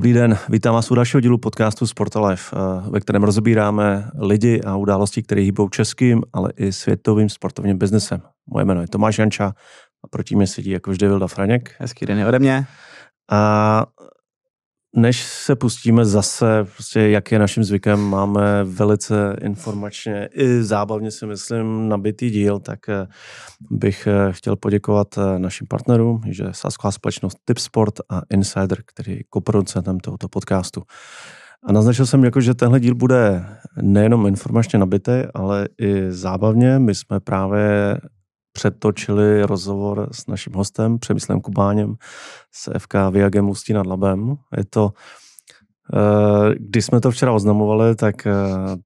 Dobrý den, vítám vás u dalšího dílu podcastu Sportalife, eh, ve kterém rozebíráme lidi a události, které hýbou českým, ale i světovým sportovním biznesem. Moje jméno je Tomáš Janča a proti mě sedí jako vždy Vilda Franěk. Hezký den ode mě. A než se pustíme zase, prostě jak je naším zvykem, máme velice informačně i zábavně si myslím nabitý díl, tak eh, bych eh, chtěl poděkovat eh, našim partnerům, že sásková společnost Tipsport a Insider, který je koproducentem tohoto podcastu. A naznačil jsem, jako, že tenhle díl bude nejenom informačně nabitý, ale i zábavně. My jsme právě přetočili rozhovor s naším hostem, Přemyslem Kubáněm z FK Viagem Ústí nad Labem. Je to, eh, když jsme to včera oznamovali, tak eh,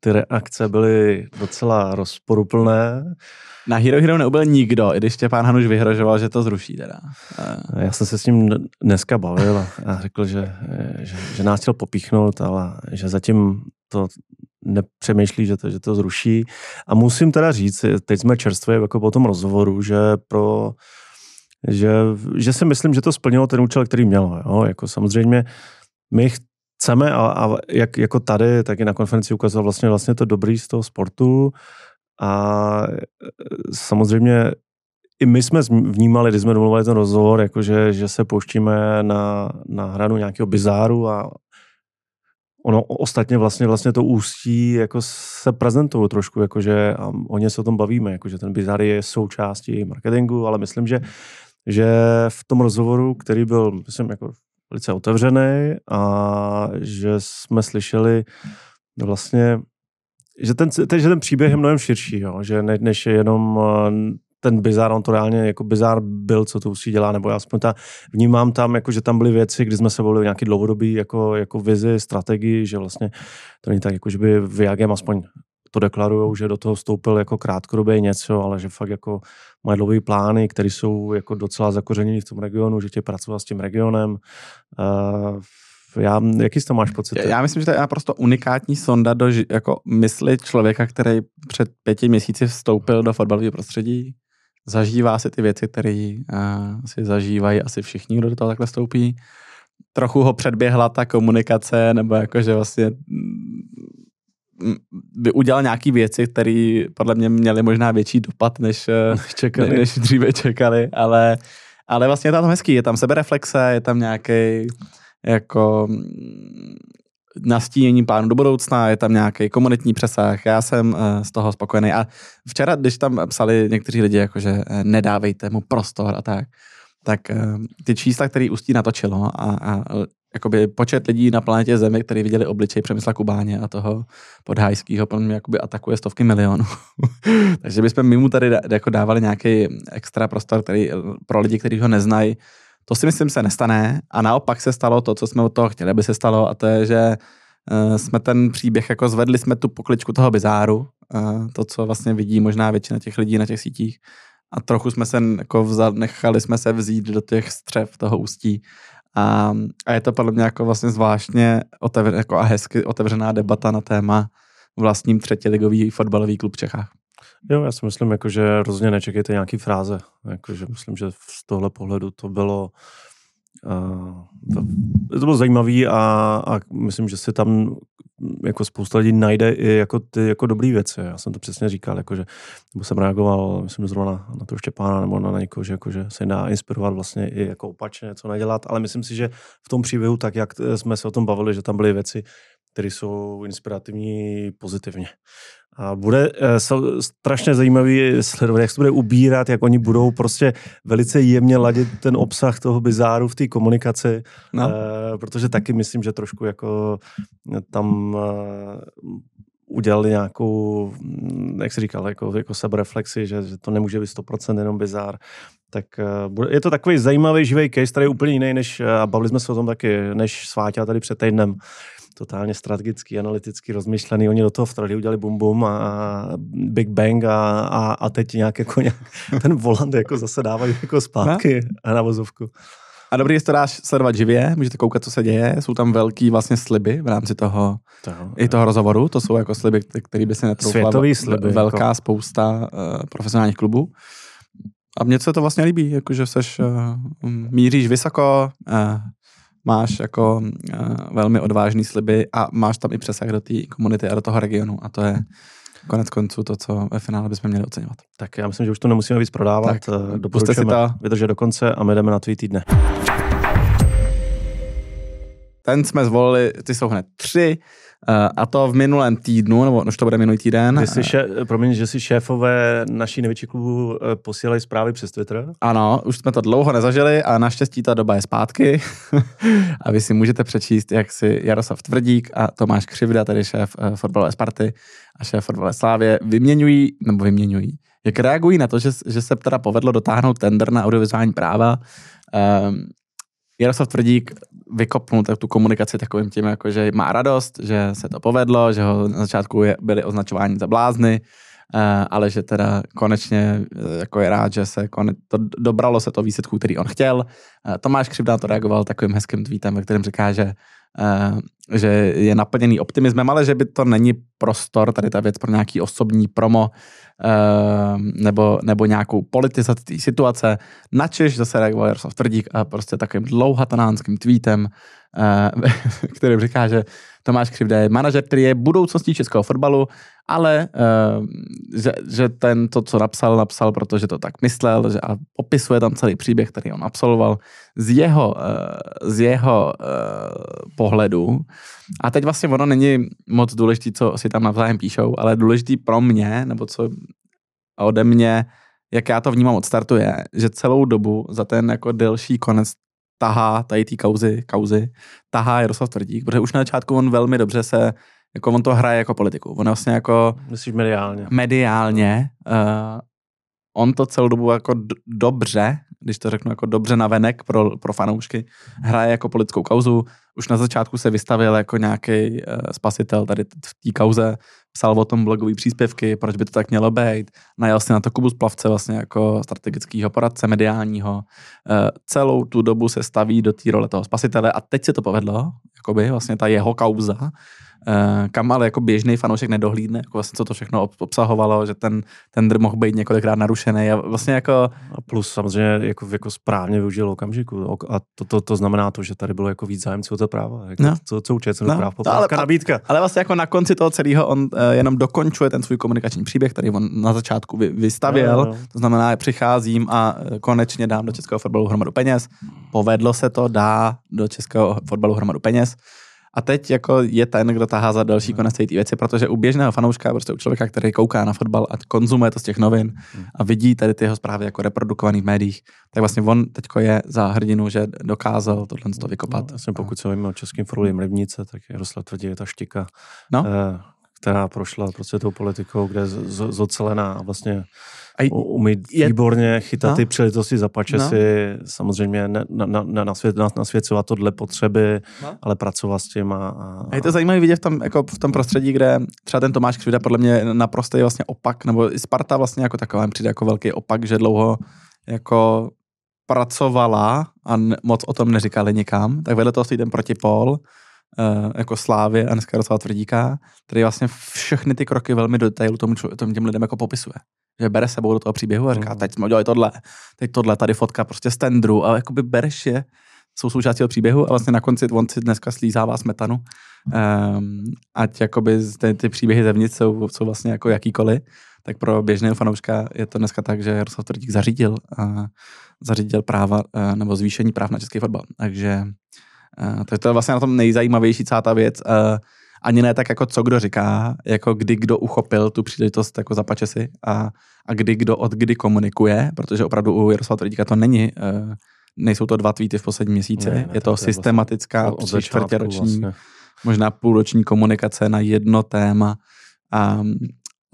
ty reakce byly docela rozporuplné. Na Hero Hero neubyl nikdo, i když tě pán Hanuš vyhrožoval, že to zruší teda. Já jsem se s ním dneska bavil a řekl, že, že, že nás chtěl popíchnout, ale že zatím to nepřemýšlí, že to, že to zruší. A musím teda říct, teď jsme čerstvě jako po tom rozhovoru, že pro že, že si myslím, že to splnilo ten účel, který mělo. Jo? Jako samozřejmě my chceme, a, a jak, jako tady, tak i na konferenci ukázal vlastně, vlastně to dobrý z toho sportu a samozřejmě i my jsme vnímali, když jsme domluvili ten rozhovor, jakože, že se pouštíme na, na hranu nějakého bizáru a ono ostatně vlastně, vlastně to ústí jako se prezentují trošku, jakože a o se o tom bavíme, jakože ten bizar je součástí marketingu, ale myslím, že, že v tom rozhovoru, který byl, myslím, jako velice otevřený a že jsme slyšeli vlastně, že ten, že ten příběh je mnohem širší, jo? že ne, než je jenom ten bizar, on to reálně jako bizar byl, co to Ústí dělá, nebo já aspoň ta, vnímám tam, jako, že tam byly věci, kdy jsme se volili nějaký dlouhodobý jako, jako vizi, strategii, že vlastně to není tak, jako, že by Viagem aspoň to deklarují, že do toho vstoupil jako krátkodobě něco, ale že fakt jako mají dlouhé plány, které jsou jako docela zakořeněny v tom regionu, že tě pracovat s tím regionem. Uh, já, jaký z toho máš pocit? Já myslím, že to je naprosto unikátní sonda do jako mysli člověka, který před pěti měsíci vstoupil do fotbalového prostředí, zažívá si ty věci, které uh, si zažívají asi všichni, kdo do toho takhle stoupí. Trochu ho předběhla ta komunikace, nebo jakože vlastně mm, by udělal nějaký věci, které podle mě měly možná větší dopad, než, eh, než, čekali. než dříve čekali, ale, ale vlastně je tam hezký, je tam sebereflexe, je tam nějaký jako nastínění plánu do budoucna, je tam nějaký komunitní přesah, já jsem eh, z toho spokojený. A včera, když tam psali někteří lidi, jakože eh, nedávejte mu prostor a tak, tak eh, ty čísla, které Ústí natočilo a, a jakoby počet lidí na planetě Zemi, kteří viděli obličej Přemysla Kubáně a toho podhajského, pro mě jakoby atakuje stovky milionů. Takže bychom my mu tady jako dávali nějaký extra prostor, který pro lidi, kteří ho neznají, to si myslím se nestane. A naopak se stalo to, co jsme od toho chtěli, aby se stalo a to je, že uh, jsme ten příběh, jako zvedli jsme tu pokličku toho bizáru, uh, to, co vlastně vidí možná většina těch lidí na těch sítích. A trochu jsme se jako vzal, nechali jsme se vzít do těch střev toho ústí. A, a je to podle mě jako vlastně zvláštně otevřená, jako a hezky otevřená debata na téma vlastním třetiligový fotbalový klub v Čechách. Jo, já si myslím, jako, že rozhodně nečekejte nějaký fráze. Jako, že myslím, že z tohle pohledu to bylo uh, to, to bylo zajímavé a, a myslím, že si tam jako spousta lidí najde i jako ty jako dobrý věci. Já jsem to přesně říkal, jako, že, nebo jsem reagoval, myslím, zrovna na, na to Štěpána nebo na někoho, že, jako, že se dá inspirovat vlastně i jako opačně, co nedělat, ale myslím si, že v tom příběhu, tak jak jsme se o tom bavili, že tam byly věci, které jsou inspirativní pozitivně. A bude uh, strašně zajímavý sledovat, jak se bude ubírat, jak oni budou prostě velice jemně ladit ten obsah toho bizáru v té komunikaci, no. uh, protože taky myslím, že trošku jako tam uh, udělali nějakou, hm, jak se říkal, jako, jako sebereflexi, že, že to nemůže být 100% jenom bizár. Tak je to takový zajímavý živý case, který je úplně jiný, než, a bavili jsme se o tom taky, než Sváťa tady před týdnem, totálně strategicky, analyticky rozmyšlený. Oni do toho vtrali, udělali bum bum a Big Bang a, a, a teď nějak jako nějak, ten volant jako zase dávají jako zpátky no? na vozovku. A dobrý, jestli to dáš sledovat živě, můžete koukat, co se děje. Jsou tam velký vlastně sliby v rámci toho, toho i toho rozhovoru. To jsou jako sliby, které by se netroufla. Světový sliby. Velká jako. spousta uh, profesionálních klubů. A mně se to vlastně líbí, jakože seš, uh, míříš vysoko, uh, máš jako uh, velmi odvážný sliby a máš tam i přesah do té komunity a do toho regionu a to je konec konců to, co ve finále bychom měli oceňovat. Tak já myslím, že už to nemusíme víc prodávat. Tak, Doporučujeme si to. vydržet do konce a my jdeme na tvý týdne. Ten jsme zvolili, ty jsou hned tři. Eh, a to v minulém týdnu, nebo už to bude minulý týden. Že si še, promiň, že si šéfové naší největší klubu eh, posílají zprávy přes Twitter? Ano, už jsme to dlouho nezažili a naštěstí ta doba je zpátky. a vy si můžete přečíst, jak si Jaroslav Tvrdík a Tomáš Křivda, tedy šéf uh, fotbalové Sparty a šéf fotbalové Slávě, vyměňují, nebo vyměňují, jak reagují na to, že, že se teda povedlo dotáhnout tender na audiovizuální práva. Um, Jaroslav Tvrdík vykopnul tak tu komunikaci takovým tím, jako, že má radost, že se to povedlo, že ho na začátku byli označováni za blázny, eh, ale že teda konečně eh, jako je rád, že se konec, to, dobralo se to výsledku, který on chtěl. Eh, Tomáš Křivda to reagoval takovým hezkým tweetem, ve kterém říká, že že je naplněný optimismem, ale že by to není prostor, tady ta věc pro nějaký osobní promo nebo, nebo nějakou politizaci situace. Načež zase reagoval Jaroslav Tvrdík a prostě takovým dlouhatanánským tweetem, kterým říká, že Tomáš Křivda je manažer, který je budoucností českého fotbalu, ale uh, že, že ten to, co napsal, napsal, protože to tak myslel že a opisuje tam celý příběh, který on absolvoval z jeho, uh, z jeho uh, pohledu. A teď vlastně ono není moc důležité, co si tam navzájem píšou, ale důležitý pro mě, nebo co ode mě, jak já to vnímám od startu je, že celou dobu za ten jako delší konec tahá tady té kauzy, kauzy, tahá Jaroslav Tvrdík, protože už na začátku on velmi dobře se, jako on to hraje jako politiku. On vlastně jako... Myslíš mediálně. Mediálně. Uh, on to celou dobu jako d- dobře, když to řeknu jako dobře navenek pro, pro fanoušky, hraje jako politickou kauzu. Už na začátku se vystavil jako nějaký uh, spasitel tady v té kauze, psal o tom blogový příspěvky, proč by to tak mělo být. Najel si na to Kubus Plavce vlastně jako strategického poradce mediálního. Uh, celou tu dobu se staví do té role toho spasitele a teď se to povedlo, jakoby vlastně ta jeho kauza, kam ale jako běžný fanoušek nedohlídne, jako vlastně co to všechno obsahovalo, že ten tender mohl být několikrát narušený a vlastně jako... A plus samozřejmě jako, jako správně využil okamžiku a to, to, to, znamená to, že tady bylo jako víc zájemců o to práva. Jako no. Co, co určitě no. práv, ale, nabídka. Ale vlastně jako na konci toho celého on uh, jenom dokončuje ten svůj komunikační příběh, který on na začátku vy, vystavěl, no, no. to znamená, přicházím a eh, konečně dám do českého fotbalu hromadu peněz. Povedlo se to, dá do českého fotbalu hromadu peněz. A teď jako je ten, kdo tahá za další hmm. konec té věci, protože u běžného fanouška, prostě u člověka, který kouká na fotbal a konzumuje to z těch novin hmm. a vidí tady ty jeho zprávy jako reprodukovaný v médiích, tak vlastně on teď je za hrdinu, že dokázal tohle to vykopat. No, jsem pokud se vím o českým fotbalovém rybnice, tak Jaroslav tvrdí, je ta štika, no? eh, která prošla prostě tou politikou, kde je zocelená a vlastně a umí je, výborně chytat no? ty příležitosti za pačesy, no? samozřejmě na, na, na, na, svět, na, nasvěcovat to dle potřeby, no? ale pracovat s tím. A, a, a je to zajímavé vidět v tom, jako v tom prostředí, kde třeba ten Tomáš Křivda podle mě naprosto je vlastně opak, nebo i Sparta vlastně jako taková přijde jako velký opak, že dlouho jako pracovala a moc o tom neříkali nikam, tak vedle toho stojí ten protipol, uh, jako Slávy a dneska Jaroslava Tvrdíka, který vlastně všechny ty kroky velmi do detailu tomu, tomu těm lidem jako popisuje že bere sebou do toho příběhu a říká, mm. teď jsme udělali tohle, teď tohle, tady fotka prostě z tendru a jakoby bereš je, jsou součástí toho příběhu a vlastně na konci on si dneska slízává smetanu. Um, ať jakoby ty, ty příběhy zevnitř jsou, jsou vlastně jako jakýkoliv, tak pro běžného fanouška je to dneska tak, že Jaroslav Tvrdík zařídil, uh, zařídil práva uh, nebo zvýšení práv na český fotbal. Takže uh, to je to vlastně na tom nejzajímavější celá ta věc. Uh, ani ne tak jako co kdo říká, jako kdy kdo uchopil tu příležitost jako zapače si a, a kdy kdo od kdy komunikuje, protože opravdu u Jaroslava Tvrdíka to není, uh, nejsou to dva tweety v posledním měsíci, ne, ne, je to, to systematická vlastně tři čtvrtě roční, vlastně. možná půlroční komunikace na jedno téma a,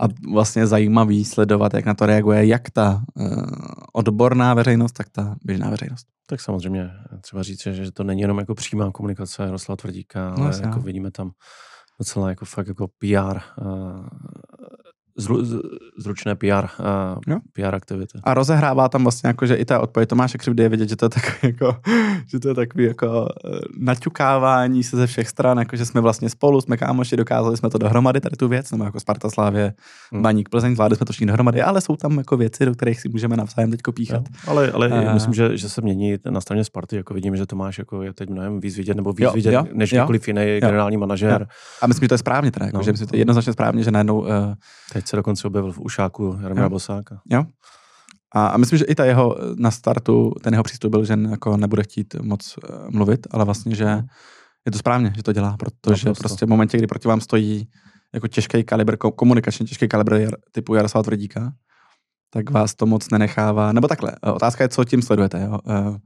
a vlastně zajímavý sledovat, jak na to reaguje jak ta uh, odborná veřejnost, tak ta běžná veřejnost. Tak samozřejmě třeba říct, že to není jenom jako přímá komunikace Jaroslava Tvrdíka, no, ale no, jako vidíme tam docela jako fakt jako PR uh, zru, zručné PR, uh, Jo. PR aktivity. A rozehrává tam vlastně jako, že i ta odpověď Tomáše Křivdy je vidět, že to je takový jako, že to je takový jako eh, naťukávání se ze všech stran, jako že jsme vlastně spolu, jsme kámoši, dokázali jsme to dohromady, tady tu věc, nebo jako Sparta Slávě, Hmm. Baník Plzeň, zvládli jsme to všichni dohromady, ale jsou tam jako věci, do kterých si můžeme navzájem teď píchat. Jo, ale, ale uh, myslím, že, že se mění na straně Sparty, jako vidím, že Tomáš jako je teď mnohem víc vidět, nebo víc Jo, vidět, jo, než jo. jiný generální manažer. A myslím, že to je správně teda, jako, No. že myslím, že to je jednoznačně správně, že najednou uh, Teď se dokonce objevil v ušáku Jaromíra Jo. Bosáka. Jo. A, a myslím, že i ta jeho eh, na startu, ten jeho přístup byl, že jako nebude chtít moc uh, mluvit, ale vlastně, že je to správně, že to dělá, protože Naprosto. prostě v momentě, kdy proti vám stojí jako těžký kalibr, ko- komunikačně těžký kalibr typu Jaroslava Tvrdíka, tak vás to moc nenechává. Nebo takhle, eh, otázka je, co tím sledujete. Jo? Eh,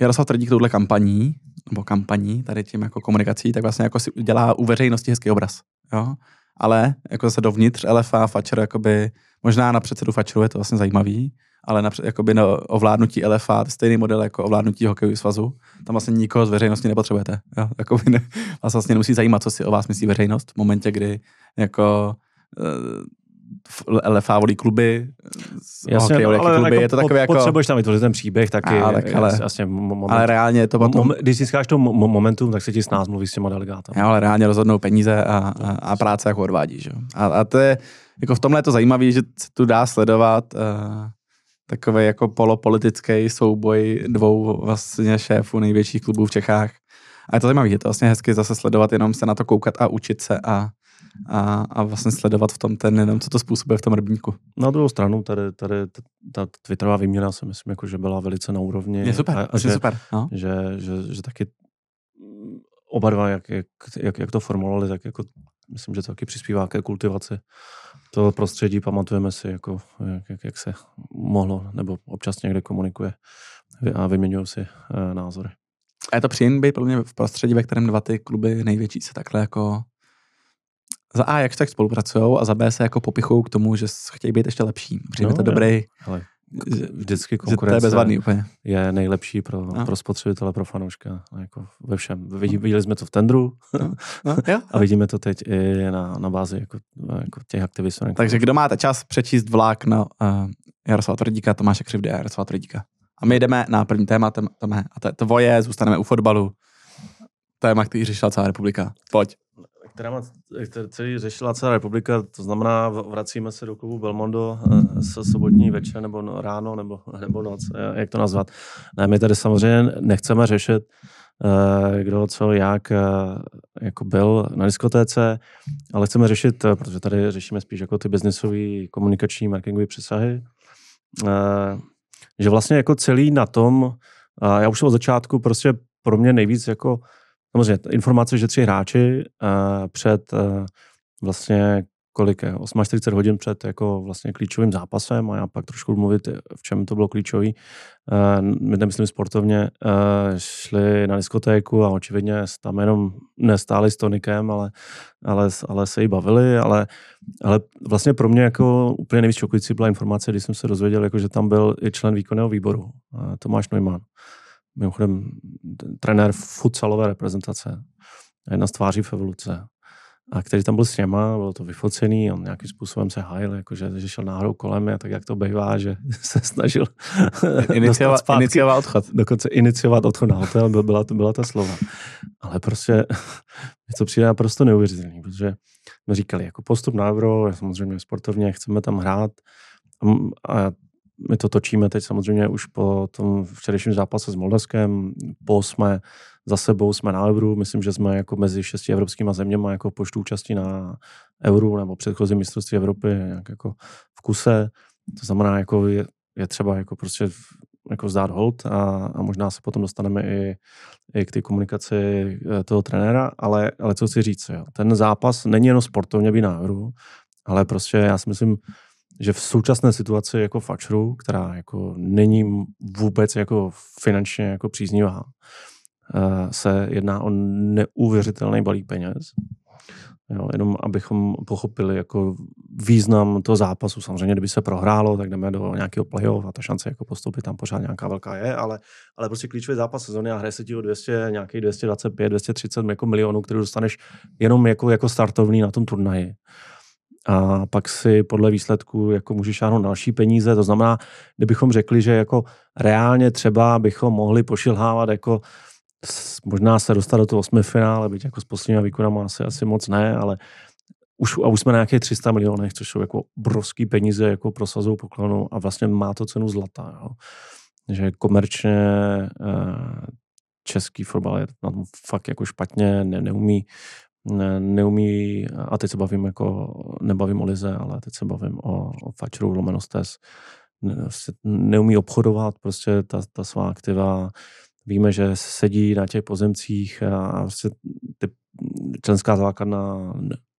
Jaroslav Tvrdík touhle kampaní, nebo kampaní, tady tím jako komunikací, tak vlastně jako si dělá u veřejnosti hezký obraz. Jo? Ale jako zase dovnitř LFA, Fatcher, jakoby, možná na předsedu Fatcheru je to vlastně zajímavý, ale na, jakoby na ovládnutí LFA, stejný model jako ovládnutí hokejového svazu, tam vlastně nikoho z veřejnosti nepotřebujete. Jo? Jakoby ne, vás vlastně nemusí zajímat, co si o vás myslí veřejnost v momentě, kdy jako LFA volí kluby, Jasně, volí ale kluby, jako je to takové jako... potřebuješ tam vytvořit ten příběh taky. A, tak ale- jasně, moment, Ale reálně je to potom... Mom- když získáš to mo- momentum, tak se ti s nás mluví s těma delegátama. Jo, ale reálně rozhodnou peníze a, a, a práce jako odvádí. Že? jo. A, a to je, jako v tomhle je to zajímavé, že se tu dá sledovat uh, takový jako polopolitický souboj dvou vlastně šéfů největších klubů v Čechách. A je to zajímavé, je to vlastně hezky zase sledovat, jenom se na to koukat a učit se a, a, a vlastně sledovat v tom ten, jenom co to způsobuje v tom rybníku. Na druhou stranu, tady, tady ta Twitterová výměna si myslím, jako, že byla velice na úrovni. Je super, A, a, že, super. No. že, že, že taky mm, oba dva, jak, jak, jak, jak to formulovali, tak jako myslím, že to taky přispívá ke kultivaci toho prostředí. Pamatujeme si, jako, jak, jak, jak se mohlo, nebo občas někde komunikuje a vyměňují si uh, názory. A je to příjemný být podle mě v prostředí, ve kterém dva ty kluby největší se takhle jako za A, jak tak spolupracují a za B se jako popichují k tomu, že chtějí být ještě lepší. Přijde No, dobrý, Ale vždycky že to je konkurence bezvadný úplně. je nejlepší pro, No. pro spotřebitele, pro fanouška, jako ve všem. Vidí, viděli jsme to v tendru No, jo. a vidíme to teď i na, na bázi jako, jako těch aktivistů. Takže kdo máte čas přečíst vlákno uh, Jaroslava Tvrdíka, Tomáše Křivdy a Jaroslava Tvrdíka. A my jdeme na první téma, tém- Tome, a to je tvoje, zůstaneme u fotbalu. Téma, který řešila celá republika. Pojď. Která má celý řešila celá republika, to znamená, vracíme se do klubu Belmondo eh, se sobotní večer nebo no, ráno nebo, nebo noc, eh, jak to nazvat. Ne, my tady samozřejmě nechceme řešit, eh, kdo, co, jak jako byl na diskotéce, ale chceme řešit, protože tady řešíme spíš jako ty biznisové, komunikační, marketingové přesahy, že vlastně jako celý na tom, já už od začátku prostě pro mě nejvíc jako samozřejmě informace, že tři hráči uh, před uh, vlastně kolik je, 48 hodin před jako vlastně klíčovým zápasem a já pak trošku mluvit, v čem to bylo klíčový. Uh, my nemyslím sportovně, šli na diskotéku a očividně tam jenom nestáli s tonikem, ale, ale, ale se jí bavili, ale, ale vlastně pro mě jako úplně nejvíc šokující byla informace, když jsem se dozvěděl, jako, že tam byl i člen výkonného výboru, Tomáš Neumann mimochodem trenér futsalové reprezentace, jedna z tváří v evoluce, a který tam byl s něma, bylo to vyfocený, on nějakým způsobem se hájil, jakože, že šel náhodou kolem a tak jak to bývá, že se snažil Iniciova, dostat zpátky, iniciova odchod. dokonce iniciovat odchod na hotel, byl- byla to, byla ta slova. Ale prostě mi to přijde naprosto neuvěřitelný, protože jsme říkali, jako postup na euro, samozřejmě sportovně, chceme tam hrát a my to točíme teď samozřejmě už po tom včerejším zápase s Moldavskem, po jsme za sebou jsme na euru, myslím, že jsme jako mezi šesti evropskými zeměma jako počtu účastí na euru nebo předchozí mistrovství Evropy nějak jako v kuse. To znamená, jako je, je třeba jako prostě jako zdát hold a, a možná se potom dostaneme i, i k té komunikaci eh, toho trenéra, ale, ale co chci říct, jo. ten zápas není jenom sportovně být na euru, ale prostě já si myslím, že v současné situaci jako Fatcheru, která jako není vůbec jako finančně jako příznivá, eh, se jedná o neuvěřitelný balík peněz. Jo, jenom abychom pochopili jako význam toho zápasu. Samozřejmě, kdyby se prohrálo, tak jdeme do nějakého playoff a ta šance jako postoupit tam pořád nějaká velká je, ale, ale prostě klíčový zápas sezóny a hraje se ti o 200, nějaký 225, 230 jako milionů, který dostaneš jenom jako, jako startovný na tom turnaji. A pak si podle výsledku jako můžeš šáhnout další peníze. To znamená, kdybychom řekli, že jako reálně třeba bychom mohli pošilhávat jako možná se dostat do toho osmi finále, byť jako s posledníma výkonama asi, asi moc ne, ale už, a už jsme na nějakých 300 milionech, což jsou jako obrovský peníze jako pro sazou poklonu a vlastně má to cenu zlata. Jo. Že komerčně eh, český fotbal je na tom fakt jako špatně, ne, neumí, ne, neumí, a teď se bavím jako, nebavím o Lize, ale teď se bavím o, o Fačeru, Lomenostes, ne, neumí obchodovat prostě ta, ta svá aktiva, víme, že sedí na těch pozemcích a prostě ty členská základna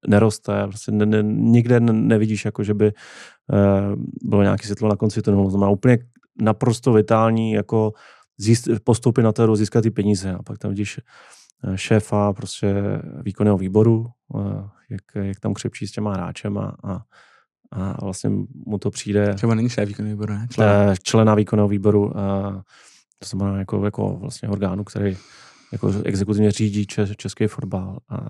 neroste, prostě ne, ne, nikde nevidíš, jako že by uh, bylo nějaké světlo na konci tunelu. Znamená úplně naprosto vitální, jako zjist, postoupit na to, získat ty peníze. A pak tam vidíš šéfa prostě výkonného výboru, uh, jak, jak tam křepčí s těma hráčema a, a vlastně mu to přijde... Třeba není šéf výkonného výboru, ne? Člen. člena výkonného výboru, to znamená jako, jako vlastně orgánu, který jako exekutivně řídí čes, český fotbal. A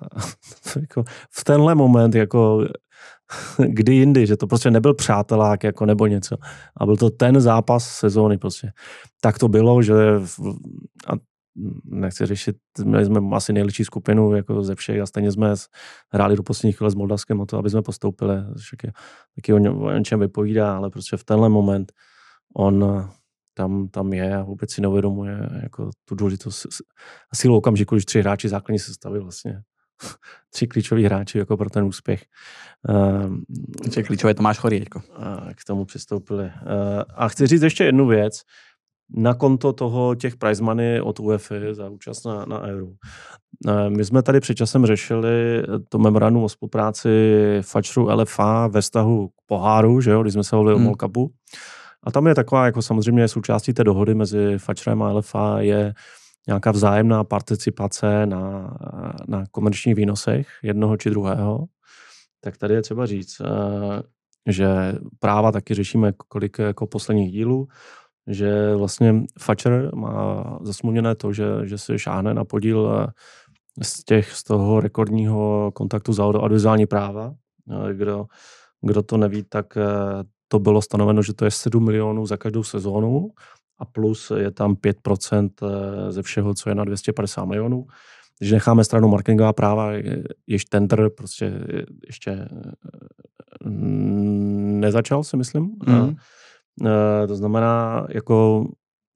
jako v tenhle moment, jako kdy jindy, že to prostě nebyl přátelák jako nebo něco. A byl to ten zápas sezóny prostě. Tak to bylo, že a nechci řešit, měli jsme asi nejlepší skupinu jako ze všech a stejně jsme hráli do posledních chvíle s Moldavskem o to, aby jsme postoupili. Taky o, o něčem vypovídá, ale prostě v tenhle moment on tam, tam je a vůbec si neuvědomuje jako tu důležitost a sílu okamžiku, když tři hráči základní sestavy vlastně tři klíčoví hráči jako pro ten úspěch. Uh, tři klíčové Tomáš Chorý. Jako. K tomu přistoupili. Uh, a chci říct ještě jednu věc. Na konto toho těch prize money od UEFA za účast na, na Euro. Uh, my jsme tady před časem řešili to memorandum o spolupráci Fačru LFA ve vztahu k poháru, že jo, když jsme se volili hmm. o Cupu. A tam je taková, jako samozřejmě součástí té dohody mezi Fačrem a LFA je nějaká vzájemná participace na, na komerčních výnosech jednoho či druhého. Tak tady je třeba říct, eh, že práva taky řešíme kolik jako posledních dílů, že vlastně Fatscher má zasmluvněné to, že, že se šáhne na podíl eh, z, těch, z toho rekordního kontaktu za audiovizuální práva. Eh, kdo, kdo to neví, tak to bylo stanoveno, že to je 7 milionů za každou sezónu a plus je tam 5% eh, ze všeho, co je na 250 milionů. Když necháme stranu marketingová práva, jež tender prostě ještě eh, nezačal, si myslím. Mm. To znamená, jako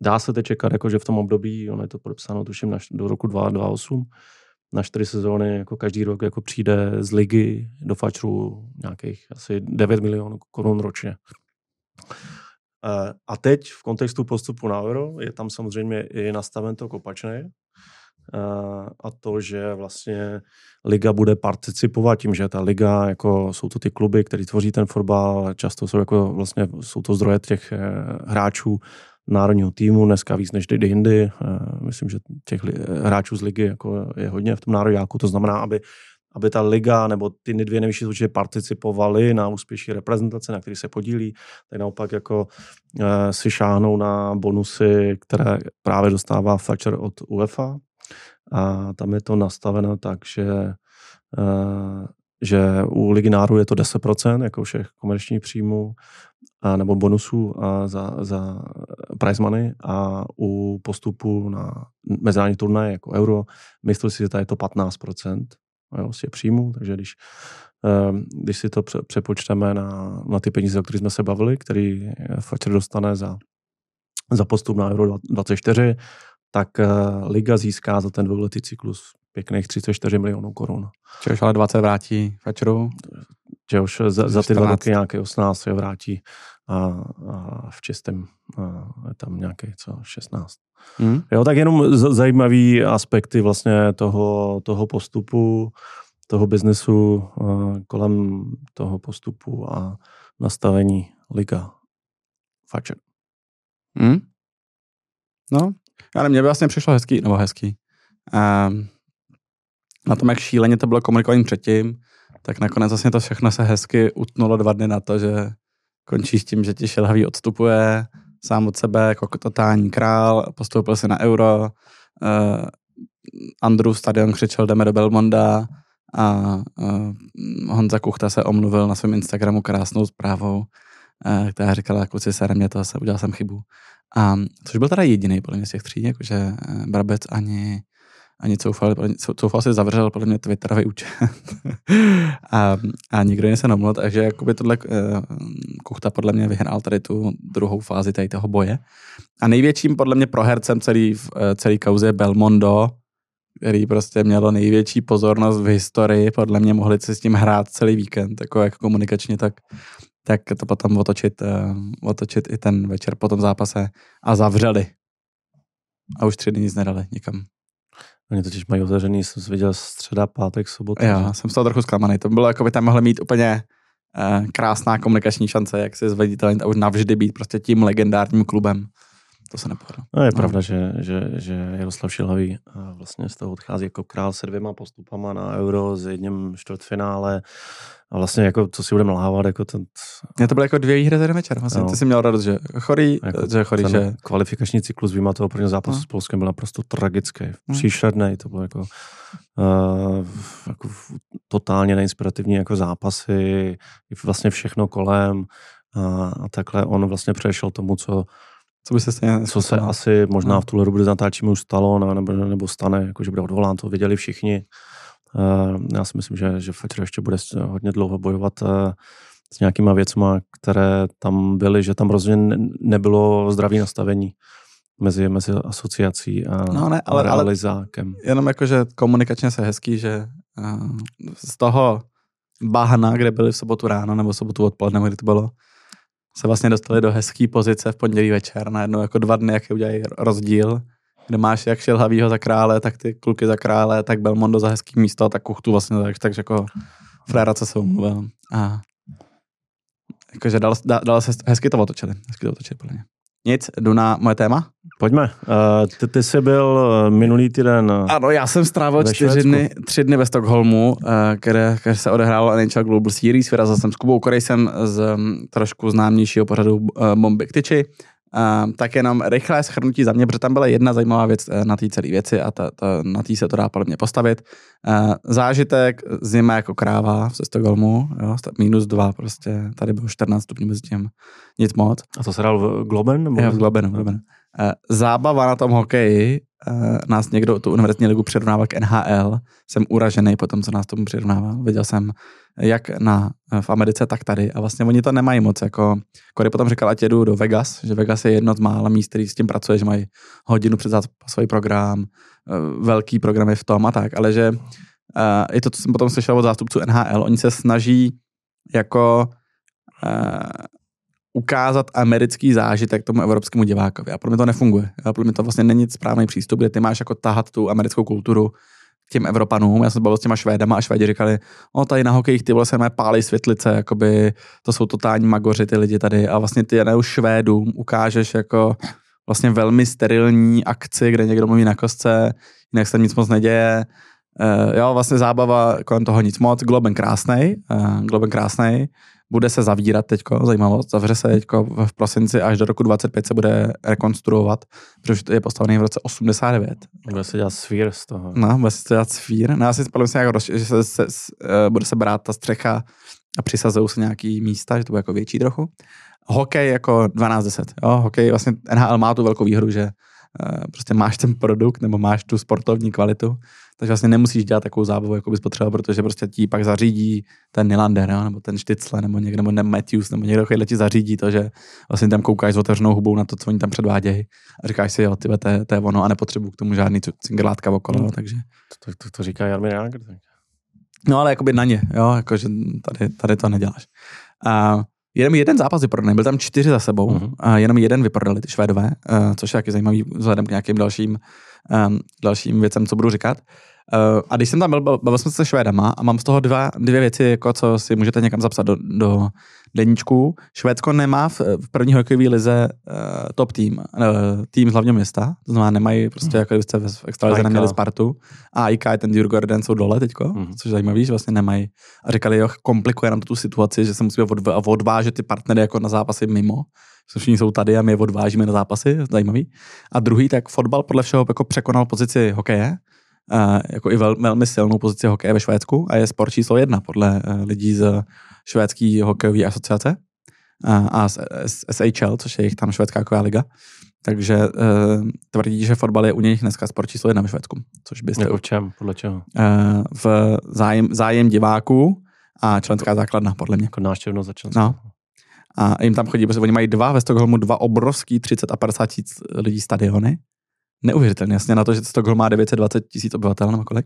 dá se teď čekat, jako že v tom období, ono je to podepsáno tuším do roku 2028, na čtyři sezóny, jako každý rok jako přijde z ligy do fačru nějakých asi 9 milionů korun ročně. Eh, a teď v kontextu postupu na euro je tam samozřejmě i nastaven to kopačné eh, a to, že vlastně liga bude participovat tím, že ta liga, jako jsou to ty kluby, které tvoří ten fotbal, často jsou jako vlastně, jsou to zdroje těch eh, hráčů, národního týmu, dneska víc než kdy jindy. Eh, myslím, že těch hráčů z ligy jako je hodně v tom národňáku, to znamená, aby aby ta liga nebo ty dvě nejvyšší soutěže participovaly na úspěšní reprezentace, na který se podílí, tak naopak jako e, si šáhnou na bonusy, které právě dostává Fletcher od UEFA. A tam je to nastaveno tak, že, e, že u ligy národů je to 10%, jako všech komerčních příjmů, a, nebo bonusů a za, za prize money. A u postupu na mezinárodní turnaje jako euro, myslím si, že tady je to 15% jo, z příjmů, takže když, ehm, když si to přepočteme na, na ty peníze, o kterých jsme se bavili, který Fatcher dostane za, za postup na Euro 24, tak uh, Liga získá za ten dvouletý cyklus pěkných 34 milionů korun. Čehož ale 20 vrátí Fatcheru? Čehož za, za ty dva roky nějaké 18 je vrátí a, a v čistém je tam nějaké co 16. Hmm. Jo, tak jenom zajímavý aspekty vlastně toho, toho postupu, toho biznesu kolem toho postupu a nastavení liga Fatcher. Hmm? No, ale mně by vlastně přišlo hezký, nebo hezký. Um, na tom, jak šíleně to bylo komunikované předtím, tak nakonec vlastně to všechno se hezky utnulo dva dny na to, že končí s tím, že ti šelhavý odstupuje sám od sebe jako totální král, postoupil se na euro, uh, Andrew stadion křičel, jdeme do Belmonda a uh, Honza Kuchta se omluvil na svém Instagramu krásnou zprávou, uh, která říkala, kluci, sere mě to, se udělal jsem chybu. A, což byl teda jediný podle mě z těch tří, jakože Brabec ani ani Coufal, Coufal si zavřel podle mě Twitterový účet a, a nikdo jiný se nemluvil, takže jakoby tohle uh, Kuchta podle mě vyhrál tady tu druhou fázi tady toho boje. A největším podle mě prohercem celý, uh, celý kauze je Belmondo, který prostě mělo největší pozornost v historii, podle mě mohli si s tím hrát celý víkend, jako jak komunikačně, tak, tak to potom otočit, uh, otočit i ten večer po tom zápase a zavřeli. A už tři dny nic nedali nikam. Oni totiž mají otevřený, jsem viděl středa, pátek, sobota. Já že? jsem z toho trochu zklamaný. To bylo, jako by tam mohli mít úplně uh, krásná komunikační šance, jak se zveditelnit a už navždy být prostě tím legendárním klubem. To se nepovedlo. No, je no. pravda, že, že, že Jaroslav Šilhavý vlastně z toho odchází jako král se dvěma postupama na Euro s jedním čtvrtfinále a vlastně jako, co si budeme lhávat, jako ten... Já to bylo jako dvě výhry za večer. Vlastně no. ty jsi měl radost, že chorý, jako že chorý, že... Kvalifikační cyklus výma toho prvního zápasu no. s Polskem byl naprosto tragický, no. příšerný, to bylo jako, uh, jako totálně neinspirativní jako zápasy, vlastně všechno kolem a, a takhle on vlastně přešel tomu, co co by se stejně Co se asi možná no. v tuhle dobu, kdy natáčíme, už stalo nebo, nebo stane, jako že bude odvolán, to věděli všichni. Uh, já si myslím, že, že Fetcher ještě bude hodně dlouho bojovat uh, s nějakýma věcma, které tam byly, že tam rozhodně nebylo zdravý nastavení mezi, mezi asociací a, no ne, ale, a realizákem. Ale jenom jako, že komunikačně se hezký, že uh, z toho bahna, kde byli v sobotu ráno nebo v sobotu odpoledne, kdy to bylo, se vlastně dostali do hezké pozice v pondělí večer, najednou jako dva dny, jak udělají rozdíl, kde máš jak Šilhavýho za krále, tak ty kluky za krále, tak Belmondo za hezký místo, tak Kuchtu vlastně, tak, takže jako fréra, co se umluvil. A jakože dal, dal, dal se, hezky to otočili, hezky to otočili podle mě. Nic, jdu na moje téma. Pojďme. Uh, ty, ty jsi byl eh, minulý týden uh, Ano, já jsem strávil čtyři dny, tři dny ve Stockholmu, uh, kde, kde se odehrálo NHL Global Series. Vyrazil jsem s Kubou Korejsem z um, trošku známějšího pořadu uh, Bomby Ktyči. Uh, tak jenom rychlé schrnutí za mě, protože tam byla jedna zajímavá věc uh, na té celé věci a ta, ta, na té se to dá podle mě postavit. Uh, zážitek, zima jako kráva v Stockholmu, jo, minus dva prostě, tady bylo 14 stupňů mezi tím, nic moc. A to se dal v Globen? Nebo jo, v Globenu, v Globenu. Uh, zábava na tom hokeji, uh, nás někdo tu univerzitní ligu přirovnával k NHL, jsem uražený po tom, co nás tomu přirovnával. Viděl jsem jak na, v Americe, tak tady. A vlastně oni to nemají moc. Jako, Kory potom říkal, ať jedu do Vegas, že Vegas je jedno z mála míst, který s tím pracuje, že mají hodinu před svůj program, eh, velký programy v tom a tak, ale že uh, je to, co jsem potom slyšel od zástupců NHL, oni se snaží jako ukázat americký zážitek tomu evropskému divákovi. A pro mě to nefunguje. A pro mě to vlastně není správný přístup, kde ty máš jako tahat tu americkou kulturu těm Evropanům. Já jsem bavil s těma Švédama a Švédi říkali, o tady na hokejích ty se pálí světlice, jakoby to jsou totální magoři ty lidi tady a vlastně ty jenom Švédům ukážeš jako vlastně velmi sterilní akci, kde někdo mluví na kostce, jinak se nic moc neděje. Uh, jo, vlastně zábava kolem toho nic moc. Globen krásnej, uh, Globen krásnej bude se zavírat teďko, zajímavost, zavře se teďko v prosinci až do roku 25 se bude rekonstruovat, protože to je postavený v roce 89. Bude se dělat svír z toho. No, bude se dělat svír. No, já si spolu jako, že se, se, se, uh, bude se brát ta střecha a přisazují se nějaký místa, že to bude jako větší trochu. Hokej jako 12-10. Jo? Hokej, vlastně NHL má tu velkou výhodu, že uh, prostě máš ten produkt nebo máš tu sportovní kvalitu, takže vlastně nemusíš dělat takovou zábavu, jako bys potřeboval, protože prostě ti pak zařídí ten Nylander, jo, nebo ten Štycle, nebo někdo, nebo Matthews, nebo někdo, kdo ti zařídí to, že vlastně tam koukáš s otevřenou hubou na to, co oni tam předvádějí a říkáš si, jo, tyhle, to, je, to je ono a nepotřebuji k tomu žádný cingelátka okolo, no, takže. To, to, to říká Jarmir Jágr. No ale jakoby na ně, jo, jakože tady, tady to neděláš. A Jenom jeden zápas vyprodaný, byl tam čtyři za sebou, uh-huh. a jenom jeden vyprodali ty Švédové, uh, což je taky zajímavý vzhledem k nějakým dalším, um, dalším věcem, co budu říkat. Uh, a když jsem tam byl, bavil jsem se se Švédama a mám z toho dva, dvě věci, jako co si můžete někam zapsat do, do deníčku. Švédsko nemá v, v první hokejové lize uh, top tým, uh, tým z hlavního města, to znamená nemají prostě, jako kdybyste v extralize neměli Spartu a IK a ten Djurgården jsou dole teďko, mm. což je zajímavý, že vlastně nemají. A říkali, jo, komplikuje nám to tu situaci, že se musíme odv- odvážet ty partnery jako na zápasy mimo, všichni jsou tady a my je odvážíme na zápasy, zajímavý. A druhý, tak fotbal podle všeho jako překonal pozici hokeje, jako i vel, velmi silnou pozici hokeje ve Švédsku a je sport číslo jedna podle uh, lidí z švédské hokejové asociace a z, z SHL, což je jejich tam švédská hokejová liga. Takže uh, tvrdí, že fotbal je u nich dneska sport číslo jedna ve Švédsku. Což byste... Jako v čem? Podle čeho? Uh, v zájem, zájem diváků a členská základna, podle mě. Jako náštěvnost za členskou. No. A jim tam chodí, protože oni mají dva ve Stockholmu, dva obrovský 30 a 50 tisíc lidí stadiony. Neuvěřitelně, jasně na to, že Stockholm má 920 tisíc obyvatel, nebo kolik.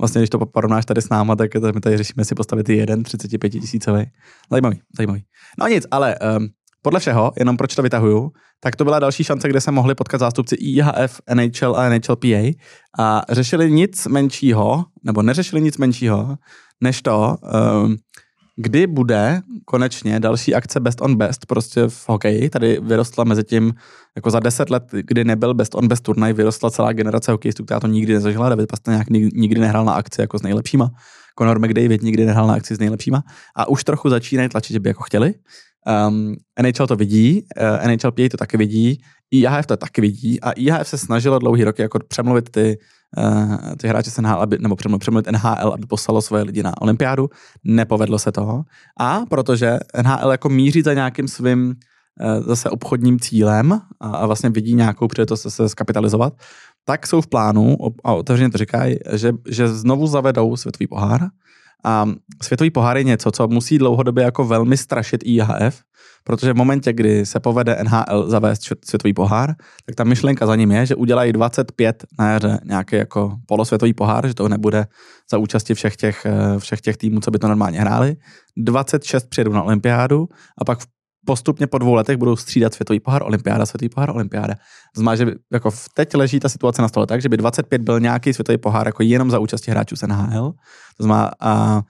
Vlastně, když to porovnáš tady s náma, tak my tady řešíme si postavit jeden 35 tisícový. Zajímavý, zajímavý. No nic, ale um, podle všeho, jenom proč to vytahuju, tak to byla další šance, kde se mohli potkat zástupci IHF, NHL a NHLPA a řešili nic menšího, nebo neřešili nic menšího, než to, um, kdy bude konečně další akce Best on Best prostě v hokeji. Tady vyrostla mezi tím, jako za deset let, kdy nebyl Best on Best turnaj, vyrostla celá generace hokejistů, která to nikdy nezažila. David Pastrňák nikdy nehrál na akci jako s nejlepšíma. Conor McDavid nikdy nehrál na akci s nejlepšíma. A už trochu začínají tlačit, že by jako chtěli. Um, NHL to vidí, uh, NHLPA to taky vidí, IHF to taky vidí a IHF se snažilo dlouhý roky jako přemluvit ty, uh, ty hráče z NHL, aby, nebo přemluvit, přemluvit NHL, aby poslalo svoje lidi na olympiádu. Nepovedlo se toho. A protože NHL jako míří za nějakým svým uh, zase obchodním cílem a, a vlastně vidí nějakou příležitost se, se skapitalizovat, tak jsou v plánu, a otevřeně to říkají, že, že znovu zavedou světový pohár, a světový pohár je něco, co musí dlouhodobě jako velmi strašit IHF, protože v momentě, kdy se povede NHL zavést světový pohár, tak ta myšlenka za ním je, že udělají 25 na jaře nějaký jako polosvětový pohár, že to nebude za účasti všech těch, eh, všech těch týmů, co by to normálně hráli. 26 přijedou na olympiádu a pak v postupně po dvou letech budou střídat světový pohár, olympiáda, světový pohár, olympiáda. Znamená, že jako teď leží ta situace na stole tak, že by 25 byl nějaký světový pohár jako jenom za účasti hráčů z NHL. To znamená, a,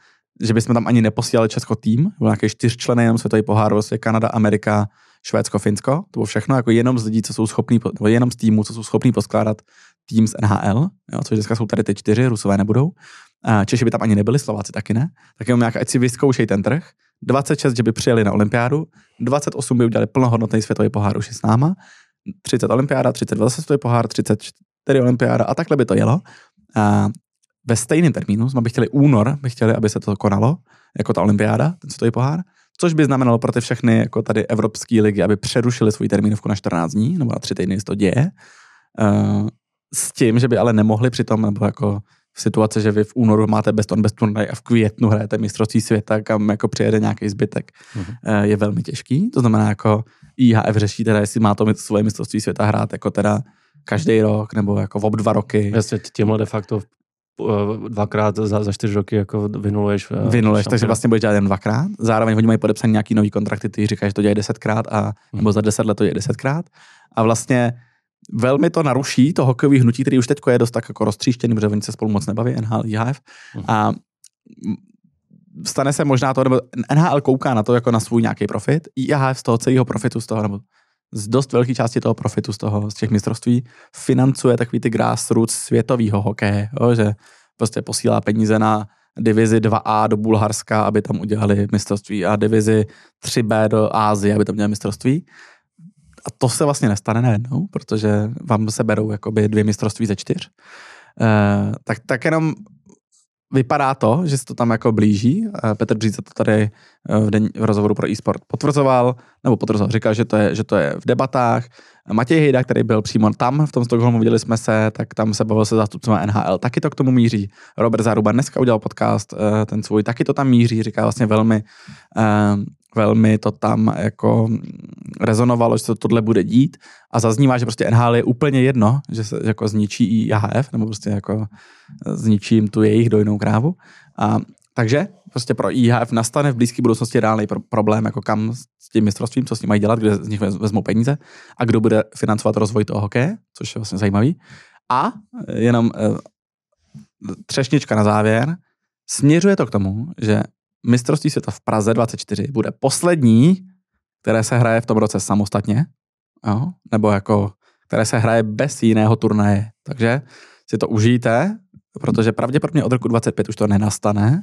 že bychom tam ani neposílali Česko tým, byl nějaký čtyřčlený jenom světový pohár, vlastně Kanada, Amerika, Švédsko, Finsko. To bylo všechno jako jenom z lidí, co jsou schopní, nebo jenom z týmů, co jsou schopní poskládat tým z NHL, jo, což dneska jsou tady ty čtyři, Rusové nebudou. Češi by tam ani nebyli, Slováci taky ne. Tak jenom nějak, ať si vyzkoušej ten trh 26, že by přijeli na olympiádu, 28 by udělali plnohodnotný světový pohár už s náma, 30 olympiáda, 32 světový pohár, 34 olympiáda a takhle by to jelo. A ve stejném termínu jsme by chtěli únor, by chtěli, aby se to konalo, jako ta olympiáda, ten světový pohár, což by znamenalo pro ty všechny jako tady evropské ligy, aby přerušili svůj termínovku na 14 dní, nebo na 3 týdny, to děje. Uh, s tím, že by ale nemohli přitom, nebo jako v situaci, že vy v únoru máte best on best turnaj a v květnu hrajete mistrovství světa, kam jako přijede nějaký zbytek, mm-hmm. je velmi těžký. To znamená, jako IHF řeší teda, jestli má to svoje mistrovství světa hrát jako teda každý rok nebo jako v ob dva roky. Jasně, tímhle de facto eh, dvakrát za, za čtyři roky jako vynuluješ. Eh, vynuluješ, takže vlastně budeš dělat jen dvakrát. Zároveň oni mají podepsaný nějaký nový kontrakty, ty říkají, že to dělají desetkrát a, mhm. nebo za deset let to je desetkrát. A vlastně velmi to naruší to hokejové hnutí, který už teď je dost tak jako roztříštěný, protože oni se spolu moc nebaví, NHL, IHF. Mhm. A stane se možná to, nebo NHL kouká na to jako na svůj nějaký profit, IHF z toho celého profitu, z toho, nebo z dost velké části toho profitu z toho, z těch mistrovství, financuje takový ty grassroots světového hokeje, jo, že prostě posílá peníze na divizi 2A do Bulharska, aby tam udělali mistrovství a divizi 3B do Ázie, aby tam udělali mistrovství a to se vlastně nestane najednou, protože vám se berou jakoby dvě mistrovství ze čtyř. Uh, tak, tak jenom vypadá to, že se to tam jako blíží. Uh, Petr Bříza to tady eh, v, den, v rozhovoru pro e-sport potvrzoval, nebo potvrzoval, říkal, že to, je, že to je v debatách. Matěj Hejda, který byl přímo tam v tom Stockholmu, viděli jsme se, tak tam se bavil se zástupcem NHL, taky to k tomu míří. Robert Záruba dneska udělal podcast, ten svůj, taky to tam míří, říká vlastně velmi, velmi to tam jako rezonovalo, že se tohle bude dít a zaznívá, že prostě NHL je úplně jedno, že se jako zničí i IHF, nebo prostě jako zničí jim tu jejich dojnou krávu. A, takže prostě pro IHF nastane v blízké budoucnosti reálný pro- problém, jako kam s tím mistrovstvím, co s ním mají dělat, kde z nich vezmou peníze a kdo bude financovat rozvoj toho hokeje, což je vlastně zajímavý. A jenom e, třešnička na závěr, směřuje to k tomu, že mistrovství světa v Praze 24 bude poslední, které se hraje v tom roce samostatně, jo? nebo jako, které se hraje bez jiného turnaje. Takže si to užijte, protože pravděpodobně od roku 25 už to nenastane.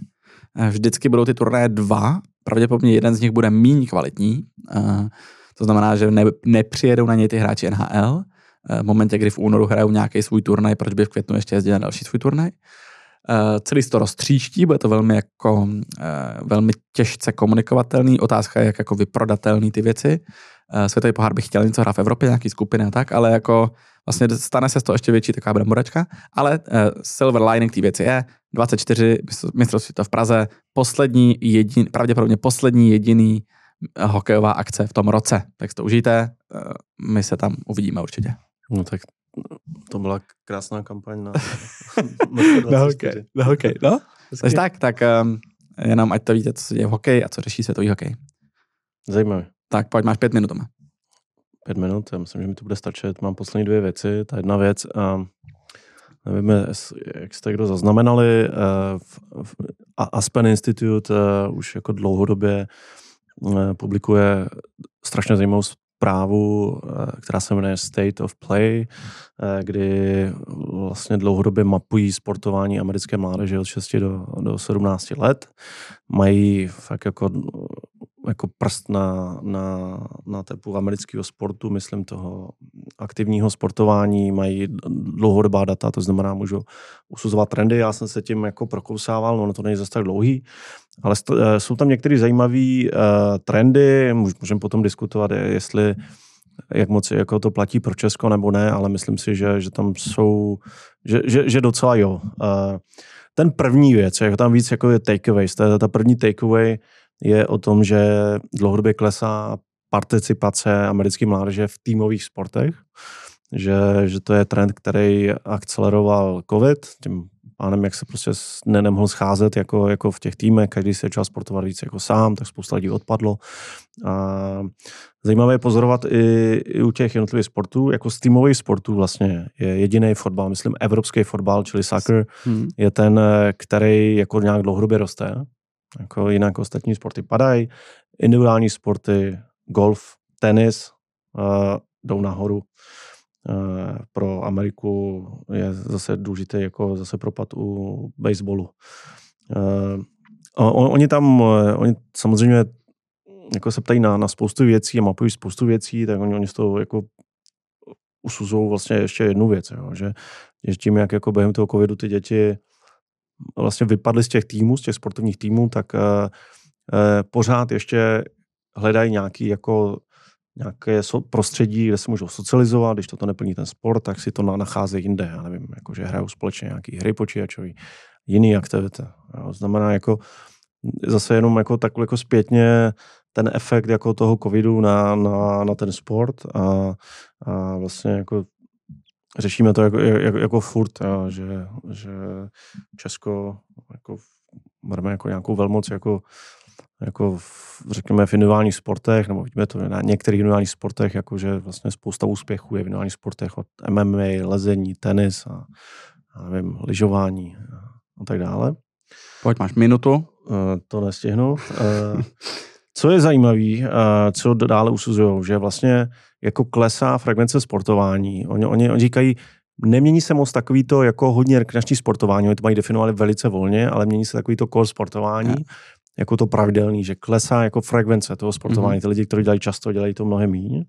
Eh, vždycky budou ty turnaje dva, pravděpodobně jeden z nich bude méně kvalitní, eh, to znamená, že ne, nepřijedou na něj ty hráči NHL, v momentě, kdy v únoru hrajou nějaký svůj turnaj, proč by v květnu ještě jezdili na další svůj turnaj. Uh, celý to roztříští, bude to velmi jako uh, velmi těžce komunikovatelný. Otázka je, jak jako vyprodatelný ty věci. Uh, Světový pohár bych chtěl něco hrát v Evropě, nějaký skupiny a tak, ale jako vlastně stane se z toho ještě větší taková bramboračka, ale silver lining té věci je 24 mistrovství v Praze, poslední jedin, pravděpodobně poslední jediný hokejová akce v tom roce. Tak to užijte, my se tam uvidíme určitě. No tak to byla krásná kampaň na, na hokej. Na hokej, no. Takže tak, tak um, jenom ať to víte, co se děje v hokeji a co řeší světový hokej. Zajímavé. Tak pojď, máš pět minut. Pět minut, já myslím, že mi to bude stačit. Mám poslední dvě věci. Ta jedna věc, um, nevím, jak jste kdo zaznamenali, uh, v, v Aspen Institute uh, už jako dlouhodobě uh, publikuje strašně zajímavou zprávu, eh, která se jmenuje State of Play, eh, kdy vlastně dlouhodobě mapují sportování americké mládeže od 6 do, do 17 let. Mají fakt jako jako prst na, na, na tepu amerického sportu, myslím toho aktivního sportování, mají dlouhodobá data, to znamená, můžu usuzovat trendy. Já jsem se tím jako prokousával, no to není zase tak dlouhý, ale eh, jsou tam některé zajímavé uh, trendy, můžeme potom diskutovat, jestli jak moc jako to platí pro Česko nebo ne, ale myslím si, že, že tam jsou, že, že, že docela jo. Uh, ten první věc, jako tam víc jako je takeaways, to je ta první takeaway, je o tom, že dlouhodobě klesá participace americké mládeže v týmových sportech, že, že to je trend, který akceleroval COVID, tím pánem, jak se prostě ne, nemohl scházet jako, jako v těch týmech, každý se začal sportovat víc jako sám, tak spousta lidí odpadlo. A zajímavé je pozorovat i, i u těch jednotlivých sportů, jako z týmových sportů vlastně je jediný fotbal, myslím evropský fotbal, čili soccer, hmm. je ten, který jako nějak dlouhodobě roste. Jako jinak ostatní sporty padají, individuální sporty, golf, tenis uh, jdou nahoru. Uh, pro Ameriku je zase důležitý jako zase propad u baseballu. On, oni tam, oni samozřejmě jako se ptají na, na spoustu věcí a mapují spoustu věcí, tak oni, oni z toho jako usuzují vlastně ještě jednu věc, jo, že, že tím, jak jako během toho covidu ty děti vlastně vypadli z těch týmů, z těch sportovních týmů, tak uh, uh, pořád ještě hledají nějaký jako nějaké prostředí, kde se můžou socializovat, když to neplní ten sport, tak si to nacházejí jinde, já nevím, jako že hrajou společně nějaký hry počítačový, jiný aktivity. Znamená jako zase jenom jako takhle jako zpětně ten efekt jako toho covidu na, na, na ten sport a, a vlastně jako řešíme to jako, jako, jako furt, jo, že, že Česko jako bereme jako nějakou velmoc, jako, jako v, řekněme v individuálních sportech, nebo vidíme to na některých individuálních sportech, jako že vlastně spousta úspěchů je v individuálních sportech od MMA, lezení, tenis a, a nevím, lyžování a, a tak dále. Pojď, máš minutu. Uh, to nestihnu. Uh, co je zajímavé, uh, co dále usuzují, že vlastně jako klesá frekvence sportování. Oni, oni, oni říkají, nemění se moc takový to jako hodně rekreační sportování, oni to mají definovali velice volně, ale mění se takový to core sportování, yeah. jako to pravidelný, že klesá jako frekvence toho sportování. Mm-hmm. Ty lidi, kteří dělají často, dělají to mnohem méně.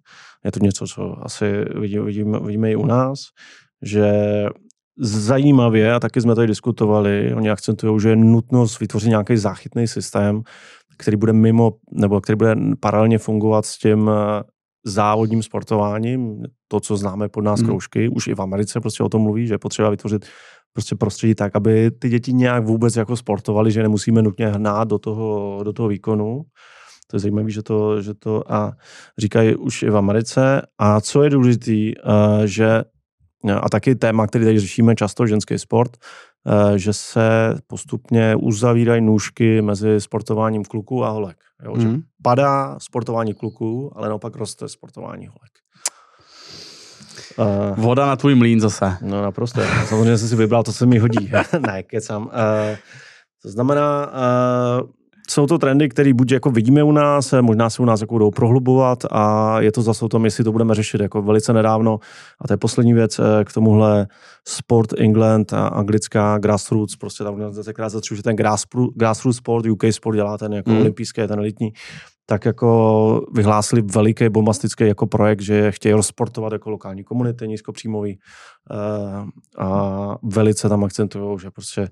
Je to něco, co asi vidíme, vidíme, vidíme i u nás, že zajímavě, a taky jsme tady diskutovali, oni akcentují, že je nutnost vytvořit nějaký záchytný systém, který bude mimo, nebo který bude paralelně fungovat s tím závodním sportováním, to, co známe pod nás hmm. kroužky, už i v Americe prostě o tom mluví, že je potřeba vytvořit prostě prostředí tak, aby ty děti nějak vůbec jako sportovali, že nemusíme nutně hnát do toho, do toho výkonu. To je zajímavé, že to, že to a říkají už i v Americe. A co je důležité, že a taky téma, který tady řešíme často, ženský sport, Eh, že se postupně uzavírají nůžky mezi sportováním kluků a holek. Jo? Mm. Že padá sportování kluků, ale naopak roste sportování holek. Uh, Voda na tvůj mlín zase. No naprosto. Samozřejmě jsem si vybral to, co mi hodí. ne, kecám. Uh, to znamená, uh, jsou to trendy, které buď jako vidíme u nás, možná se u nás jako budou prohlubovat a je to zase o tom, jestli to budeme řešit jako velice nedávno. A to je poslední věc eh, k tomuhle Sport England a anglická grassroots, prostě ta organizace, která zatřuje, že ten grassroots sport, UK sport dělá ten jako mm. olympijský, ten elitní, tak jako vyhlásili veliký bombastický jako projekt, že chtějí rozportovat jako lokální komunity nízkopříjmový uh, a velice tam akcentují, že prostě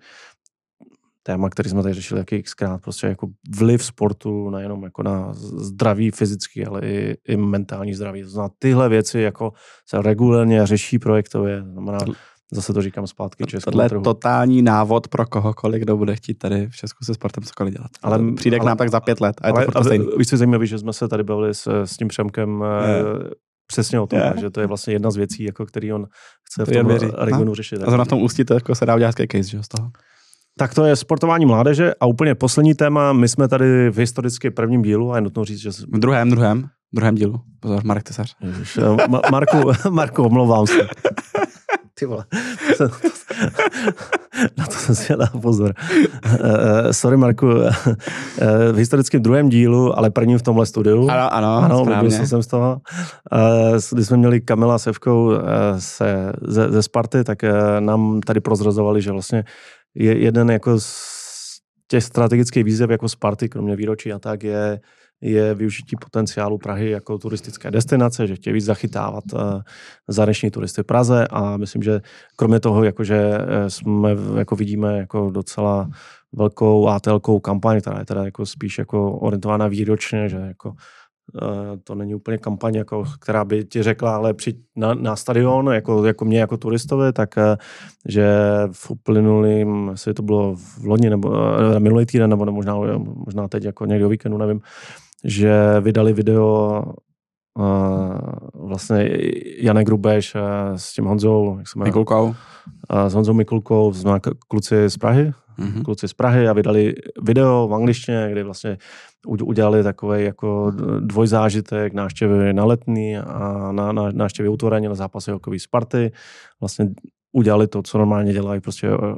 téma, který jsme tady řešili jaký xkrát, prostě jako vliv sportu nejenom jako na zdraví fyzický, ale i, i mentální zdraví. To znamená, tyhle věci jako se regulérně řeší projektově, znamená, zase to říkám zpátky českému Tohle je totální návod pro kohokoliv, kdo bude chtít tady v Česku se sportem cokoliv dělat. Ale přijde ale, k nám tak za pět let a je ale, to ale, Víš, co je zajímavé, že jsme se tady bavili s, s tím Přemkem je. přesně o tom, že to je vlastně jedna z věcí, jako který on chce to v tom regionu řešit. A to na tom ústí to jako se dá udělat case, že z toho. Tak to je sportování mládeže a úplně poslední téma, my jsme tady v historicky prvním dílu a je nutno říct, že... V druhém, druhém, druhém dílu. Pozor, Marek Tesař. Ježiš, Ma- Marku, Marku, omlouvám se. Ty vole. Na to jsem si dal pozor. Uh, sorry, Marku. Uh, v historickém druhém dílu, ale prvním v tomhle studiu. Ano, ano, ano správně. jsem z toho. Když jsme měli Kamila s Evkou uh, se, ze, ze Sparty, tak nám tady prozrazovali, že vlastně je jeden jako z těch strategických výzev jako Sparty, kromě výročí a tak, je, je využití potenciálu Prahy jako turistické destinace, že chtějí víc zachytávat uh, zahraniční turisty v Praze a myslím, že kromě toho, jakože eh, jsme, jako vidíme, jako docela velkou ATLkou kampaň, která je teda jako spíš jako orientovaná výročně, že jako Eh, to není úplně kampaň, jako, která by ti řekla, ale přijď na, na stadion, jako, jako mě jako turistovi, tak eh, že v uplynulým, jestli to bylo v loni nebo uh, minulý týden, nebo možná, možná teď jako někdy o víkendu, nevím, že vydali video uh, vlastně Janek Grubeš uh, s tím Honzou, jak se jmenuje? Mikulkou. Uh, s Honzou Mikulkou, jsme kluci z Prahy, mm-hmm. kluci z Prahy a vydali video v angličtině, kde vlastně udělali takový jako dvojzážitek návštěvy na letní a na, na návštěvy utvoreně na zápasy hokejové Sparty. Vlastně udělali to, co normálně dělají, prostě eh,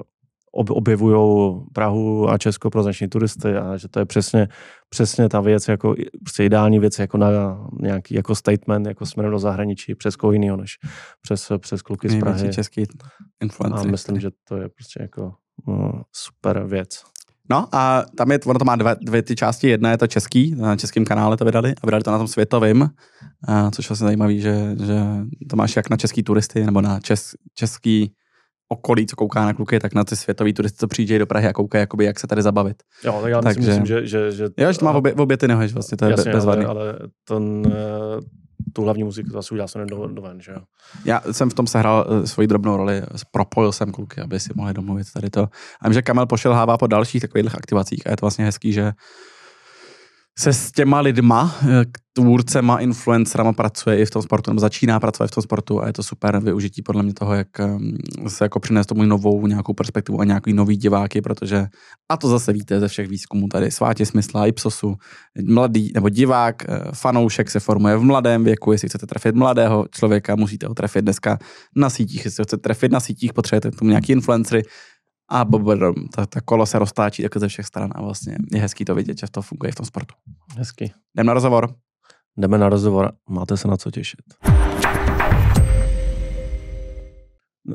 objevují Prahu a Česko pro znační turisty a že to je přesně, přesně ta věc, jako prostě ideální věc jako na nějaký jako statement, jako směrem do zahraničí, přes koho jiného, než přes, přes kluky z Prahy. český influencer. A myslím, že to je prostě jako super věc. No a tam je, ono to má dvě, dvě ty části. Jedna je to český, na českém kanále to vydali a vydali to na tom světovým, a, což je vlastně zajímavý, že, že to máš jak na český turisty nebo na čes, český okolí, co kouká na kluky, tak na ty světový turisty, co přijíždějí do Prahy a koukají, jakoby, jak se tady zabavit. Jo, tak já myslím, Takže, myslím že, že, že... Jo, že to má obě, obě ty nohy, vlastně, to je jasně, bezvadný. Ale, ale ten, tu hlavní muziku zase udělal jsem do, do ven, že jo? Já jsem v tom sehrál uh, svoji drobnou roli, propojil jsem kluky, aby si mohli domluvit tady to. A vím, že Kamel pošelhává po dalších takových aktivacích a je to vlastně hezký, že se s těma lidma, eh, tvůrcema, influencerama pracuje i v tom sportu, nebo začíná pracovat v tom sportu a je to super využití podle mě toho, jak ehm, se jako přinést tomu novou nějakou perspektivu a nějaký nový diváky, protože, a to zase víte ze všech výzkumů tady, svátě smysla, Ipsosu, mladý, nebo divák, eh, fanoušek se formuje v mladém věku, jestli chcete trefit mladého člověka, musíte ho trefit dneska na sítích, jestli chcete trefit na sítích, potřebujete tomu nějaký influencery, a ta, ta kolo se roztáčí jako ze všech stran a vlastně je hezký to vidět, že to funguje v tom sportu. Hezky. Jdeme na rozhovor. Jdeme na rozhovor, máte se na co těšit.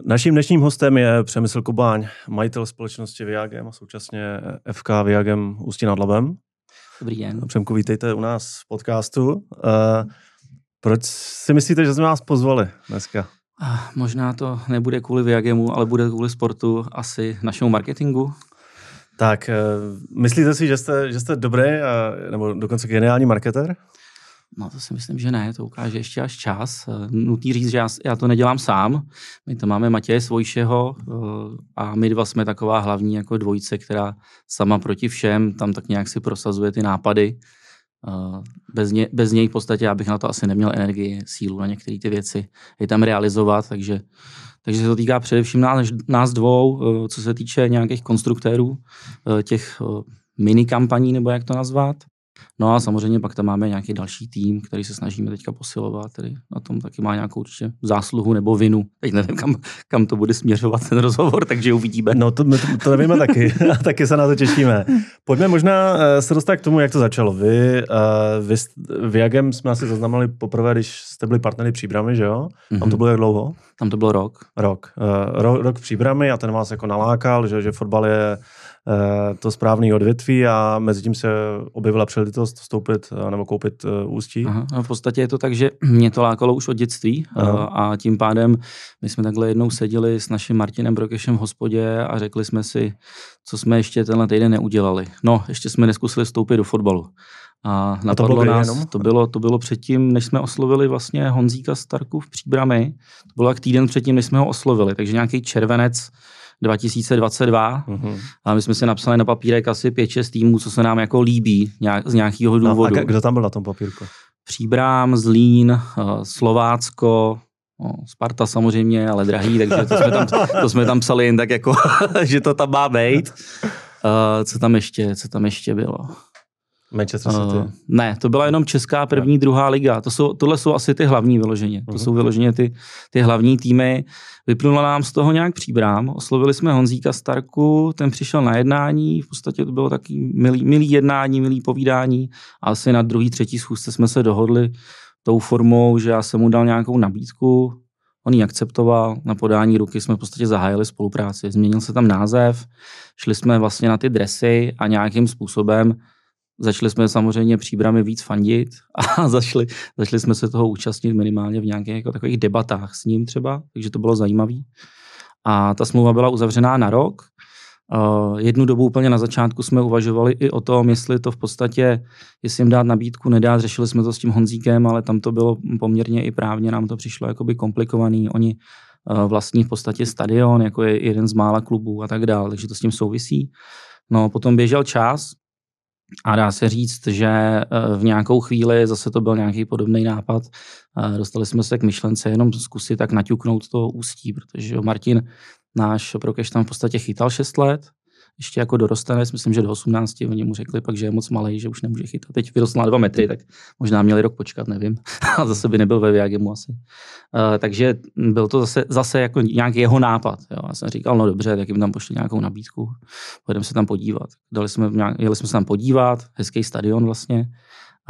Naším dnešním hostem je Přemysl Kubáň, majitel společnosti Viagem a současně FK Viagem Ústí nad Labem. Dobrý den. Přemku, vítejte u nás v podcastu. Uh, proč si myslíte, že jsme vás pozvali dneska? A možná to nebude kvůli Viagemu, ale bude kvůli sportu, asi našemu marketingu. Tak, eh, myslíte si, že jste, že jste dobrý, a, nebo dokonce geniální marketer? No to si myslím, že ne, to ukáže ještě až čas. Eh, nutný říct, že já, já to nedělám sám. My to máme Matěje Svojšeho eh, a my dva jsme taková hlavní jako dvojice, která sama proti všem tam tak nějak si prosazuje ty nápady bez, ně, bez něj v podstatě já bych na to asi neměl energii, sílu na některé ty věci je tam realizovat, takže, takže se to týká především nás, nás dvou, eh, co se týče nějakých konstruktérů, eh, těch eh, mini kampaní, nebo jak to nazvat. No a samozřejmě pak tam máme nějaký další tým, který se snažíme teďka posilovat, který na tom taky má nějakou určitě zásluhu nebo vinu. Teď nevím, kam, kam to bude směřovat ten rozhovor, takže uvidíme. No to, to, to nevíme taky, a taky se na to těšíme. Pojďme možná eh, se dostat k tomu, jak to začalo. Vy, uh, vy v Jagem jsme asi zaznamenali poprvé, když jste byli partnery Příbramy, že jo? Tam to mhm. bylo jak dlouho? Tam to bylo rok. Rok. Ro, rok v Příbramy a ten vás jako nalákal, že, že fotbal je to správné odvětví a mezi tím se objevila příležitost vstoupit nebo koupit Ústí. Aha, v podstatě je to tak, že mě to lákalo už od dětství Aha. a tím pádem my jsme takhle jednou seděli s naším Martinem Brokešem v hospodě a řekli jsme si, co jsme ještě tenhle týden neudělali. No, ještě jsme neskusili vstoupit do fotbalu. A napadlo a to bylo nás, jenom? to bylo, to bylo předtím, než jsme oslovili vlastně Honzíka Starku v Příbrami. To bylo jak týden předtím, než jsme ho oslovili, takže nějaký červenec 2022 mm-hmm. a my jsme si napsali na papírek asi 5-6 týmů, co se nám jako líbí nějak, z nějakého důvodu. No, a kdo tam byl na tom papírku? Příbrám, Zlín, uh, Slovácko, No, Sparta samozřejmě, ale drahý, takže to jsme tam, to jsme tam psali jen tak jako, že to tam má být. Uh, co tam ještě, co tam ještě bylo? Manchester City? Uh, ne, to byla jenom česká první, ne. druhá liga. To jsou, tohle jsou asi ty hlavní vyloženě. To uh-huh. jsou vyloženě ty, ty hlavní týmy. Vyplnula nám z toho nějak příbrám. Oslovili jsme Honzíka Starku, ten přišel na jednání. V podstatě to bylo taky milý, milý jednání, milý povídání. A asi na druhý, třetí schůzce jsme se dohodli tou formou, že já jsem mu dal nějakou nabídku, on ji akceptoval, na podání ruky jsme v podstatě zahájili spolupráci. Změnil se tam název, šli jsme vlastně na ty dresy a nějakým způsobem Začali jsme samozřejmě příbramy víc fandit a začali, začali jsme se toho účastnit minimálně v nějakých jako takových debatách s ním třeba, takže to bylo zajímavé. A ta smlouva byla uzavřená na rok. Uh, jednu dobu úplně na začátku jsme uvažovali i o tom, jestli to v podstatě, jestli jim dát nabídku, nedát. Řešili jsme to s tím Honzíkem, ale tam to bylo poměrně i právně, nám to přišlo jakoby komplikovaný. Oni uh, vlastní v podstatě stadion, jako je jeden z mála klubů a tak dále, takže to s tím souvisí. No, potom běžel čas, a dá se říct, že eh, v nějakou chvíli zase to byl nějaký podobný nápad. Dostali jsme se k myšlence jenom zkusit tak naťuknout to ústí, protože Martin, náš Prokeš tam v podstatě chytal 6 let, ještě jako dorostenec, myslím, že do 18, oni mu řekli pak, že je moc malý, že už nemůže chytat. Teď vyrostl na dva metry, tak možná měli rok počkat, nevím. A zase by nebyl ve Viagemu asi. Uh, takže byl to zase, zase jako nějaký jeho nápad. Jo. Já jsem říkal, no dobře, tak jim tam pošli nějakou nabídku, pojedeme se tam podívat. Dali jsme, jeli jsme se tam podívat, hezký stadion vlastně.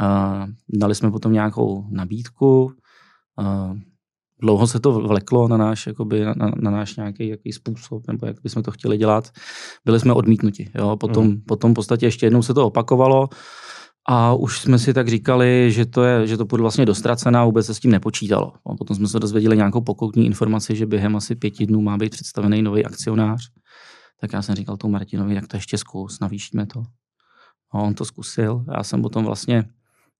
Uh, dali jsme potom nějakou nabídku, uh, dlouho se to vleklo na náš, jakoby, na, na náš nějaký jaký způsob, nebo jak bychom to chtěli dělat. Byli jsme odmítnuti. Jo? Potom, mm. potom v podstatě ještě jednou se to opakovalo a už jsme si tak říkali, že to, je, že to bude vlastně dostracená, vůbec se s tím nepočítalo. A potom jsme se dozvěděli nějakou pokoutní informaci, že během asi pěti dnů má být představený nový akcionář. Tak já jsem říkal tomu Martinovi, jak to ještě zkus, navýšíme to. A on to zkusil. Já jsem potom vlastně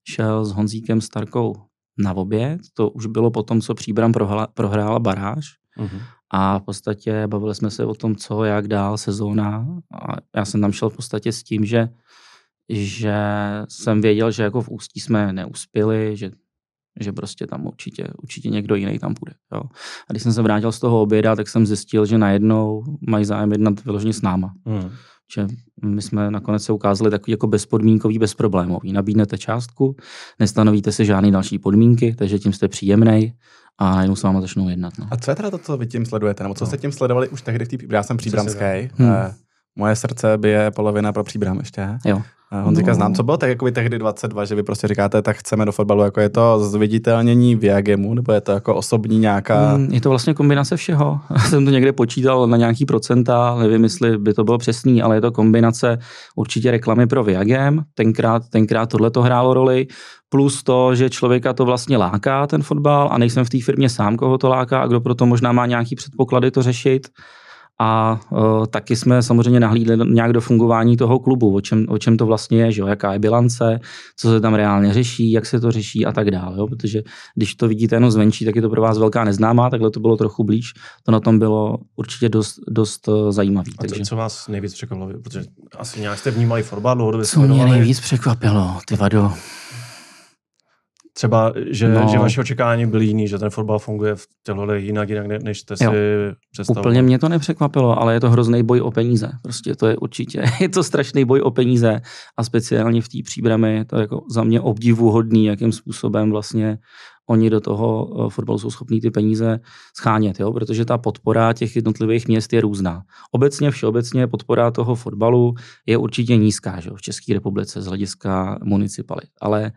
šel s Honzíkem Starkou na oběd. To už bylo po tom, co Příbram prohla, prohrála baráž. Uh-huh. A v podstatě bavili jsme se o tom, co, jak dál sezóna. A já jsem tam šel v podstatě s tím, že, že jsem věděl, že jako v Ústí jsme neuspěli, že, že prostě tam určitě, určitě někdo jiný tam bude. Jo. A když jsem se vrátil z toho oběda, tak jsem zjistil, že najednou mají zájem jednat vyloženě s náma. Uh-huh že my jsme nakonec se ukázali takový jako bezpodmínkový, bezproblémový. Nabídnete částku, nestanovíte si žádné další podmínky, takže tím jste příjemný a najednou s váma začnou jednat. No. A co je teda to, co vy tím sledujete? Nebo co no. jste tím sledovali už tehdy v té, já jsem příbramský, hmm. Moje srdce bije polovina pro příbram ještě. Jo. Honzika no. znám, co bylo tak jako tehdy 22, že vy prostě říkáte, tak chceme do fotbalu, jako je to zviditelnění v Jagemu, nebo je to jako osobní nějaká... Mm, je to vlastně kombinace všeho. Jsem to někde počítal na nějaký procenta, nevím, jestli by to bylo přesný, ale je to kombinace určitě reklamy pro Viagem, tenkrát, tenkrát tohle to hrálo roli, plus to, že člověka to vlastně láká, ten fotbal, a nejsem v té firmě sám, koho to láká a kdo proto možná má nějaký předpoklady to řešit a uh, taky jsme samozřejmě nahlídli nějak do fungování toho klubu, o čem, o čem to vlastně je, že jo, jaká je bilance, co se tam reálně řeší, jak se to řeší a tak dále. Jo, protože když to vidíte jenom zvenčí, tak je to pro vás velká neznámá, takhle to bylo trochu blíž. To na tom bylo určitě dost, dost uh, zajímavý. A takže... co vás nejvíc překvapilo? Protože asi nějak jste vnímali fotbal, dlouhodobě Co mě nejvíc překvapilo, ty vado. Třeba, že, no. že vaše očekávání byly jiný, že ten fotbal funguje v těchto jinak, jinak, než jste si jo. představovali. Úplně mě to nepřekvapilo, ale je to hrozný boj o peníze. Prostě to je určitě, je to strašný boj o peníze a speciálně v té příbrami to je jako za mě obdivuhodný, jakým způsobem vlastně oni do toho eh, fotbalu jsou schopní ty peníze schánět, jo? protože ta podpora těch jednotlivých měst je různá. Obecně, všeobecně podpora toho fotbalu je určitě nízká že? v České republice z hlediska municipalit, ale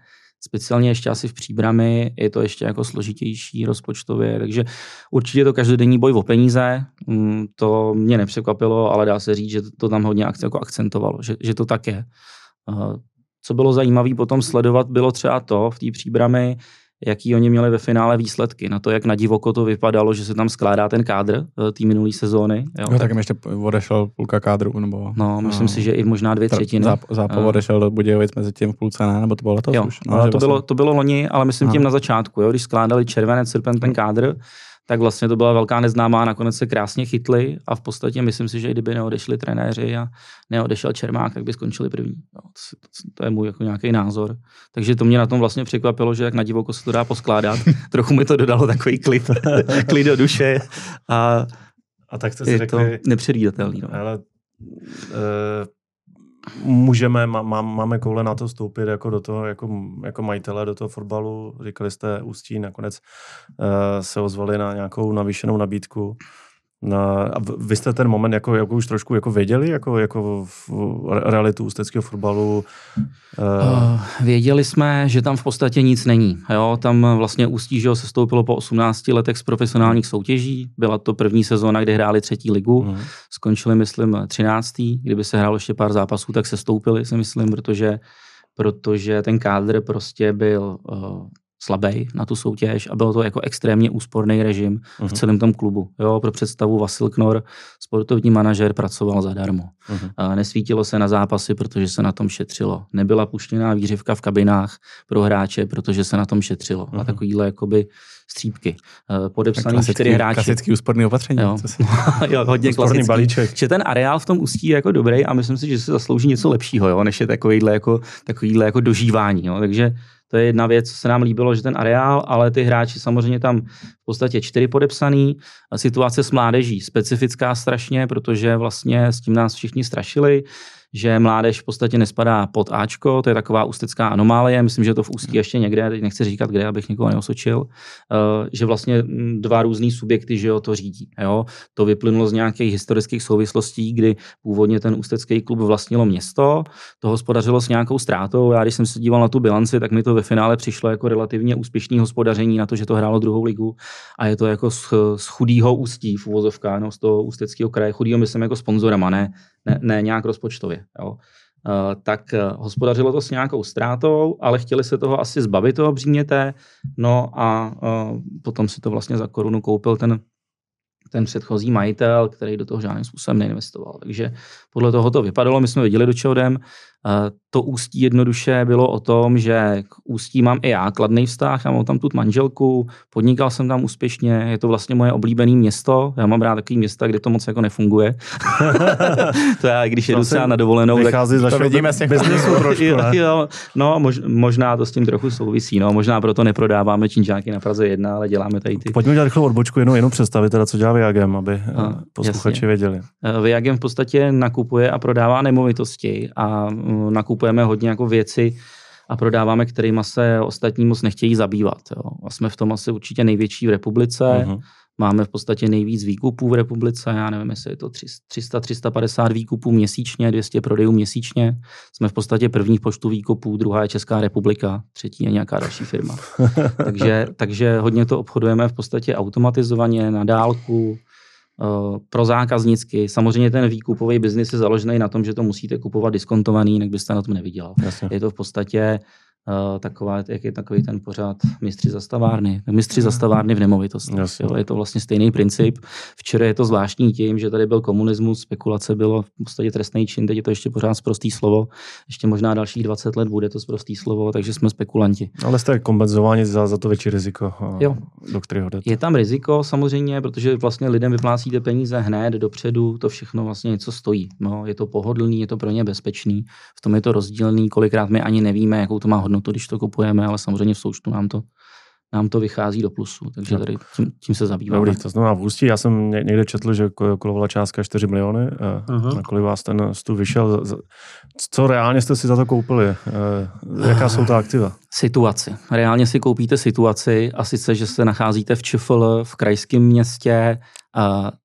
speciálně ještě asi v příbrami je to ještě jako složitější rozpočtově, takže určitě to každodenní boj o peníze, mm, to mě nepřekvapilo, ale dá se říct, že to tam hodně jako akcentovalo, že, že to tak je. Co bylo zajímavé potom sledovat, bylo třeba to v té příbrami, jaký oni měli ve finále výsledky, na to, jak na divoko to vypadalo, že se tam skládá ten kádr eh, té minulé sezóny. Jo, no, tak jim ještě odešel půlka kádru, nebo... No, myslím no, si, že i možná dvě třetiny. Záp, zápal uh, odešel do Budějovic mezi tím v půlce, ne? nebo to bylo letos jo, už? No, to, vlastně... bylo, to bylo loni, ale myslím no. tím na začátku, jo, když skládali červené srpen ten kádr, tak vlastně to byla velká neznámá, nakonec se krásně chytli a v podstatě myslím si, že i kdyby neodešli trenéři a neodešel Čermák, tak by skončili první. No, to, to, to, je můj jako nějaký názor. Takže to mě na tom vlastně překvapilo, že jak na divoko se to dá poskládat. Trochu mi to dodalo takový klid, klid do duše a, a tak jste si je řekli, to nepředvídatelný. No. Ale, uh, můžeme, má, máme koule na to vstoupit jako do toho, jako, jako majitele do toho fotbalu. Říkali jste Ústí, nakonec uh, se ozvali na nějakou navýšenou nabídku. Na, a vy jste ten moment jako, jako už trošku jako věděli, jako, jako v realitu ústeckého fotbalu? Uh... Věděli jsme, že tam v podstatě nic není. Jo? Tam vlastně Ústí že se stoupilo po 18 letech z profesionálních soutěží. Byla to první sezóna, kdy hráli třetí ligu. Uh. Skončili, myslím, 13. Kdyby se hrálo ještě pár zápasů, tak se stoupili, si myslím, protože protože ten kádr prostě byl uh, slabý na tu soutěž a bylo to jako extrémně úsporný režim uh-huh. v mhm. celém tom klubu. Jo, pro představu Vasil Knor, sportovní manažer, pracoval zadarmo. Uh-huh. A nesvítilo se na zápasy, protože se na tom šetřilo. Nebyla puštěná výřivka v kabinách pro hráče, protože se na tom šetřilo. Uh-huh. A takovýhle jakoby střípky. Podepsaný klasický, čtyři hráči. Klasický úsporný opatření. Jo, jo hodně klasický. balíček. Že ten areál v tom ústí je jako dobrý a myslím si, že se zaslouží něco lepšího, jo, než je takovýhle jako, takovýhle jako dožívání. Jo. Takže to je jedna věc, co se nám líbilo, že ten areál, ale ty hráči samozřejmě tam v podstatě čtyři podepsaný. Situace s mládeží specifická strašně, protože vlastně s tím nás všichni strašili že mládež v podstatě nespadá pod Ačko, to je taková ústecká anomálie, myslím, že to v Ústí ještě někde, teď nechci říkat kde, abych někoho neosočil, eh, že vlastně mm, dva různý subjekty, že jo, to řídí. Jo? To vyplynulo z nějakých historických souvislostí, kdy původně ten ústecký klub vlastnilo město, to hospodařilo s nějakou ztrátou. Já když jsem se díval na tu bilanci, tak mi to ve finále přišlo jako relativně úspěšný hospodaření na to, že to hrálo druhou ligu a je to jako z, z chudýho ústí v uvozovkách, no, z toho ústeckého kraje, chudýho myslím jako sponzorama, ne, ne, ne nějak rozpočtově. Jo. Uh, tak uh, hospodařilo to s nějakou ztrátou, ale chtěli se toho asi zbavit toho bříměte, no a uh, potom si to vlastně za korunu koupil ten, ten předchozí majitel, který do toho žádným způsobem neinvestoval. Takže podle toho to vypadalo, my jsme viděli, do čeho jdem. To ústí jednoduše bylo o tom, že k ústí mám i já kladný vztah, já mám tam tu manželku, podnikal jsem tam úspěšně, je to vlastně moje oblíbené město, já mám rád takový města, kde to moc jako nefunguje. to já, když jedu třeba na dovolenou, vychází tak to vidíme z těch trošku, jo, jo, no, mož, možná to s tím trochu souvisí, no, možná proto neprodáváme činžáky na Praze 1, ale děláme tady ty. Pojďme dělat rychlou odbočku, jenom, jenom představit teda, co dělá Viagem, aby a, eh, posluchači jasně. věděli. Eh, Viagem v podstatě nakupuje a prodává nemovitosti a nakupujeme hodně jako věci a prodáváme, kterými se ostatní moc nechtějí zabývat. Jo. A jsme v tom asi určitě největší v republice. Uh-huh. Máme v podstatě nejvíc výkupů v republice, já nevím, jestli je to 300-350 výkupů měsíčně, 200 prodejů měsíčně. Jsme v podstatě první v počtu výkupů, druhá je Česká republika, třetí je nějaká další firma. takže, takže hodně to obchodujeme v podstatě automatizovaně, na dálku, Eh, pro zákaznicky. Samozřejmě ten výkupový biznis je založený na tom, že to musíte kupovat diskontovaný, jinak byste na tom nevydělal. Jasně. Je to v podstatě taková, jak je takový ten pořád mistři zastavárny. Mistři zastavárny v nemovitosti. Jo, je to vlastně stejný princip. Včera je to zvláštní tím, že tady byl komunismus, spekulace bylo v podstatě trestný čin, teď je to ještě pořád zprostý slovo. Ještě možná dalších 20 let bude to zprostý slovo, takže jsme spekulanti. Ale jste kompenzováni za, za to větší riziko, jo. do kterého jdete. Je tam riziko samozřejmě, protože vlastně lidem vyplácíte peníze hned dopředu, to všechno vlastně něco stojí. No, je to pohodlný, je to pro ně bezpečný. V tom je to rozdílný, kolikrát my ani nevíme, jakou to má hodnotu hodnotu, když to kupujeme, ale samozřejmě v součtu nám to nám to vychází do plusu, takže tady tím, tím se zabýváme. Dobrý, to znamená v Ústí, já jsem někde četl, že kolovala částka 4 miliony, uh-huh. na kolik vás ten stůl vyšel. Co reálně jste si za to koupili? Eh, jaká jsou ta aktiva? Situaci. Reálně si koupíte situaci a sice, že se nacházíte v ČFL, v krajském městě,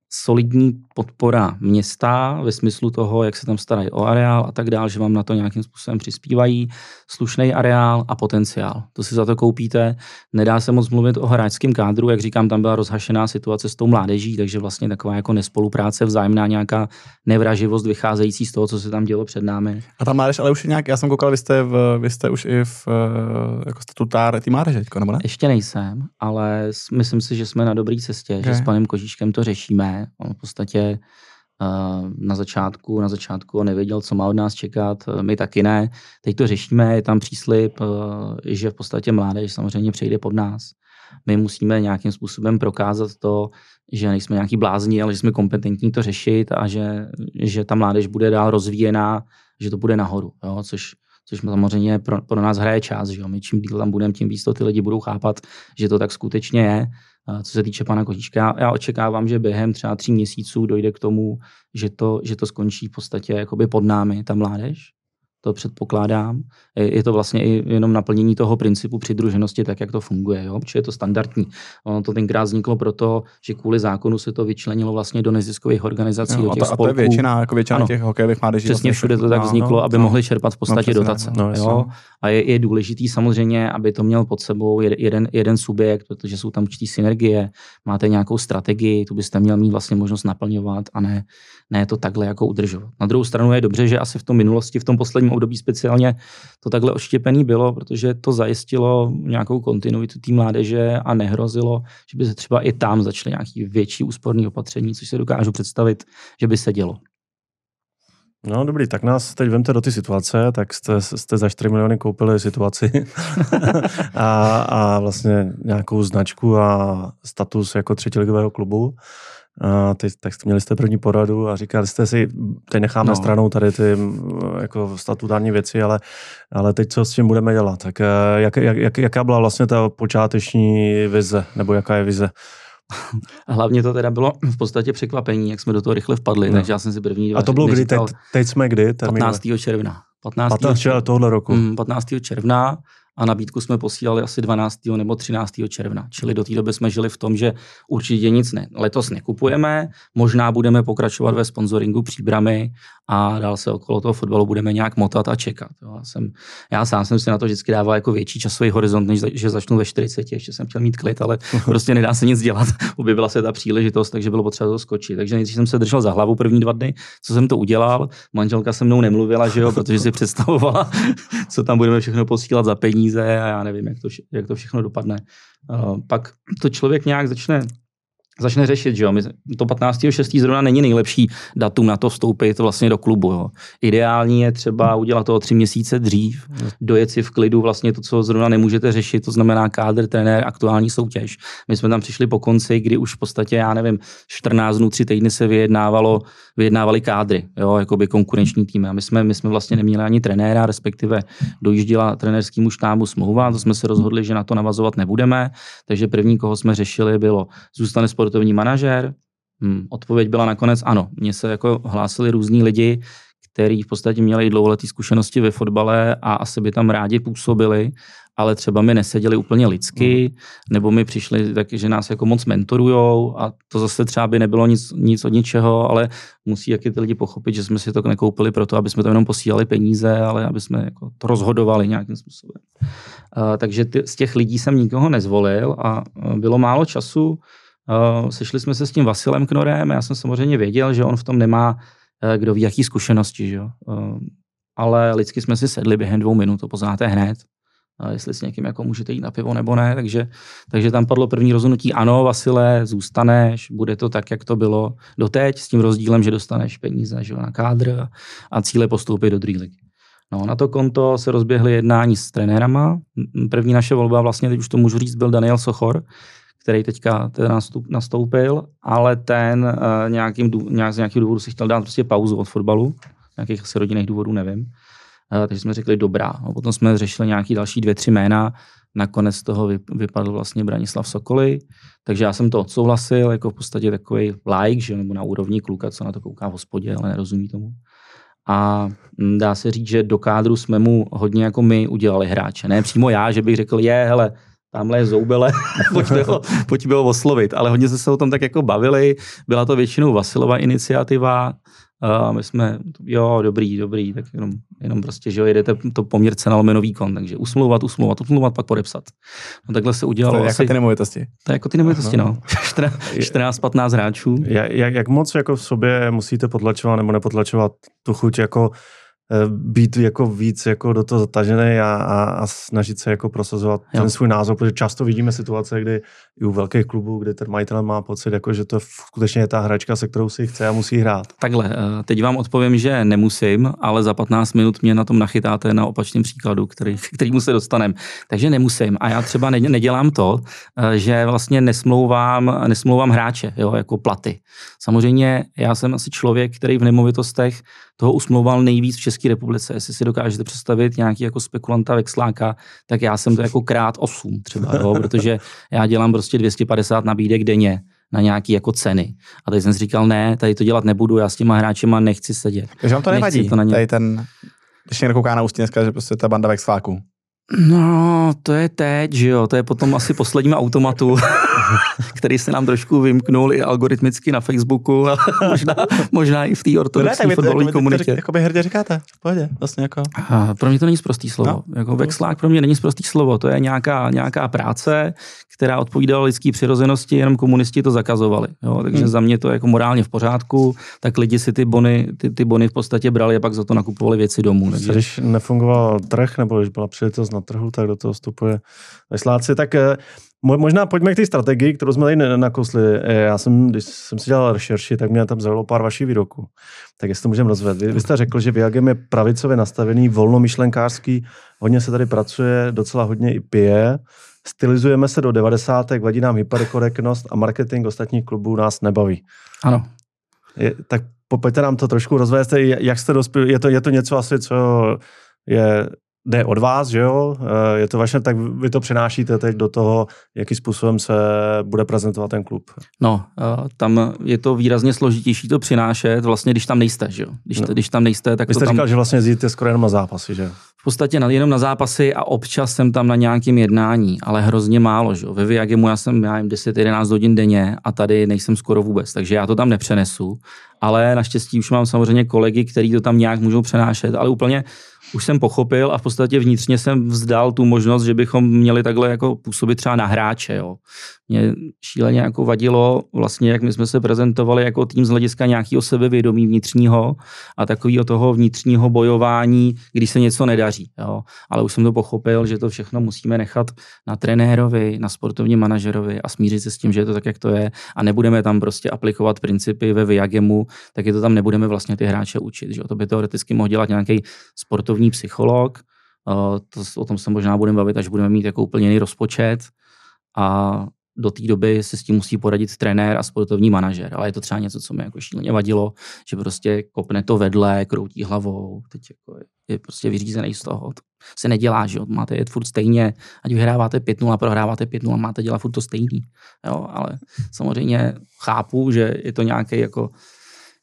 solidní podpora města ve smyslu toho, jak se tam starají o areál a tak dále, že vám na to nějakým způsobem přispívají, slušný areál a potenciál. To si za to koupíte. Nedá se moc mluvit o hráčském kádru, jak říkám, tam byla rozhašená situace s tou mládeží, takže vlastně taková jako nespolupráce, vzájemná nějaká nevraživost vycházející z toho, co se tam dělo před námi. A ta mládež ale už je nějak, já jsem koukal, vy jste, v, vy jste už i v, jako statutár té mládeže, nebo ne? Ještě nejsem, ale myslím si, že jsme na dobré cestě, okay. že s panem Kožíškem to řešíme On v podstatě uh, na začátku, na začátku nevěděl, co má od nás čekat, my taky ne. Teď to řešíme, je tam příslip, uh, že v podstatě mládež samozřejmě přejde pod nás. My musíme nějakým způsobem prokázat to, že nejsme nějaký blázni, ale že jsme kompetentní to řešit a že, že ta mládež bude dál rozvíjená, že to bude nahoru, jo? což což samozřejmě pro, pro nás hraje čas. Že jo? My čím díl tam budeme, tím víc to ty lidi budou chápat, že to tak skutečně je co se týče pana Kožíčka. Já očekávám, že během třeba tří měsíců dojde k tomu, že to, že to skončí v podstatě jakoby pod námi, ta mládež, to předpokládám. Je to vlastně i jenom naplnění toho principu přidruženosti, tak jak to funguje, jo? protože je to standardní. Ono to tenkrát vzniklo proto, že kvůli zákonu se to vyčlenilo vlastně do neziskových organizací, jo, do těch a to, spolků. A to je většina, jako většina ano, těch hokejových mládeží. Přesně vlastně všude to tak vzniklo, no, aby no, mohli čerpat v podstatě no, dotace. No, jo? A je, je důležitý samozřejmě, aby to měl pod sebou jeden, jeden subjekt, protože jsou tam určitý synergie, máte nějakou strategii, tu byste měl mít vlastně možnost naplňovat a ne, ne to takhle jako udržovat. Na druhou stranu je dobře, že asi v tom minulosti, v tom posledním období speciálně to takhle oštěpený bylo, protože to zajistilo nějakou kontinuitu té mládeže a nehrozilo, že by se třeba i tam začaly nějaký větší úsporný opatření, což se dokážu představit, že by se dělo. No dobrý, tak nás teď vemte do ty situace, tak jste, jste za 4 miliony koupili situaci a, a vlastně nějakou značku a status jako třetiligového klubu. A teď, tak měli jste první poradu a říkali jste si, teď necháme no. stranou tady ty jako statutární věci, ale, ale teď co s tím budeme dělat? Tak eh, jak, jak, jaká byla vlastně ta počáteční vize, nebo jaká je vize? Hlavně to teda bylo v podstatě překvapení, jak jsme do toho rychle vpadli, no. takže já jsem si první A to bylo kdy? Teď, teď jsme kdy? Termín? 15. června. 15. 15. června tohohle roku. 15. Mm, června a nabídku jsme posílali asi 12. nebo 13. června. Čili do té doby jsme žili v tom, že určitě nic ne, letos nekupujeme, možná budeme pokračovat ve sponsoringu příbramy a dál se okolo toho fotbalu budeme nějak motat a čekat. Jo. Já, jsem, já sám jsem si na to vždycky dával jako větší časový horizont, než že začnu ve 40, ještě jsem chtěl mít klid, ale prostě nedá se nic dělat. Objevila se ta příležitost, takže bylo potřeba to skočit. Takže nejdřív jsem se držel za hlavu první dva dny, co jsem to udělal. Manželka se mnou nemluvila, že jo, protože si představovala, co tam budeme všechno posílat za peníze a já nevím, jak to, jak to všechno dopadne. Uh, pak to člověk nějak začne začne řešit, že jo. My, to 15.6. zrovna není nejlepší datum na to vstoupit vlastně do klubu. Jo. Ideální je třeba udělat to o tři měsíce dřív, dojet si v klidu vlastně to, co zrovna nemůžete řešit, to znamená kádr, trenér, aktuální soutěž. My jsme tam přišli po konci, kdy už v podstatě, já nevím, 14 dnů, 3 týdny se vyjednávalo, vyjednávali kádry, jo, by konkurenční týmy. A my jsme, my jsme vlastně neměli ani trenéra, respektive dojížděla trenérskému štábu smlouva, to jsme se rozhodli, že na to navazovat nebudeme, takže první, koho jsme řešili, bylo zůstane sportovní manažer? Hmm, odpověď byla nakonec ano. Mně se jako hlásili různí lidi, kteří v podstatě měli dlouholeté zkušenosti ve fotbale a asi by tam rádi působili, ale třeba mi neseděli úplně lidsky, mm. nebo mi přišli taky, že nás jako moc mentorujou a to zase třeba by nebylo nic, nic od ničeho, ale musí jaký ty lidi pochopit, že jsme si to nekoupili proto, aby jsme tam jenom posílali peníze, ale aby jsme jako to rozhodovali nějakým způsobem. Uh, takže ty, z těch lidí jsem nikoho nezvolil a uh, bylo málo času, Uh, sešli jsme se s tím Vasilem Knorem, já jsem samozřejmě věděl, že on v tom nemá uh, kdo ví, jaký zkušenosti, že? Uh, ale lidsky jsme si sedli během dvou minut, to poznáte hned, jestli s někým jako můžete jít na pivo nebo ne, takže, takže tam padlo první rozhodnutí, ano, Vasile, zůstaneš, bude to tak, jak to bylo doteď, s tím rozdílem, že dostaneš peníze že, na kádr a cíle postoupit do druhé ligy. No, na to konto se rozběhly jednání s trenérama. První naše volba, vlastně teď už to můžu říct, byl Daniel Sochor, který teďka teda nastup, nastoupil, ale ten uh, nějakým, nějak, z nějakých důvodů si chtěl dát prostě pauzu od fotbalu, nějakých asi rodinných důvodů, nevím. Uh, takže jsme řekli dobrá. A potom jsme řešili nějaký další dvě, tři jména. Nakonec toho vypadl vlastně Branislav Sokoly, takže já jsem to odsouhlasil jako v podstatě takový like, že nebo na úrovni kluka, co na to kouká v hospodě, ale nerozumí tomu. A mm, dá se říct, že do kádru jsme mu hodně jako my udělali hráče. Ne přímo já, že bych řekl, je, hele, tamhle je zoubele, pojďme ho, pojďme ho oslovit. Ale hodně jsme se o tom tak jako bavili, byla to většinou Vasilova iniciativa, a my jsme, jo, dobrý, dobrý, tak jenom, jenom prostě, že jo, jedete to poměr cena lomeno výkon, takže usmlouvat, usmlouvat, usmlouvat, pak podepsat. No takhle se udělalo To je asi, jako ty nemovitosti. to je jako ty nemovitosti, no. 14-15 hráčů. Jak, jak, jak moc jako v sobě musíte potlačovat nebo nepotlačovat tu chuť jako být jako víc jako do toho zatažený a, a, a snažit se jako prosazovat Jo. ten svůj názor, protože často vidíme situace, kdy i u velkých klubů, kde ten majitel má pocit, jako, že to skutečně je ta hračka, se kterou si chce a musí hrát. Takhle, eh, teď vám odpovím, že nemusím, ale za 15 minut mě na tom nachytáte na opačném příkladu, který, kterýmu se dostanem. Takže nemusím. A já třeba ne- nedělám to, eh, že vlastně nesmlouvám, nesmlouvám hráče, jo, jako platy. Samozřejmě já jsem asi člověk, který v nemovitostech toho usmlouval nejvíc v České republice. Jestli si dokážete představit nějaký jako spekulanta vexláka, tak já jsem to jako krát 8 třeba, jo, protože já dělám prostě 250 nabídek denně na nějaký jako ceny. A teď jsem si říkal, ne, tady to dělat nebudu, já s těma hráčema nechci sedět. Takže vám to Nechci nevadí, to na ně- tady ten, když někdo kouká na ústí dneska, že prostě ta banda vexláků. No, to je teď, že jo, to je potom asi posledním automatu, který se nám trošku vymknul i algoritmicky na Facebooku a možná, možná i v té ortodoxní fotbalové komunitě. Jako by hrdě říkáte, v pohodě, vlastně jako. A pro mě to není sprostý slovo. No. No, jako vexlák pro mě není sprostý slovo. To je nějaká, nějaká práce, která odpovídala lidské přirozenosti, jenom komunisti to zakazovali. Jo? Takže Hmm. za mě to je jako morálně v pořádku, tak lidi si ty bony, ty, ty bony v podstatě brali a pak za to nakupovali věci domů. Takže... Když nefungoval trh, nebo když byla příležitost na trhu, tak do toho vstupuje vesláci. Tak eh, možná pojďme k té strategii, kterou jsme tady ne- nakousli. Eh, Já jsem, když jsem si dělal rešerši, tak mě tam zaujalo pár vašich výroků. Tak jestli to můžeme rozvést. Vy, vy jste řekl, že Viagem je pravicově nastavený, volnomyšlenkářský, hodně se tady pracuje, docela hodně i pije. Stylizujeme se do 90. vadí nám hyperkorektnost a marketing ostatních klubů nás nebaví. Ano. Je, tak po- pojďte nám to trošku rozvést, jak jste dospěli, je to, je to něco asi, co je, jde od vás, že jo, Eh, je to vaše, tak vy to přenášíte teď do toho, jakým způsobem se bude prezentovat ten klub. No, uh, tam je to výrazně složitější to přinášet, vlastně když tam nejste, že jo? Když, No. když tam nejste, tak Vy to jste tam říkal, že vlastně jezdíte skoro jenom na zápasy, že? v podstatě jenom na zápasy a občas jsem tam na nějakém jednání, ale hrozně málo, že jo? Ve Viagemu já jsem, já nevím, 10-11 hodin denně a tady nejsem skoro vůbec, takže já to tam nepřenesu, ale naštěstí už mám samozřejmě kolegy, kteří to tam nějak můžou přenášet, ale úplně už jsem pochopil a v podstatě vnitřně jsem vzdal tu možnost, že bychom měli takhle jako působit třeba na hráče. Jo. Mě šíleně jako vadilo vlastně, jak my jsme se prezentovali jako tým z hlediska nějakého sebevědomí vnitřního a takového toho vnitřního bojování, když se něco nedaří. Jo. Ale už jsem to pochopil, že to všechno musíme nechat na trenérovi, na sportovním manažerovi a smířit se s tím, že je to tak, jak to je a nebudeme tam prostě aplikovat principy ve Viagemu, tak je to tam nebudeme vlastně ty hráče učit. Že? jo. To by teoreticky mohl dělat nějaký sportovní psycholog, Eh, to, o tom se možná budeme bavit, až budeme mít jako úplně jiný rozpočet a do té doby se s tím musí poradit trenér a sportovní manažer. Ale je to třeba něco, co mi jako šíleně vadilo, že prostě kopne to vedle, kroutí hlavou, teď jako je, prostě vyřízený z toho. To se nedělá, že máte jet furt stejně, ať vyhráváte 5-0 a prohráváte 5-0, máte dělat furt to stejný. Jo? Ale samozřejmě chápu, že je to nějaký jako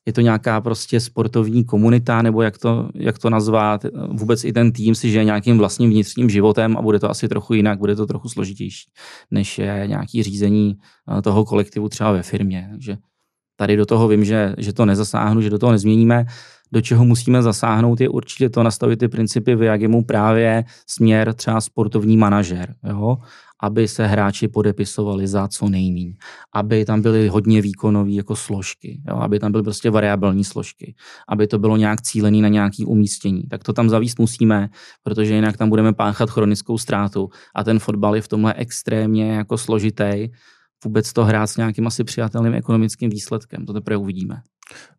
je to nějaká prostě sportovní komunita, nebo jak to, jak to nazvat, vůbec i ten tým si žije nějakým vlastním vnitřním životem a bude to asi trochu jinak, bude to trochu složitější, než je nějaký řízení eh, toho kolektivu třeba ve firmě. Takže tady do toho vím, že, že to nezasáhnu, že do toho nezměníme. Do čeho musíme zasáhnout, je určitě to nastavit ty principy v Jagimu právě směr třeba sportovní manažer, jo? Aby se hráči podepisovali za co nejmíň, aby tam byly hodně výkonové jako složky, jo? aby tam byly prostě variabilní složky, aby to bylo nějak cílený na nějaký umístění. Tak to tam zavíst musíme, protože jinak tam budeme páchat chronickou ztrátu a ten fotbal je v tomhle extrémně jako složitý, vůbec to hrát s nějakým asi přijatelným ekonomickým výsledkem. To teprve uvidíme.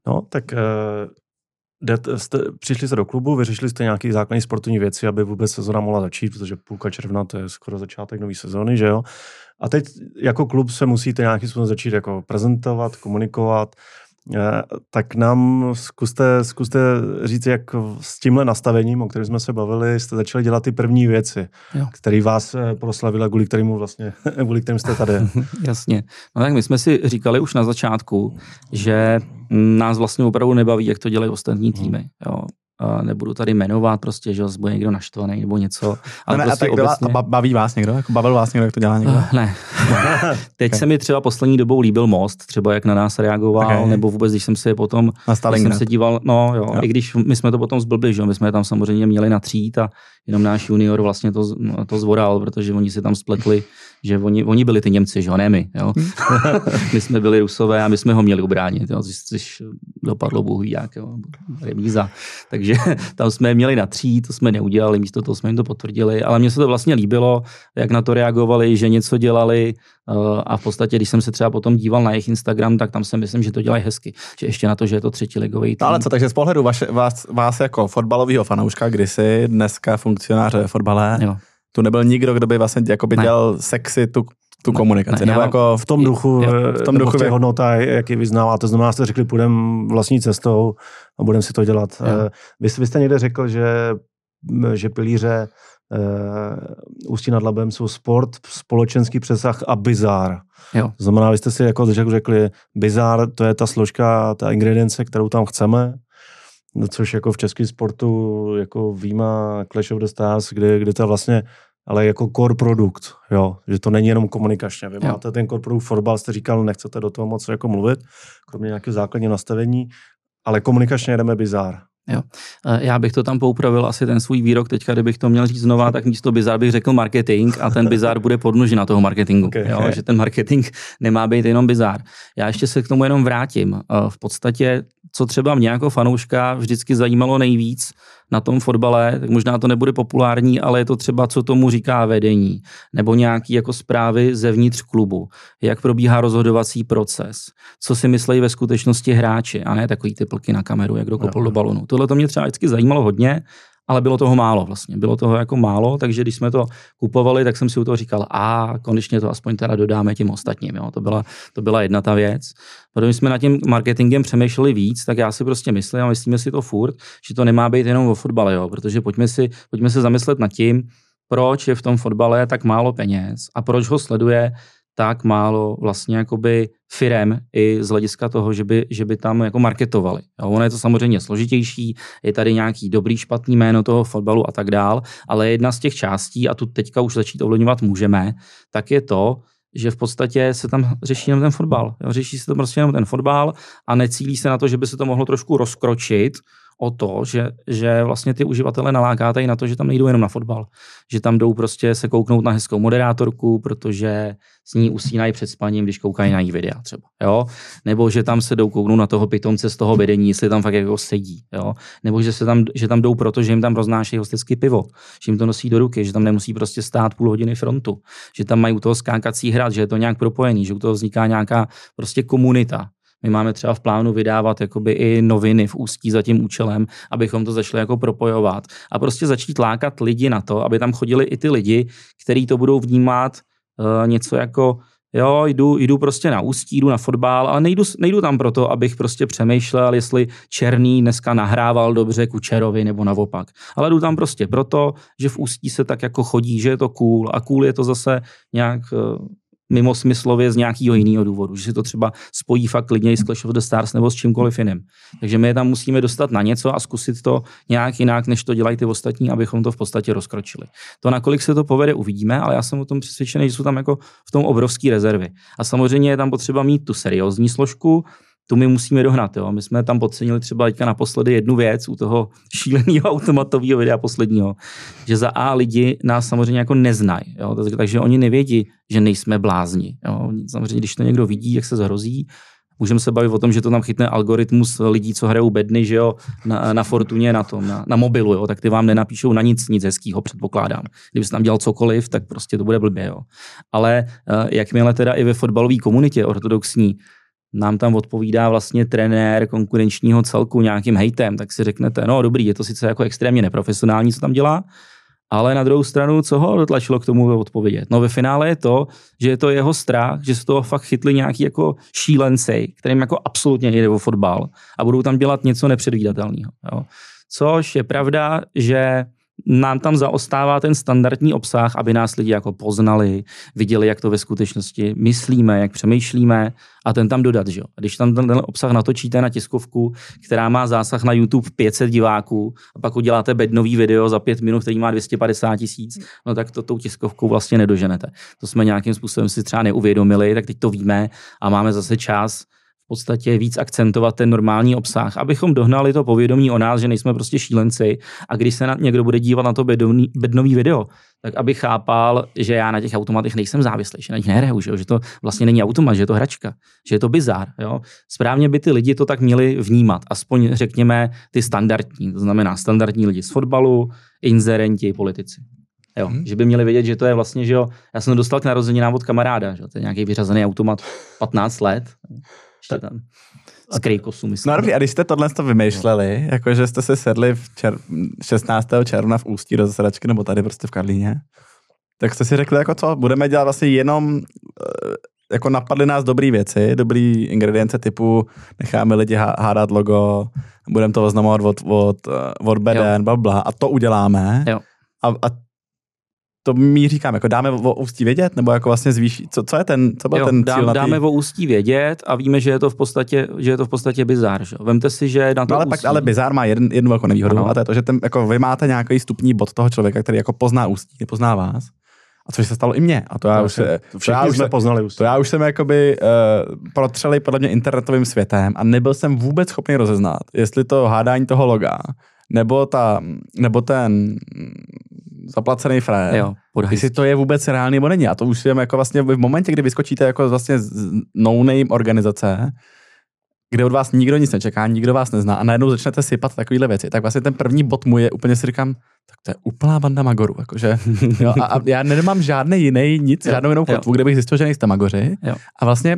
No, tak eh, jdete, jste, přišli jste do klubu, vyřešili jste nějaké základní sportovní věci, aby vůbec sezona mohla začít, protože půlka června to je skoro začátek nové sezóny, že jo? A teď jako klub se musíte nějakým způsobem začít jako prezentovat, komunikovat, tak nám zkuste, zkuste říct, jak s tímhle nastavením, o kterém jsme se bavili, jste začali dělat ty první věci, Jo. které vás eh, proslavila, kvůli kterému vlastně, kvůli kterým jste tady. Jasně. No tak my jsme si říkali už na začátku, že nás vlastně opravdu nebaví, jak to dělají ostatní týmy. Jo. Nebudu tady jmenovat prostě, že bude někdo naštvaný nebo něco. Ale ne, prostě a tak obecně... byla, baví vás někdo? Jako bavil vás někdo, jak to dělá někdo? Uh, ne. Teď okay. se mi třeba poslední dobou líbil Most, třeba jak na nás reagoval, okay. nebo vůbec, když jsem se potom, když jsem se díval, no jo, jo, i když my jsme to potom zblbli, že my jsme tam samozřejmě měli natřít a jenom náš junior vlastně to, to zvoral, protože oni si tam spletli, že oni, oni byli ty Němci, že jo, ne my, jo. Hmm. my jsme byli Rusové a my jsme ho měli ubránit, jo, což dopadlo bohu jak, jo, remíza. Takže tam jsme měli natřít, to jsme neudělali, místo toho jsme jim to potvrdili, ale mně se to vlastně líbilo, jak na to reagovali, že něco dělali eh, a v podstatě, když jsem se třeba potom díval na jejich Instagram, tak tam si myslím, že to dělají hezky. Že ještě na to, že je to třetí ligový tým. Ale co, takže z pohledu vaše, vás, vás jako fotbalového fanouška kdysi, dneska funkcionáře ve fotbale, jo. Tu nebyl nikdo, kdo by vlastně jako by dělal sexy tu tu ne, komunikaci. Ne, nebo jako v tom duchu, jo, v tom duchu v hodnota, jak ji vyznává. To znamená, jste řekli, půjdeme vlastní cestou a budeme si to dělat. Jo. Eh, vy, vy jste někde řekl, že, že pilíře uh, Ústí nad Labem jsou sport, společenský přesah a bizár. Jo. To znamená, vy jste si jako řekli, bizár, to je ta složka, ta ingredience, kterou tam chceme, no, což jako v českém sportu jako výjima Clash of the Stars, kde, kde to vlastně ale jako core produkt, jo, že to není jenom komunikačně. Vy jo. máte ten core produkt fotbal, jste říkal, nechcete do toho moc jako mluvit, kromě nějakého základního nastavení, ale komunikačně jdeme bizár. Jo. E, já bych to tam poupravil asi ten svůj výrok teďka, kdybych to měl říct znova, tak místo bizar bych řekl marketing a ten bizar bude podnožina toho marketingu. Okay. Jo, že ten marketing nemá být jenom bizar. Já ještě se k tomu jenom vrátím. E, v podstatě, co třeba mě jako fanouška vždycky zajímalo nejvíc, na tom fotbale, tak možná to nebude populární, ale je to třeba, co tomu říká vedení, nebo nějaký jako zprávy zevnitř klubu, jak probíhá rozhodovací proces, co si myslejí ve skutečnosti hráči, a ne takový ty plky na kameru, jak kdo kopl do balonu. Tohle to mě třeba vždycky zajímalo hodně, ale bylo toho málo vlastně. Bylo toho jako málo, takže když jsme to kupovali, tak jsem si u toho říkal, a konečně to aspoň teda dodáme těm ostatním. Jo. To, byla, to byla jedna ta věc. Protože jsme nad tím marketingem přemýšleli víc, tak já si prostě myslím a myslíme si to furt, že to nemá být jenom o fotbale, jo. protože pojďme, si, pojďme se zamyslet nad tím, proč je v tom fotbale tak málo peněz a proč ho sleduje tak málo vlastně jakoby firem i z hlediska toho, že by, že by tam jako marketovali. Jo, ono je to samozřejmě složitější, je tady nějaký dobrý, špatný jméno toho fotbalu a tak dál, ale jedna z těch částí, a tu teďka už začít ovlivňovat můžeme, tak je to, že v podstatě se tam řeší jenom ten fotbal. Jo, řeší se to prostě jenom ten fotbal a necílí se na to, že by se to mohlo trošku rozkročit o to, že, že vlastně ty uživatele nalákáte i na to, že tam nejdou jenom na fotbal. Že tam jdou prostě se kouknout na hezkou moderátorku, protože s ní usínají před spaním, když koukají na její videa třeba. Jo? Nebo že tam se jdou kouknout na toho pitomce z toho vedení, jestli tam fakt jako sedí. Jo? Nebo že, se tam, že tam jdou proto, že jim tam roznášejí hostický pivo, že jim to nosí do ruky, že tam nemusí prostě stát půl hodiny frontu, že tam mají u toho skákací hrad, že je to nějak propojený, že u toho vzniká nějaká prostě komunita, my máme třeba v plánu vydávat jakoby i noviny v ústí za tím účelem, abychom to začali jako propojovat a prostě začít lákat lidi na to, aby tam chodili i ty lidi, kteří to budou vnímat uh, něco jako jo, jdu, jdu prostě na ústí, jdu na fotbal, ale nejdu, nejdu tam proto, abych prostě přemýšlel, jestli Černý dneska nahrával dobře Kučerovi nebo naopak. Ale jdu tam prostě proto, že v ústí se tak jako chodí, že je to cool a cool je to zase nějak uh, mimo smyslově z nějakého jiného důvodu, že si to třeba spojí fakt klidně s Clash of the Stars nebo s čímkoliv jiným. Takže my je tam musíme dostat na něco a zkusit to nějak jinak, než to dělají ty ostatní, abychom to v podstatě rozkročili. To, nakolik se to povede, uvidíme, ale já jsem o tom přesvědčený, že jsou tam jako v tom obrovské rezervy. A samozřejmě je tam potřeba mít tu seriózní složku, tu my musíme dohnat. Jo. My jsme tam podcenili třeba teďka naposledy jednu věc u toho šíleného automatového videa posledního, že za A lidi nás samozřejmě jako neznají, jo. takže oni nevědí, že nejsme blázni. Jo. Samozřejmě, když to někdo vidí, jak se zhrozí, Můžeme se bavit o tom, že to tam chytne algoritmus lidí, co hrajou bedny, že jo, na, na Fortuně, na tom, na, na mobilu, jo, tak ty vám nenapíšou na nic, nic hezkýho, předpokládám. Kdyby tam dělal cokoliv, tak prostě to bude blbě, jo. Ale uh, jakmile teda i ve fotbalové komunitě ortodoxní nám tam odpovídá vlastně trenér konkurenčního celku nějakým hejtem, tak si řeknete, no dobrý, je to sice jako extrémně neprofesionální, co tam dělá, ale na druhou stranu, co ho dotlačilo k tomu odpovědět? No ve finále je to, že je to jeho strach, že se toho fakt chytli nějaký jako šílenci, kterým jako absolutně jde o fotbal a budou tam dělat něco nepředvídatelného. Což je pravda, že nám tam zaostává ten standardní obsah, aby nás lidi jako poznali, viděli, jak to ve skutečnosti myslíme, jak přemýšlíme a ten tam dodat. Že? A když tam ten, ten obsah natočíte na tiskovku, která má zásah na YouTube 500 diváků a pak uděláte bednový video za pět minut, který má 250 tisíc, no tak to tou tiskovkou vlastně nedoženete. To jsme nějakým způsobem si třeba neuvědomili, tak teď to víme a máme zase čas v podstatě víc akcentovat ten normální obsah, abychom dohnali to povědomí o nás, že nejsme prostě šílenci a když se na, někdo bude dívat na to bedovný, bednový video, tak aby chápal, že já na těch automatech nejsem závislý, že na nich nehraju, že, že to vlastně není automat, že je to hračka, že je to bizár. Jo? Správně by ty lidi to tak měli vnímat, aspoň řekněme ty standardní, to znamená standardní lidi z fotbalu, inzerenti, politici. Jo, hmm. Že by měli vědět, že to je vlastně, že jo, já jsem dostal k narozeninám od kamaráda, že to je nějaký vyřazený automat 15 let ještě tam. Z Krejkosu, myslím. No a když jste tohle to vymýšleli, no. jakože jste se sedli v čer... 16. června v Ústí do zasedačky, nebo tady prostě v Karlíně, tak jste si řekli, jako co, budeme dělat vlastně jenom, eh, jako napadly nás dobré věci, dobrý ingredience typu necháme lidi hádat logo, budeme to oznamovat od, od, eh, od beden, bla, bla, a to uděláme. Jo. A, a to mi říkám, jako dáme o ústí vědět, nebo jako vlastně zvýší, co, co je ten, co byl jo, ten cíl dám, dáme o ústí vědět a víme, že je to v podstatě, že je to v podstatě bizár, že? Vemte si, že na to no, ale, ústí... pak, ale bizár má jeden, jednu velkou nevýhodu ano. a to je to, že ten, jako vy máte nějaký stupní bod toho člověka, který jako pozná ústí, nepozná vás. A což se stalo i mně. A to já to už, se, to já už jsme poznali ústí. To já už jsem jakoby uh, protřeli podle mě internetovým světem a nebyl jsem vůbec schopný rozeznat, jestli to hádání toho loga, nebo, ta, nebo ten zaplacený frér. Jo, jestli to je vůbec reálný nebo není. A to už je jako vlastně v momentě, kdy vyskočíte jako vlastně z no-name organizace, kde od vás nikdo nic nečeká, nikdo vás nezná a najednou začnete sypat takovéhle věci, tak vlastně ten první bod můj je úplně si říkám, tak to je úplná banda magorů, jakože, jo, a, a, já nemám žádný jiný nic, jo, žádnou jinou kotvu, kde bych zjistil, že nejste magoři jo. a vlastně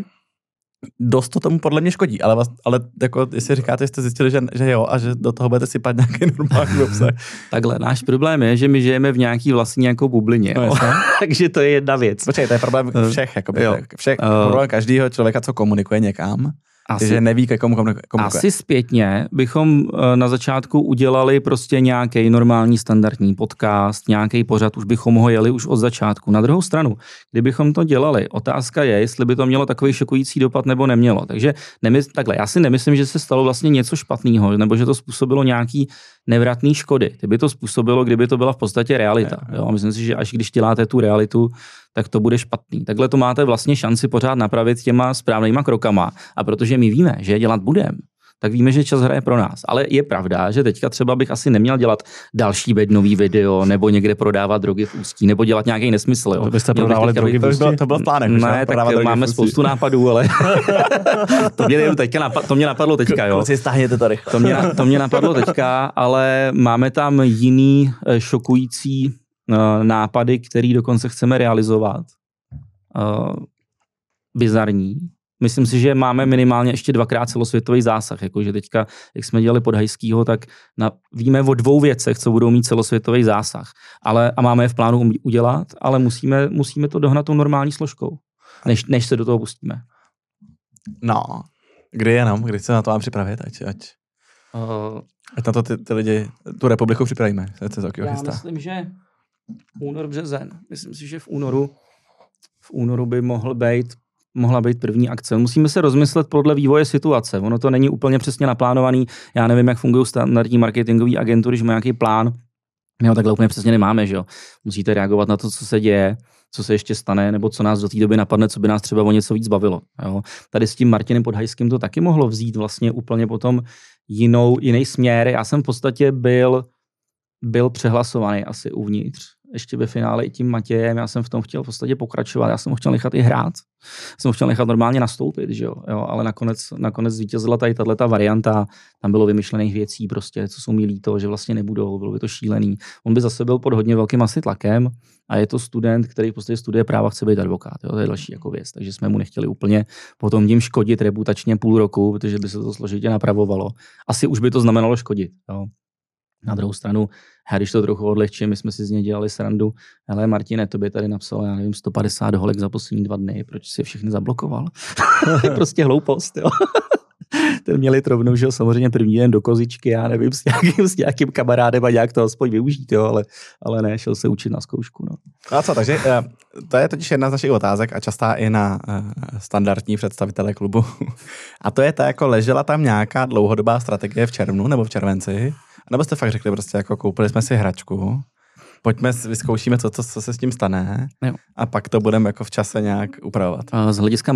dost to tomu podle mě škodí, ale, vás, ale jako, jestli říkáte, jste zjistili, že, že jo a že do toho budete sypat nějaký normální obsah. Takhle, náš problém je, že my žijeme v nějaký vlastní jako bublině. No, Takže to je jedna věc. Počkej, to je problém eh, všech, jako všech, uh, problém každého člověka, co komunikuje někam asi, že neví, ke komu komunikuje. Asi zpětně bychom eh, na začátku udělali prostě nějaký normální standardní podcast, nějaký pořad, už bychom ho jeli už od začátku. Na druhou stranu, kdybychom to dělali, otázka je, jestli by to mělo takový šokující dopad nebo nemělo. Takže nemysl, takhle, já si nemyslím, že se stalo vlastně něco špatného, nebo že to způsobilo nějaký nevratný škody. Kdyby to způsobilo, kdyby to byla v podstatě realita. Jo? A myslím si, že až když děláte tu realitu, tak to bude špatný. Takhle to máte vlastně šanci pořád napravit těma správnýma krokama. A protože my víme, že je dělat budeme, tak víme, že čas hraje pro nás. Ale je pravda, že teďka třeba bych asi neměl dělat další bednový video, nebo někde prodávat drogy v ústí, nebo dělat nějaký nesmysl. Jo. Byste prodávali drogy v ústí? To byl, to byl Ne, tak máme spoustu nápadů, ale to, mě teďka napad, to mě napadlo teďka. Jo. Kluci, stáhněte to rychle. To mě, to mě napadlo teďka, ale máme tam jiný eh, šokující uh, nápady, který dokonce chceme realizovat. Uh, bizarní, Myslím si, že máme minimálně ještě dvakrát celosvětový zásah. Jakože teďka, jak jsme dělali pod Hajskýho, tak na, víme o dvou věcech, co budou mít celosvětový zásah. Ale, a máme je v plánu udělat, ale musíme, musíme to dohnat tou normální složkou, než, než se do toho pustíme. No, kdy jenom, kdy se na to mám připravit, ať, ať, uh, ať na to ty, ty lidi, tu republiku připravíme. Se já chystá. myslím, že únor, březen. Myslím si, že v únoru v únoru by mohl být mohla být první akce. Musíme se rozmyslet podle vývoje situace. Ono to není úplně přesně naplánovaný. Já nevím, jak fungují standardní marketingové agentury, že má nějaký plán. My ho takhle úplně přesně nemáme, že jo. Musíte reagovat na to, co se děje, co se ještě stane, nebo co nás do té doby napadne, co by nás třeba o něco víc bavilo. Jo. Tady s tím Martinem Podhajským to taky mohlo vzít vlastně úplně potom jinou, jiný směr. Já jsem v podstatě byl, byl přehlasovaný asi uvnitř ještě ve finále i tím Matějem, já jsem v tom chtěl v podstatě pokračovat, já jsem ho chtěl nechat i hrát, jsem ho chtěl nechat normálně nastoupit, že jo? jo ale nakonec, nakonec zvítězila tady tato varianta, tam bylo vymyšlených věcí prostě, co jsou mi líto, že vlastně nebudou, bylo by to šílený. On by zase byl pod hodně velkým asi tlakem a je to student, který podstatě studuje práva, chce být advokát, jo? to je další jako věc, takže jsme mu nechtěli úplně potom tím škodit reputačně půl roku, protože by se to složitě napravovalo. Asi už by to znamenalo škodit. Jo? Na druhou stranu, já když to trochu odlehčím, my jsme si z něj dělali srandu, ale Martine, to by tady napsal, já nevím, 150 holek za poslední dva dny, proč si všechny zablokoval? prostě hloupost, jo. ten měli rovnou, že samozřejmě první den do kozičky, já nevím, s nějakým, s nějakým kamarádem a nějak to aspoň využít, jo, ale, ale ne, šel se učit na zkoušku. No. A co, takže eh, to je totiž jedna z našich otázek a častá i na uh, standardní představitele klubu. A to je ta, jako ležela tam nějaká dlouhodobá strategie v červnu nebo v červenci, nebo jste fakt řekli prostě jako koupili jsme si hračku, pojďme, vyzkoušíme, co, co, co se s tím stane Jo. a pak to budeme jako v čase nějak upravovat. A Z hlediska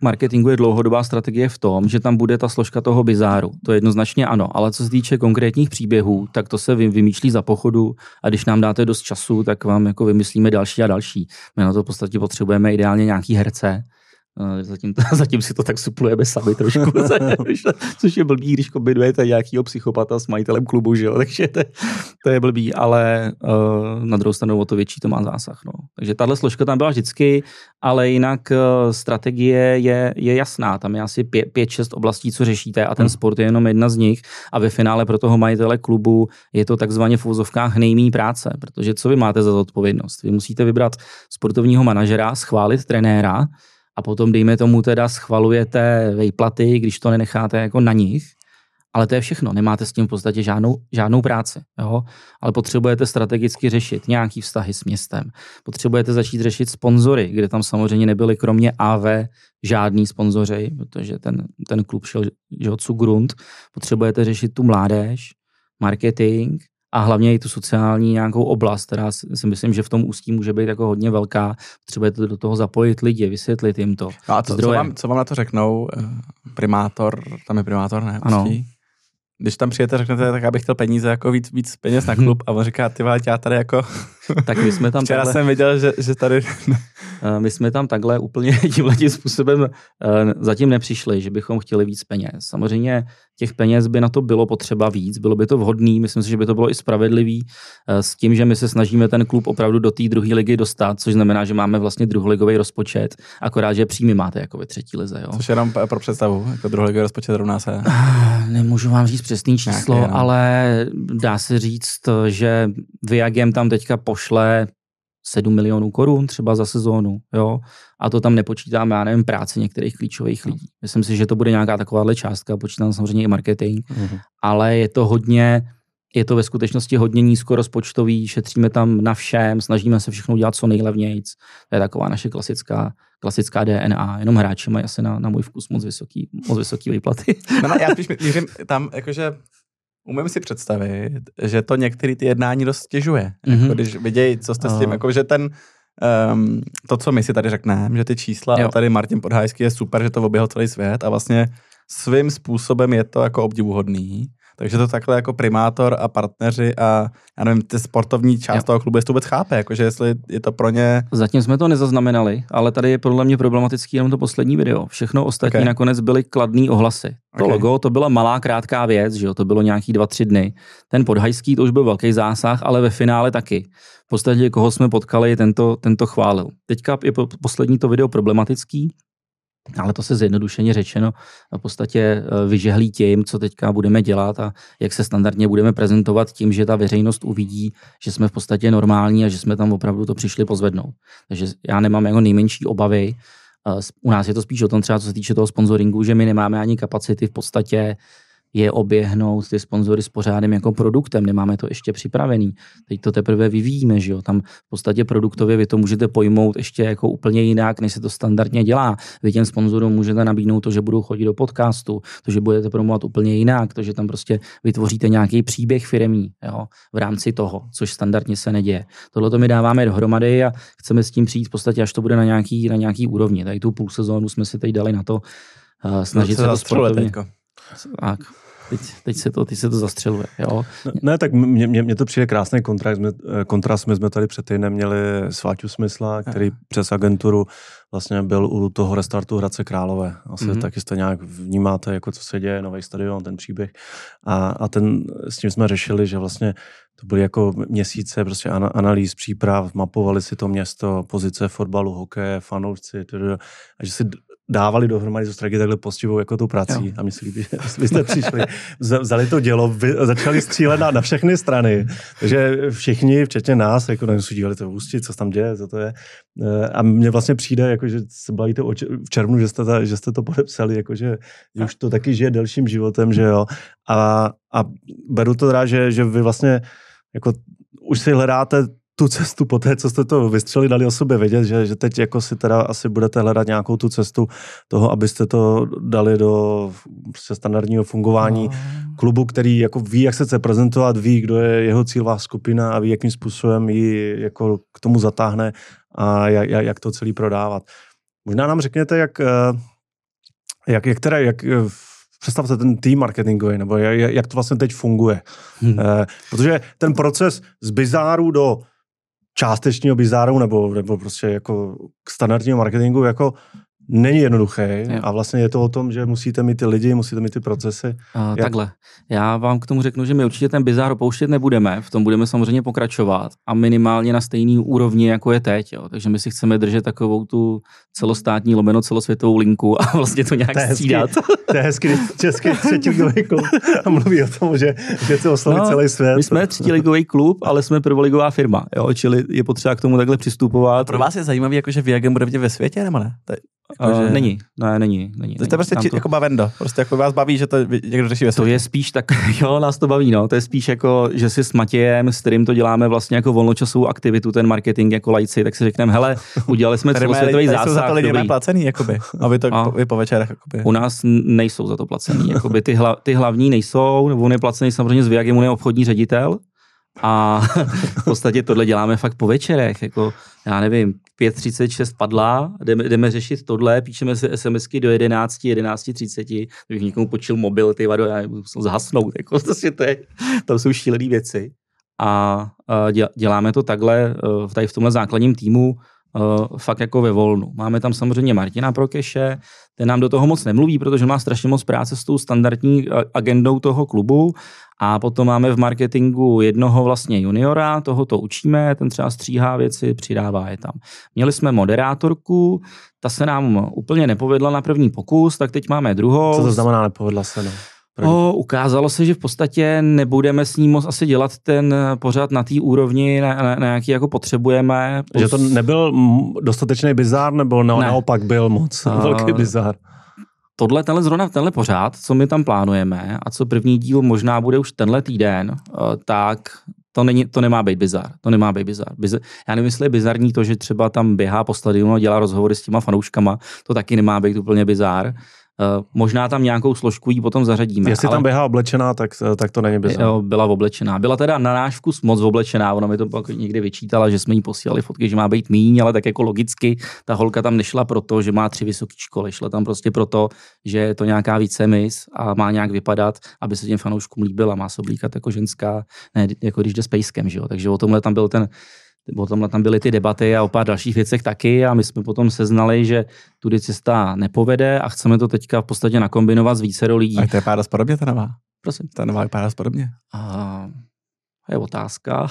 marketingu je dlouhodobá strategie v tom, že tam bude ta složka toho bizáru. To jednoznačně ano, ale co se týče konkrétních příběhů, tak to se vy- vymýšlí za pochodu a když nám dáte dost času, tak vám jako vymyslíme další a další. My na to v podstatě potřebujeme ideálně nějaký herce, Zatím, zatím si to tak suplujeme sami trošku, což je blbý, když kombinujete nějakýho psychopata s majitelem klubu, že jo? takže to, to je blbý, ale uh, na druhou stranu o to větší to má zásah. No. Takže tahle složka tam byla vždycky, ale jinak uh, strategie je, je jasná, tam je asi pě, pět, šest oblastí, co řešíte a ten Hmm. sport je jenom jedna z nich a ve finále pro toho majitele klubu je to takzvaně v úzovkách nejmí práce, protože co vy máte za zodpovědnost? Vy musíte vybrat sportovního manažera, schválit trenéra, a potom, dejme tomu, teda schvalujete vejplaty, když to nenecháte jako na nich, ale to je všechno, nemáte s tím v podstatě žádnou, žádnou práci, jo? ale potřebujete strategicky řešit nějaký vztahy s městem, potřebujete začít řešit sponzory, kde tam samozřejmě nebyly kromě AV žádný sponzoři, protože ten, ten klub šel od Grund, potřebujete řešit tu mládež, marketing, a hlavně i tu sociální nějakou oblast, která si myslím, že v tom ústí může být jako hodně velká. Potřebujete do toho zapojit lidi, vysvětlit jim to. No a co, co, vám, co vám na to řeknou eh, primátor, tam je primátor, ne? Ano. Když tam přijete, řeknete, tak já bych chtěl peníze, jako víc, víc peněz na klub a on říká, ty vole, já tady jako, Tak my jsme tam včera takhle, jsem viděl, že, že tady, eh, my jsme tam takhle úplně tímhle tím způsobem eh, zatím nepřišli, že bychom chtěli víc peněz. Samozřejmě těch peněz by na to bylo potřeba víc, bylo by to vhodný, myslím si, že by to bylo i spravedlivý eh, s tím, že my se snažíme ten klub opravdu do té druhé ligy dostat, což znamená, že máme vlastně druholigový rozpočet, akorát, že příjmy máte jako ve třetí lize. Jo? což jenom pro představu, jako druhý rozpočet rovná se. Nemůžu vám říct přesný číslo, no. ale dá se říct, že Viagem tam teďka pošle 7 milionů korun třeba za sezónu, jo, a to tam nepočítáme, já nevím, práci některých klíčových lidí. Myslím si, že to bude nějaká takováhle částka, počítám samozřejmě i marketing, Mhm. ale je to hodně, je to ve skutečnosti hodně nízkorozpočtový, šetříme tam na všem, snažíme se všechno dělat co nejlevnějc. To je taková naše klasická, klasická DNA. Jenom hráči mají asi na, na můj vkus moc vysoký, moc vysoký výplaty. No, no, já spíš mířím tam, jakože umím si představit, že to některý ty jednání dost stěžuje. Mhm. Jako, když vidějí, co jste s tím, jako, že ten, um, to, co my si tady řekneme, že ty čísla Jo. a tady Martin Podhajský je super, že to oběhl celý svět a vlastně svým způsobem je to jako obdivuhodný. Takže to takhle jako primátor a partneři a já nevím, ty sportovní část Jo. toho klubu, jestli to vůbec chápe, jakože jestli je to pro ně Zatím jsme to nezaznamenali, ale tady je podle mě problematický jenom to poslední video. Všechno ostatní Ok. okay. nakonec byly kladný ohlasy. To Ok. okay. logo, to byla malá krátká věc, že jo, to bylo nějaký dva, tři dny. Ten podhajský, to už byl velký zásah, ale ve finále taky. V podstatě, koho jsme potkali, tento, tento chválil. Teďka je po- poslední to video problematický, ale to se zjednodušeně řečeno v podstatě eh, vyžehlí tím, co teďka budeme dělat a jak se standardně budeme prezentovat tím, že ta veřejnost uvidí, že jsme v podstatě normální a že jsme tam opravdu to přišli pozvednout. Takže já nemám jako nejmenší obavy. Eh, U nás je to spíš o tom třeba, co se týče toho sponsoringu, že my nemáme ani kapacity v podstatě je oběhnout ty sponzory s pořádným jako produktem, nemáme to ještě připravený. Teď to teprve vyvíjíme, že jo. Tam v podstatě produktově vy to můžete pojmout ještě jako úplně jinak, než se to standardně dělá. Vy těm sponzorům můžete nabídnout to, že budou chodit do podcastu, to, že budete promovat úplně jinak, to, že tam prostě vytvoříte nějaký příběh firmní jo, v rámci toho, což standardně se neděje. Tohle to my dáváme dohromady a chceme s tím přijít v podstatě, až to bude na nějaký, na nějaký úrovni. Tady tu půl sezónu jsme si teď dali na to uh, snažit se to sportovně. Tak, teď, teď, se to, teď se to zastřeluje. Jo. Ne, ne, tak mně, mně, mně to přijde krásný kontrakt. My, eh, kontrast. My jsme tady před týdnem měli Sváťu Smysla, který přes agenturu vlastně byl u toho restartu Hradce Králové. Asi Mhm. mm-hmm. taky jste nějak vnímáte, jako co se děje, nový stadion, ten příběh. A, a ten, s tím jsme řešili, že vlastně to byly jako měsíce prostě ana, analýz, příprav, mapovali si to město, pozice fotbalu, hokeje, fanoušci, a že si dávali dohromady tu strategii takhle postivou jako tu prací. Jo. A mi se líbí, že vy jste přišli, vzali to dělo, vy, začali střílet na, na všechny strany. Takže všichni, včetně nás, jako nevím, dívali to ústí, co tam děje, co to je. Eh, a mně vlastně přijde, jako, že se bavíte o, v červnu, že jste, ta, že jste to podepsali, jako, že, že už to taky žije delším životem, že jo. A, a beru to teda, že, že vy vlastně jako už si hledáte tu cestu po té, co jste to vystřeli, dali o sobě vědět, že, že teď jako si teda asi budete hledat nějakou tu cestu toho, abyste to dali do prostě standardního fungování no. klubu, který jako ví, jak se chce prezentovat, ví, kdo je jeho cílová skupina a ví, jakým způsobem ji jako k tomu zatáhne a jak, jak to celý prodávat. Možná nám řekněte, jak, eh, jak, jak teda, jak eh, představte ten tým marketingový, nebo jak, jak to vlastně teď funguje. Hmm. Eh, protože ten proces z bizáru do částečního bizáru nebo, nebo prostě jako k standardního marketingu jako není jednoduchý jo. a vlastně je to o tom, že musíte mít ty lidi, musíte mít ty procesy. Uh, Jak... Takhle. Já vám k tomu řeknu, že my určitě ten bizár opouštět nebudeme, v tom budeme samozřejmě pokračovat a minimálně na stejný úrovni, jako je teď. Jo. Takže my si chceme držet takovou tu celostátní lomeno celosvětovou linku a vlastně to nějak to hezky, střídat. To je hezky, český třetiligový klub a mluví o tom, že, že chce oslovit no, celý svět. My jsme třetiligový klub, ale jsme prvoligová firma, jo, čili je potřeba k tomu takhle přistupovat. A pro vás je zajímavý, jakože Viagem bude ve světě, nebo ne? Jako, že... Není, ne, není. není to je prostě či, to... jako bavendo, prostě jako vás baví, že to někdo řeší ve To je spíš tak, jo, nás to baví, no, to je spíš jako, že si s Matějem, s kterým to děláme vlastně jako volnočasovou aktivitu, ten marketing jako lajci, tak si řekneme, hele, udělali jsme celosvětový zásah. Jsou za to lidi placený, jakoby, a vy to a vy po večerech, jakoby. U nás nejsou za to placený, jakoby. Ty, hla, ty hlavní nejsou, nebo on je placený samozřejmě z Viagem, on je obchodní ředitel, a v podstatě tohle děláme fakt po večerech, jako já nevím, 5.36 padla, jdeme, jdeme řešit tohle, píšeme si SMSky do 11, 11.30, bych někomu počil mobil, ty vado, já musím zhasnout, jako to, to, je, to jsou šílené věci. A děláme to takhle e, tady v tomhle základním týmu uh, fakt jako ve volnu. Máme tam samozřejmě Martina Prokeše, ten nám do toho moc nemluví, protože má strašně moc práce s tou standardní agendou toho klubu a potom máme v marketingu jednoho vlastně juniora, toho to učíme, ten třeba stříhá věci, přidává je tam. Měli jsme moderátorku, ta se nám úplně nepovedla na první pokus, tak teď máme druhou. Co to znamená nepovedla se? No? O, ukázalo se, že v podstatě nebudeme s ním moc asi dělat ten pořád na té úrovni, na, na, na jaký jako potřebujeme. Plus... Že to nebyl dostatečný bizár, nebo na, ne. naopak byl moc uh, velký bizár? Tohle, tenhle zrovna tenhle pořád, co my tam plánujeme a co první díl možná bude už tenhle týden, uh, tak to, není, to nemá být bizar. To nemá být bizar. Bizar. Já nevím, jestli je bizarní to, že třeba tam běhá po stadionu a dělá rozhovory s těma fanouškama. To taky nemá být úplně bizar. Uh, možná tam nějakou složku jí potom zařadíme. Jestli ale... tam běhá oblečená, tak, tak to není bizar. Jo, byla oblečená. Byla teda na náš vkus moc oblečená, ona mi to pak někdy vyčítala, že jsme jí posílali fotky, že má být míň, ale tak jako logicky ta holka tam nešla proto, že má tři vysoké školy, šla tam prostě proto, že je to nějaká více mis a má nějak vypadat, aby se těm fanouškům líbila, má se oblíkat jako ženská, ne jako když jde s pejskem, že jo? takže o tomhle tam byl ten Potom tam byly ty debaty a o pár dalších věcech taky a my jsme potom seznali, že tudy cesta nepovede a chceme to teďka v podstatě nakombinovat s více lidí. A to je pár podobně ta nová? Prosím. Ta nová vypadá podobně? A, je otázka.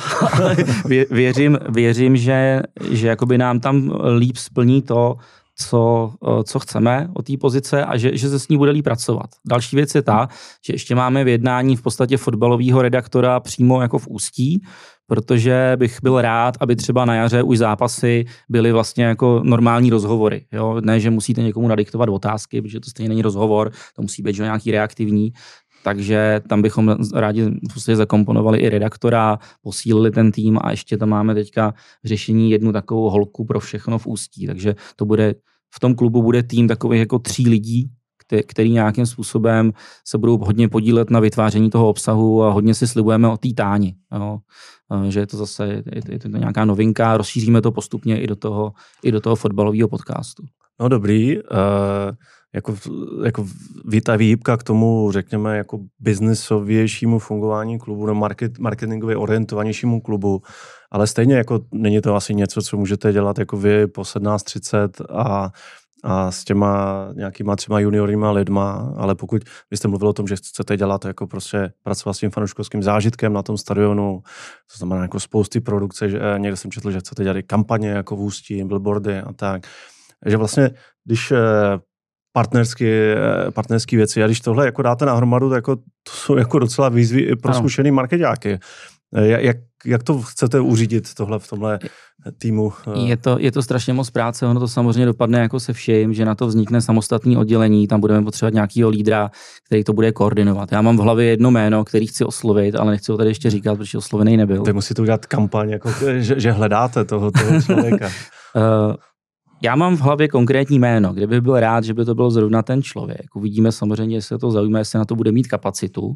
věřím, věřím, že, že jakoby nám tam líp splní to, co, co chceme od té pozice a že, že se s ní bude líp pracovat. Další věc je ta, že ještě máme v jednání v podstatě fotbalového redaktora přímo jako v Ústí, protože bych byl rád, aby třeba na jaře už zápasy byly vlastně jako normální rozhovory. Jo? Ne, že musíte někomu nadiktovat otázky, protože to stejně není rozhovor, to musí být že nějaký reaktivní. Takže tam bychom rádi prostě zakomponovali i redaktora, posílili ten tým a ještě tam máme teďka řešení jednu takovou holku pro všechno v ústí. Takže to bude, v tom klubu bude tým takových jako tří lidí, který nějakým způsobem se budou hodně podílet na vytváření toho obsahu a hodně si slibujeme o té táni. Jo. Že je to zase je, to nějaká novinka, rozšíříme to postupně i do toho, i do toho fotbalového podcastu. No dobrý, uh, jako, jako ta výhybka k tomu, řekněme, jako biznesovějšímu fungování klubu, nebo market, marketingově orientovanějšímu klubu, ale stejně jako není to asi něco, co můžete dělat jako vy po 17.30 a a s těma nějakýma třeba juniorníma lidma, ale pokud byste mluvil o tom, že chcete dělat jako prostě pracovat s tím fanouškovským zážitkem na tom stadionu, to znamená jako spousty produkce, že eh, někde jsem četl, že chcete dělat i kampaně jako v Ústí, billboardy a tak, že vlastně, když eh, partnerské partnerský věci. A když tohle jako dáte na hromadu, tak jako, to jsou jako docela výzvy i pro zkušený marketáky. Jak, jak to chcete uřídit tohle v tomhle týmu? Je to, je to strašně moc práce, ono to samozřejmě dopadne jako se vším, že na to vznikne samostatný oddělení, tam budeme potřebovat nějakého lídra, který to bude koordinovat. Já mám v hlavě jedno jméno, který chci oslovit, ale nechci ho tady ještě říkat, protože oslovený nebyl. Ty musíte udělat kampaň, jako, že, že hledáte toho, toho člověka. Já mám v hlavě konkrétní jméno, kde bych byl rád, že by to byl zrovna ten člověk. Uvidíme samozřejmě, jestli to zaujme, jestli na to bude mít kapacitu.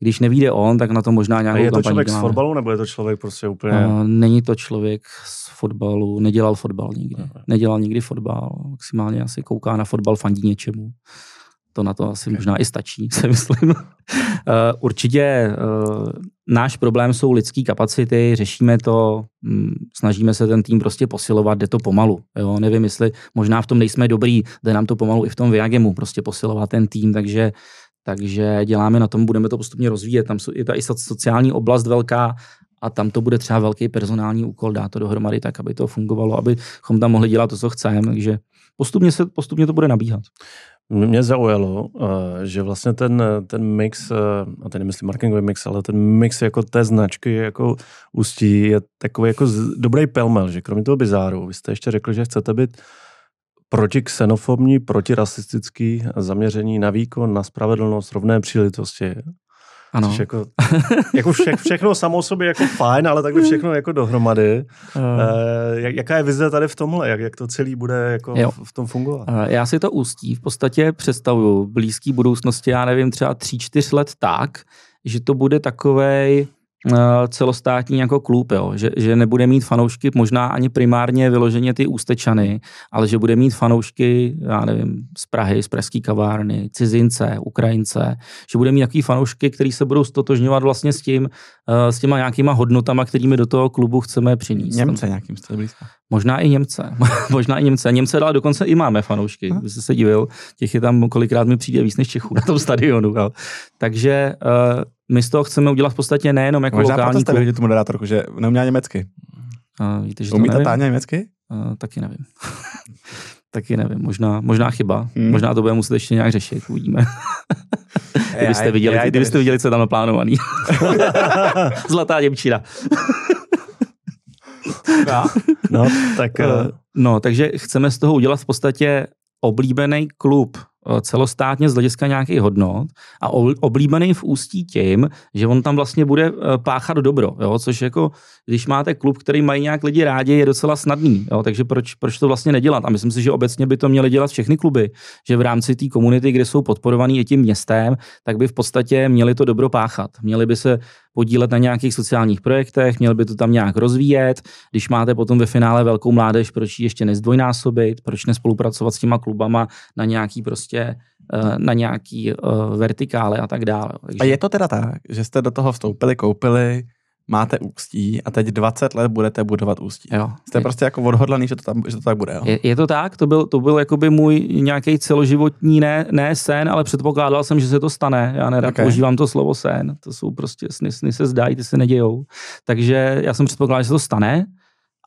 Když nevíde on, tak na to možná nějakou Je to člověk z fotbalu, nebo je to člověk prostě úplně... Uh, není to člověk z fotbalu, nedělal fotbal nikdy. Uh-huh. Nedělal nikdy fotbal, maximálně asi kouká na fotbal, fandí něčemu. To na to asi okay. možná i stačí, si myslím. uh, určitě uh, náš problém jsou lidské kapacity, řešíme to, hm, snažíme se ten tým prostě posilovat, jde to pomalu. Jo? Nevím, jestli možná v tom nejsme dobrý, jde nám to pomalu i v tom Viagemu, prostě posilovat ten tým, takže takže děláme na tom, budeme to postupně rozvíjet. Tam je ta i sociální oblast velká a tam to bude třeba velký personální úkol dát to dohromady tak, aby to fungovalo, abychom tam mohli dělat to, co chceme. Takže postupně, se, postupně to bude nabíhat. Mě zaujalo, eh, že vlastně ten, ten mix, eh, a teď nemyslím marketingový mix, ale ten mix jako té značky jako Ústí je takový jako dobrý pelmel, že kromě toho bizáru, vy jste ještě řekli, že chcete být protiksenofobní, protirasistický zaměření na výkon, na spravedlnost, rovné příležitosti. Ano. Což jako, jako vše, všechno samo sobě jako fajn, ale takhle všechno jako dohromady. Uh. jak, jaká je vize tady v tomhle? Jak, jak to celý bude jako v, v tom fungovat? Uh, já si to ústí v podstatě představuju v blízké budoucnosti, já nevím, třeba tři, čtyř let tak, že to bude takovej celostátní jako klub, jo? Že, že nebude mít fanoušky možná ani primárně vyloženě ty ústečany, ale že bude mít fanoušky, já nevím, z Prahy, z pražské kavárny, cizince, Ukrajince, že bude mít nějaký fanoušky, který se budou stotožňovat vlastně s tím, eh, s těma nějakýma hodnotama, kterými do toho klubu chceme přinést. Němce nějakým jste blízko. Možná i Němce. Možná i Němce. Němce dál dokonce i máme fanoušky. Vy jste se divil. Těch je tam kolikrát mi přijde víc než Čechů na tom stadionu. Jo. Takže uh, my z toho chceme udělat v podstatě nejenom jako Možná lokální Možná tu moderátorku, že neuměla německy. Uh, víte, že Umí to Táňa německy? Uh, taky nevím. taky nevím, možná, možná chyba. Hmm. Možná to bude muset ještě nějak řešit, uvidíme. kdybyste, viděli, já, kdybyste viděli, co je tam naplánovaný. Zlatá Němčina. no, no, tak... Uh, no, takže chceme z toho udělat v podstatě oblíbený klub celostátně z hlediska nějakých hodnot a oblíbený v ústí tím, že on tam vlastně bude eh, páchat dobro, jo? což jako, když máte klub, který mají nějak lidi rádi, je docela snadný, jo? takže proč, proč to vlastně nedělat? A myslím si, že obecně by to měly dělat všechny kluby, že v rámci té komunity, kde jsou podporovaný i tím městem, tak by v podstatě měli to dobro páchat. Měli by se podílet na nějakých sociálních projektech, měl by to tam nějak rozvíjet. Když máte potom ve finále velkou mládež, proč ji ještě nezdvojnásobit, proč nespolupracovat s těma klubama na nějaký prostě eh, na nějaký uh, vertikály a tak dále. Takže... A je to teda tak, že jste do toho vstoupili, koupili, máte ústí a teď 20 let budete budovat ústí. Jo. Jste je, prostě jako odhodlaný, že to, tam, že to tak bude. Jo? Je, je, to tak, to byl, to byl jakoby můj nějaký celoživotní ne, ne sen, ale předpokládal jsem, že se to stane. Já nerad okay. používám to slovo sen, to jsou prostě sny, sny se zdají, ty se nedějou. Takže já jsem předpokládal, že se to stane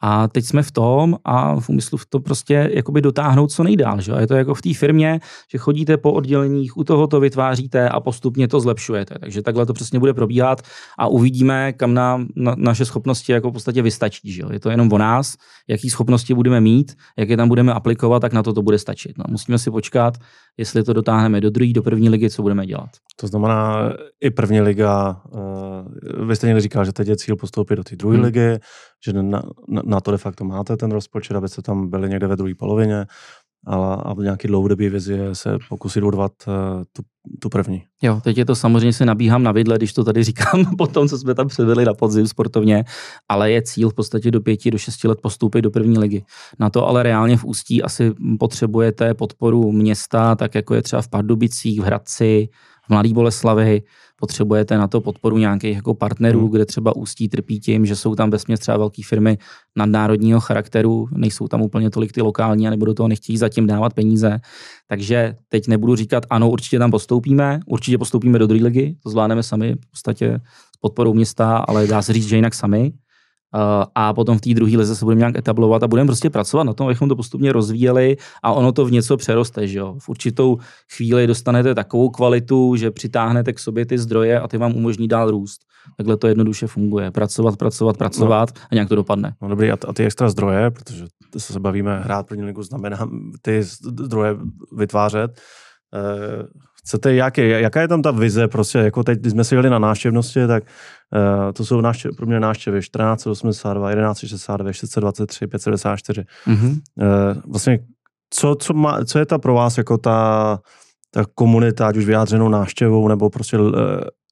a teď jsme v tom a v úmyslu v to prostě jakoby dotáhnout co nejdál. Že? A je to jako v té firmě, že chodíte po odděleních, u toho to vytváříte a postupně to zlepšujete. Takže takhle to přesně bude probíhat a uvidíme, kam nám na, naše schopnosti jako v podstatě vystačí. Že? Je to jenom o nás, jaký schopnosti budeme mít, jak je tam budeme aplikovat, tak na to to bude stačit. No, musíme si počkat, jestli to dotáhneme do druhé, do první ligy, co budeme dělat. To znamená, i první liga, uh, vy jste někdy říkal, že teď je cíl postoupit do té druhé hmm. ligy, že na, na, na to de facto máte ten rozpočet, abyste tam byli někde ve druhé polovině a, a v nějaký dlouhodobý vizi se pokusit urvat uh, tu, tu první. Jo, teď je to samozřejmě se nabíhám na vidle, když to tady říkám po tom, co jsme tam předvedli na podzim sportovně, ale je cíl v podstatě do pěti, do šesti let postoupit do první ligy. Na to ale reálně v Ústí asi potřebujete podporu města, tak jako je třeba v Pardubicích, v Hradci, Mladý Boleslavi, potřebujete na to podporu nějakých jako partnerů, hmm. kde třeba ústí trpí tím, že jsou tam vesměs třeba velké firmy nadnárodního charakteru, nejsou tam úplně tolik ty lokální a nebo do toho nechtějí zatím dávat peníze. Takže teď nebudu říkat, ano, určitě tam postoupíme, určitě postoupíme do druhé ligy, to zvládneme sami v podstatě s podporou města, ale dá se říct, že jinak sami. A potom v té druhé lize se budeme nějak etablovat a budeme prostě pracovat na tom, abychom to postupně rozvíjeli a ono to v něco přeroste. Že jo? V určitou chvíli dostanete takovou kvalitu, že přitáhnete k sobě ty zdroje a ty vám umožní dál růst. Takhle to jednoduše funguje. Pracovat, pracovat, pracovat no. a nějak to dopadne. No dobrý, a ty extra zdroje, protože se bavíme, hrát první ligu znamená ty zdroje vytvářet. Eh, chcete, jak je, jaká je tam ta vize, prostě jako teď, když jsme si jeli na návštěvnosti, tak uh, to jsou návštěv, pro mě návštěvy 1482, 1162, 623, 594. Mm-hmm. Uh, vlastně, co, co, má, co je ta pro vás jako ta, ta komunita, ať už vyjádřenou návštěvou, nebo prostě uh,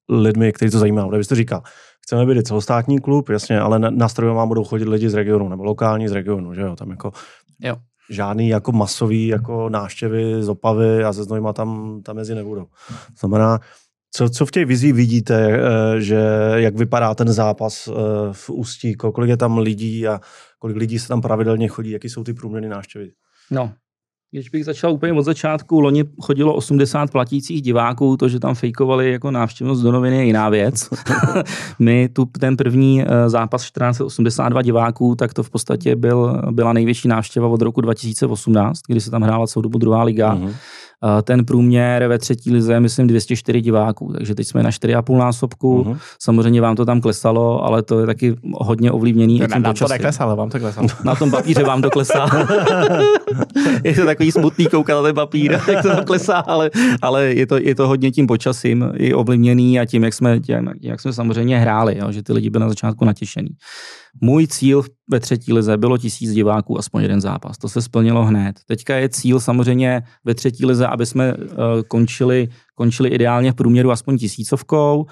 lidmi, kteří to zajímá. Kde byste říkal, chceme být celostátní klub, jasně, ale na, na vám budou chodit lidi z regionu, nebo lokální z regionu, že jo, tam jako jo žádný jako masový jako návštěvy z Opavy a ze Znojma tam, tam mezi nebudou. Znamená, co, co v těch vizích vidíte, eh, že jak vypadá ten zápas eh, v Ústí, kolik je tam lidí a kolik lidí se tam pravidelně chodí, jaký jsou ty průměrné návštěvy? No, když bych začal úplně od začátku, loni chodilo 80 platících diváků, to, že tam fejkovali jako návštěvnost do noviny je jiná věc. My tu ten první eh, zápas 1482 diváků, tak to v podstatě byl, byla největší návštěva od roku 2018, kdy se tam hrála celou dobu druhá liga. Uh-huh. Ten průměr ve třetí lize je, myslím, 204 diváků, takže teď jsme na 4,5 násobku. Uh-huh. Samozřejmě vám to tam klesalo, ale to je taky hodně ovlivněný. Na, nám to neklesalo, vám to klesalo. Na tom papíře vám to klesá. je to takový smutný koukat na ten papír, jak to tam klesá, ale, ale je, to, je to hodně tím počasím i ovlivněný a tím, jak jsme, tím, jak jsme samozřejmě hráli, jo, že ty lidi byli na začátku natěšený. Můj cíl ve třetí lize bylo tisíc diváků, aspoň jeden zápas. To se splnilo hned. Teďka je cíl samozřejmě ve třetí lize, aby jsme uh, končili, končili ideálně v průměru aspoň tisícovkou.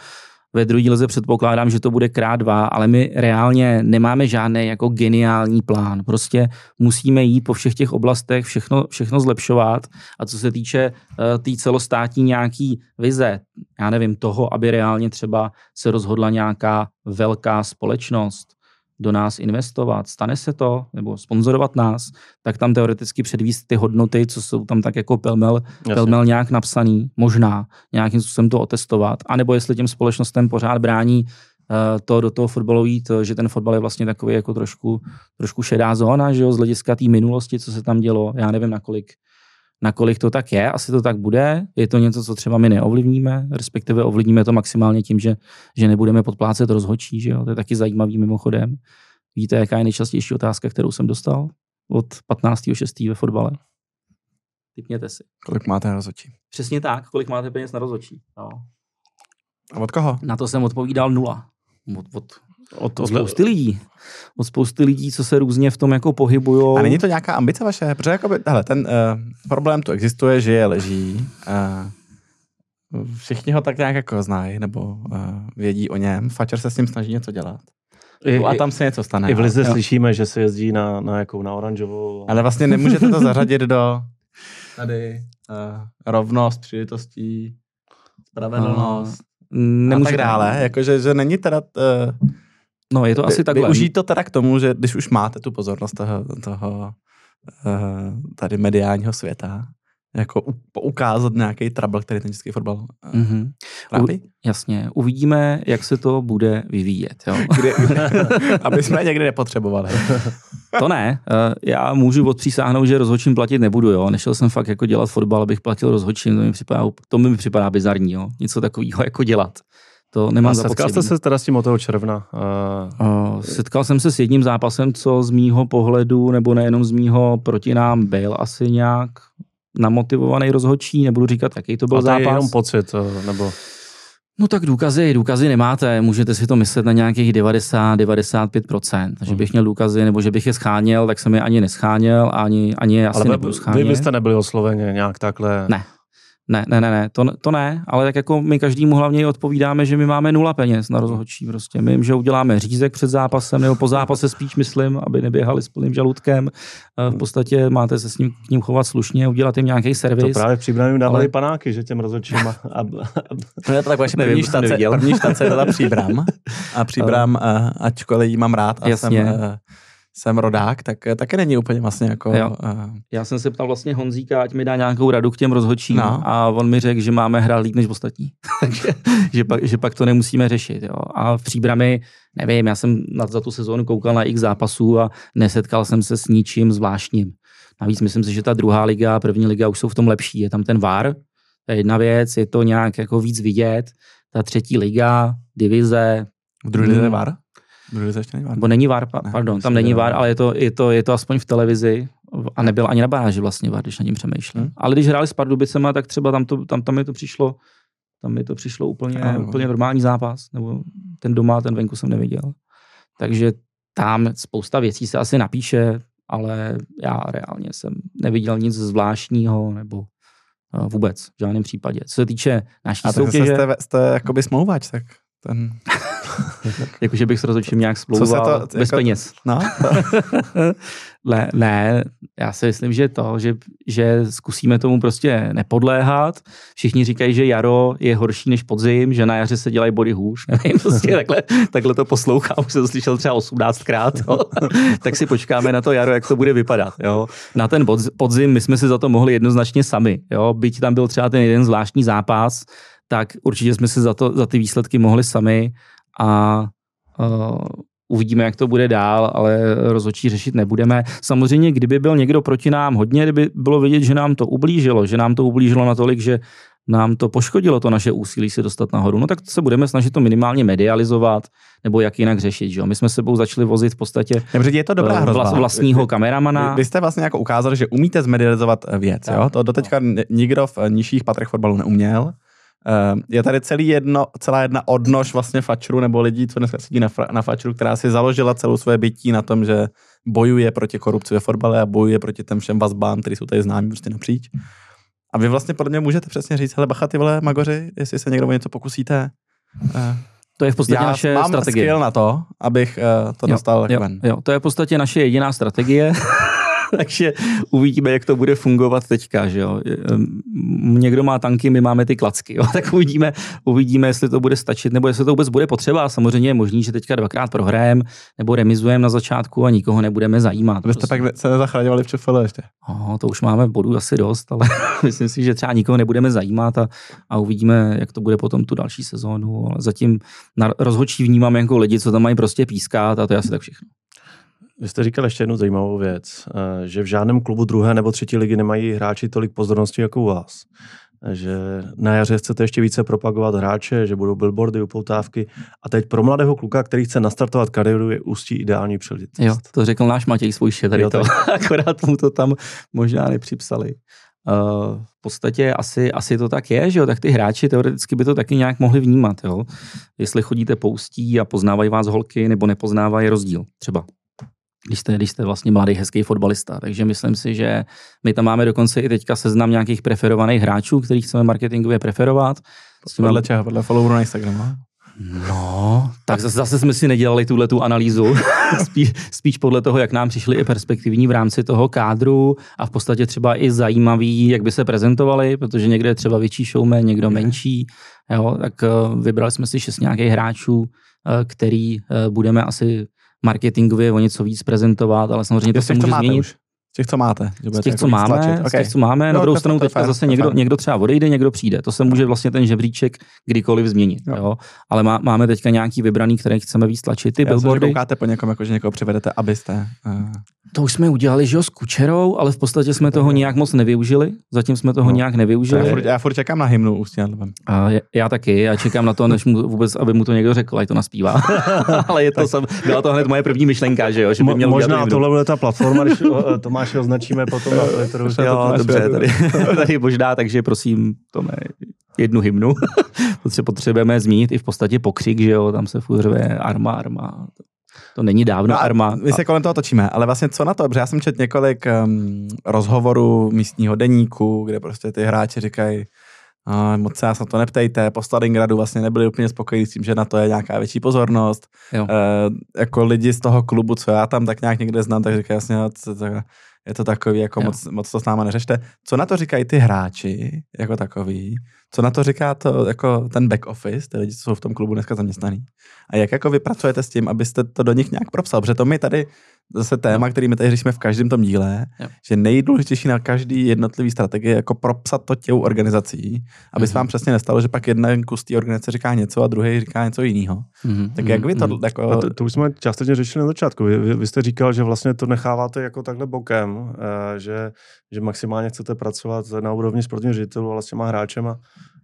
Ve druhé lize předpokládám, že to bude krát dva, ale my reálně nemáme žádný jako geniální plán. Prostě musíme jít po všech těch oblastech, všechno, všechno zlepšovat. A co se týče uh, té tý celostátní nějaký vize, já nevím, toho, aby reálně třeba se rozhodla nějaká velká společnost, do nás investovat, stane se to, nebo sponzorovat nás, tak tam teoreticky předvíst ty hodnoty, co jsou tam tak jako pelmel, pelmel nějak napsaný, možná nějakým způsobem to otestovat, anebo jestli těm společnostem pořád brání uh, to do toho fotbalu jít, že ten fotbal je vlastně takový jako trošku, trošku šedá zóna, že jo, z hlediska té minulosti, co se tam dělo, já nevím, nakolik nakolik to tak je, asi to tak bude. Je to něco, co třeba my neovlivníme, respektive ovlivníme to maximálně tím, že, že nebudeme podplácet rozhodčí, že jo? to je taky zajímavý mimochodem. Víte, jaká je nejčastější otázka, kterou jsem dostal od 15.6. ve fotbale? Typněte si. Kolik máte na rozhodčí? Přesně tak, kolik máte peněz na rozhodčí. No. A od koho? Na to jsem odpovídal nula. Od, od od, od spousty lidí. Od spousty lidí, co se různě v tom jako pohybují. A není to nějaká ambice vaše? Protože jakoby, hele, ten uh, problém tu existuje, že je leží. Uh, všichni ho tak nějak jako znají, nebo uh, vědí o něm. Fačer se s ním snaží něco dělat. I, a tam se něco stane. I v Lize slyšíme, že se jezdí na, na jakou, na oranžovou. Ale vlastně nemůžete to zařadit do tady uh, rovnost, příležitostí, spravedlnost. Uh, a tak dále. Jakože, že není teda uh, No, je to asi takhle. Využít to teda k tomu, že když už máte tu pozornost toho, toho uh, tady mediálního světa, jako ukázat nějaký trouble, který ten český fotbal mm-hmm. U, jasně, uvidíme, jak se to bude vyvíjet. Jo? Kdy, aby jsme někdy nepotřebovali. to ne, eh, já můžu odpřísáhnout, že rozhodčím platit nebudu. Jo? Nešel jsem fakt jako dělat fotbal, abych platil rozhodčím, to mi připadá, to mi připadá bizarní, jo? něco takového jako dělat. To nemám Setkal jste se teda s tím od toho června? Uh... Setkal jsem se s jedním zápasem, co z mýho pohledu, nebo nejenom z mýho proti nám byl asi nějak namotivovaný rozhodčí, nebudu říkat, jaký to byl A to zápas. je jenom pocit, nebo... No tak důkazy, důkazy nemáte, můžete si to myslet na nějakých 90-95%. Že bych měl důkazy, nebo že bych je scháněl, tak jsem je ani nescháněl, ani, ani je asi Ale nebudu schánět. Vy byste nebyli osloveni nějak takhle? Ne, ne, ne, ne, ne, to, to ne, ale tak jako my každému hlavně odpovídáme, že my máme nula peněz na rozhodčí prostě. My jim, že uděláme řízek před zápasem nebo po zápase spíš myslím, aby neběhali s plným žaludkem. Eh, v podstatě máte se s ním k ním chovat slušně, udělat jim nějaký servis. To právě příbram dávali ale... panáky, že těm rozhodčím. A, a, a... No je to tak vaše první štace, první štace byla příbram. A příbram, eh, ačkoliv jí mám rád a Jasně. jsem eh, jsem rodák, tak eh, taky není úplně vlastně jako... Jo. Uh, Já jsem se ptal vlastně Honzíka, ať mi dá nějakou radu k těm rozhodčím No. a on mi řekl, že máme hrát líp než ostatní. Takže že pak, že pak to nemusíme řešit. Jo. A v příbrami, nevím, já jsem na, za tu sezónu koukal na x zápasů a nesetkal jsem se s ničím zvláštním. Navíc myslím si, že ta druhá liga a první liga už jsou v tom lepší. Je tam ten VAR, to je jedna věc, je to nějak jako víc vidět. Ta třetí liga, divize, v druhé lize Hmm. VAR? Ještě není VAR. nebo není VAR, pa, Ne, pardon, myslím, tam není. VAR, ale je to, je, to, je to aspoň v televizi a nebyl ani na baráži vlastně VAR, když na tím přemýšlím. Hmm. Ale když hráli s Pardubicema, tak třeba tam, to, tam, tam mi to přišlo tam mi to přišlo úplně, Ano. úplně normální zápas, nebo ten doma, ten venku jsem neviděl. Takže tam spousta věcí se asi napíše, ale já reálně jsem neviděl nic zvláštního, nebo uh, vůbec v žádném případě. Co se týče naší A soutěže, jste, jste jakoby smlouvač, tak ten... jakože bych s rozhodčím nějak Co se splouval to- bez jako- peněz. No, ne, ne, já si myslím, že to, že, že zkusíme tomu prostě nepodléhat. Všichni říkají, že jaro je horší než podzim, že na jaře se dělají body hůř. Nevím, prostě takhle, takhle to poslouchám, už jsem to slyšel třeba 18krát. Jo. tak si počkáme na to jaro, jak to bude vypadat. Jo. Na ten podz- podzim my jsme si za to mohli jednoznačně sami. Jo. Byť tam byl třeba ten jeden zvláštní zápas, tak určitě jsme si za, to, za ty výsledky mohli sami a uh, uvidíme, jak to bude dál, ale rozhodčí řešit nebudeme. Samozřejmě, kdyby byl někdo proti nám hodně, kdyby bylo vidět, že nám to ublížilo, že nám to ublížilo natolik, že nám to poškodilo to naše úsilí se dostat nahoru, no tak se budeme snažit to minimálně medializovat, nebo jak jinak řešit. Že jo? My jsme sebou začali vozit v podstatě Dobře, je to dobrá hrozba. vlas, vlastního Vy, kameramana. vy jste vlastně jako ukázali, že umíte zmedializovat věc, Tak. jo? To doteďka n- nikdo v nižších patrech fotbalu neuměl. Eh, Je tady celý jedno, celá jedna odnož vlastně fačru nebo lidí, co dneska sedí na, na fačru, která si založila celou své bytí na tom, že bojuje proti korupci ve fotbale a bojuje proti těm všem vazbám, které jsou tady známí prostě napříč. A vy vlastně podle mě můžete přesně říct, hele bacha ty vole magoři, jestli se někdo o něco pokusíte. eh, To je v podstatě Já naše mám strategie. skill na to, abych eh, to dostal jo, ven. jo, to je v podstatě naše jediná strategie. Takže uvidíme, jak to bude fungovat teďka. Že jo? Někdo má tanky, my máme ty klacky. Jo? Tak uvidíme, uvidíme, jestli to bude stačit, nebo jestli to vůbec bude potřeba. Samozřejmě je možný, že teďka dvakrát prohrajeme, nebo remizujeme na začátku a nikoho nebudeme zajímat. Abyste Prostě. pak se nezachraňovali v ČFL ještě. No, to už máme bodů asi dost, ale myslím si, že třeba nikoho nebudeme zajímat a, a uvidíme, jak to bude potom tu další sezónu. Ale zatím na rozhodčí vnímám jako lidi, co tam mají prostě pískat a to je asi tak všechno. Vy jste říkal ještě jednu zajímavou věc, eh, že v žádném klubu druhé nebo třetí ligy nemají hráči tolik pozornosti jako u vás. Že na jaře chcete ještě více propagovat hráče, že budou billboardy, upoutávky. A teď pro mladého kluka, který chce nastartovat kariéru, je ústí ideální příležitost. Jo, to řekl náš Matěj Svojše tady Jo, to, akorát mu to tam možná nepřipsali. Uh, v podstatě asi, asi to tak je, že jo, tak ty hráči teoreticky by to taky nějak mohli vnímat, jo. Jestli chodíte poustí a poznávají vás holky, nebo nepoznávají rozdíl, třeba. Když jste, když jste vlastně mladý, hezký fotbalista. Takže myslím si, že my tam máme dokonce i teďka seznam nějakých preferovaných hráčů, který chceme marketingově preferovat. Podle čeho? Podle followerů na Instagramu? No, tak zase, zase jsme si nedělali tuhle tu analýzu. Spíš, spíš podle toho, jak nám přišli i perspektivní v rámci toho kádru a v podstatě třeba i zajímavý, jak by se prezentovali, protože někde je třeba větší showman, někdo menší. Jo, tak uh, vybrali jsme si šest nějakých hráčů, uh, který uh, budeme asi marketingově o něco víc prezentovat, ale samozřejmě to se může máte změnit. už. Z těch, co máte. že Z těch, jako co máme, tlačit. z těch, co máme, Jo, na druhou to stranu to teďka zase to někdo, někdo třeba odejde, někdo přijde. To se může vlastně ten žebříček kdykoliv změnit. Jo. Jo. Ale má, máme teďka nějaký vybraný, které chceme víc tlačit. Ty Já jsem, že billboardy, koukáte po někom, jako že někoho přivedete, abyste... Uh, to už jsme udělali, že jo, s Kučerou, ale v podstatě jsme toho nějak moc nevyužili. Zatím jsme toho No. nějak já, nevyužili. furt, já furt čekám na hymnu Ústí nad Labem. A já- já taky, já čekám na to, než mu vůbec, aby mu to někdo řekl, ať to naspívá. ale je to, byla to hned moje první myšlenka, že jo, že by měl možná to tohle bude ta platforma, když o, Tomáše označíme potom na Twitteru. Jo, dobře, tady, tady možná, takže prosím, to ne, jednu hymnu. Protože potřebujeme zmínit i v podstatě pokřik, že jo, tam se furt arma, arma. To, není dávno No arma. My se kolem toho točíme, ale vlastně co na to? Protože já jsem četl několik um, rozhovorů místního deníku, kde prostě ty hráči říkají, a moc se nás na to neptejte, po Stalingradu vlastně nebyli úplně spokojení s tím, že na to je nějaká větší pozornost. Jo. E, jako lidi z toho klubu, co já tam tak nějak někde znám, tak říkají jasně, no, je to takový, jako Jo. moc, moc to s náma neřešte. Co na to říkají ty hráči, jako takový? Co na to říká to, jako ten back office, ty lidi, co jsou v tom klubu dneska zaměstnaný? A jak jako vy pracujete s tím, abyste to do nich nějak propsal? Protože to my tady, zase téma, který my tady řešíme v každém tom díle, Jo. že nejdůležitější na každý jednotlivý strategii je jako propsat to těm organizací, aby se Mhm. vám přesně nestalo, že pak jeden kus té organizace říká něco a druhý říká něco jiného. Mhm, Tak jak vy to mhm. jako... A to, to už jsme částečně řešili na začátku. Vy, vy, vy jste říkal, že vlastně to necháváte jako takhle bokem, eh, že, že maximálně chcete pracovat na úrovni sportovního ředitelů, ale s těma hráčema.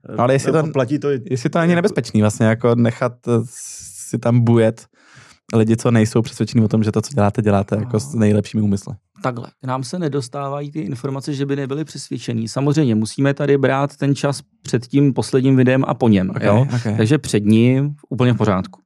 eh, No, ale jestli to- platí to i Jestli to není nebezpečný vlastně, jako nechat eh, si tam bujet lidi, co nejsou přesvědčení o tom, že to, co děláte, děláte jako s nejlepšími úmysly. Takhle, k nám se nedostávají ty informace, že by nebyli přesvědčení. Samozřejmě musíme tady brát ten čas před tím posledním videem a po něm. Okay, jo? okay. Takže před ním úplně v pořádku.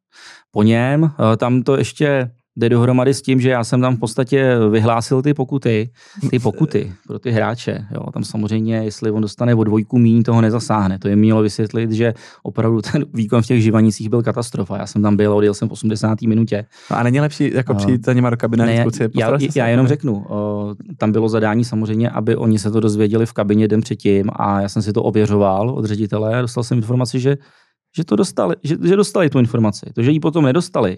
Po něm eh, tam to ještě jde dohromady s tím, že já jsem tam v podstatě vyhlásil ty pokuty, ty pokuty pro ty hráče. Jo. Tam samozřejmě, jestli on dostane o dvojku míň, toho nezasáhne. To je mělo vysvětlit, že opravdu ten výkon v těch živanicích byl katastrofa. Já jsem tam byl, odjel jsem v 80. minutě. No a není lepší jako přijít za nima do kabiny Ne, kluci, já, se? já jenom řeknu, o, tam bylo zadání samozřejmě, aby oni se to dozvěděli v kabině den předtím a já jsem si to ověřoval od ředitele a dostal jsem informaci, že, že to dostali, že, že dostali tu informaci. To, že ji potom nedostali,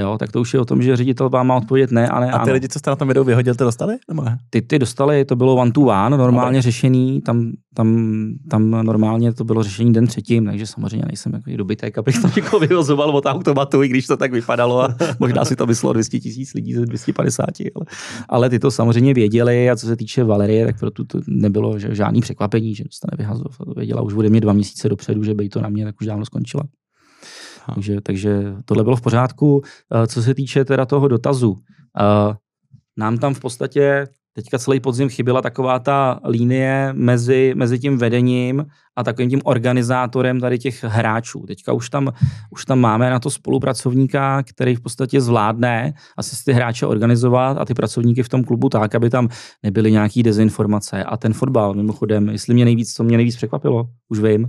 jo, tak to už je o tom, že ředitel vám má odpovědět ne a ne A ty ano. lidi, co jste na tom videu vyhodil, to dostali? Nebo ne? Ty, ty dostali, to bylo one to one, normálně řešený, tam, tam, tam normálně to bylo řešení den předtím, takže samozřejmě nejsem jako dobytek, abych tam někoho vyvozoval od automatu, i když to tak vypadalo a možná si to myslelo 200 tisíc lidí ze 250, ale, ale ty to samozřejmě věděli a co se týče Valerie, tak proto to nebylo žádný překvapení, že dostane vyhazov. Věděla už ode mě dva měsíce dopředu, že by to na mě tak už dávno skončila. Takže, takže tohle bylo v pořádku. Eh, Co se týče teda toho dotazu, eh, nám tam v podstatě teďka celý podzim chyběla taková ta línie mezi, mezi tím vedením a takovým tím organizátorem tady těch hráčů. Teďka už tam, už tam máme na to spolupracovníka, který v podstatě zvládne asi ty hráče organizovat a ty pracovníky v tom klubu tak, aby tam nebyly nějaký dezinformace. A ten fotbal, mimochodem, jestli mě nejvíc, co mě nejvíc překvapilo, už vím,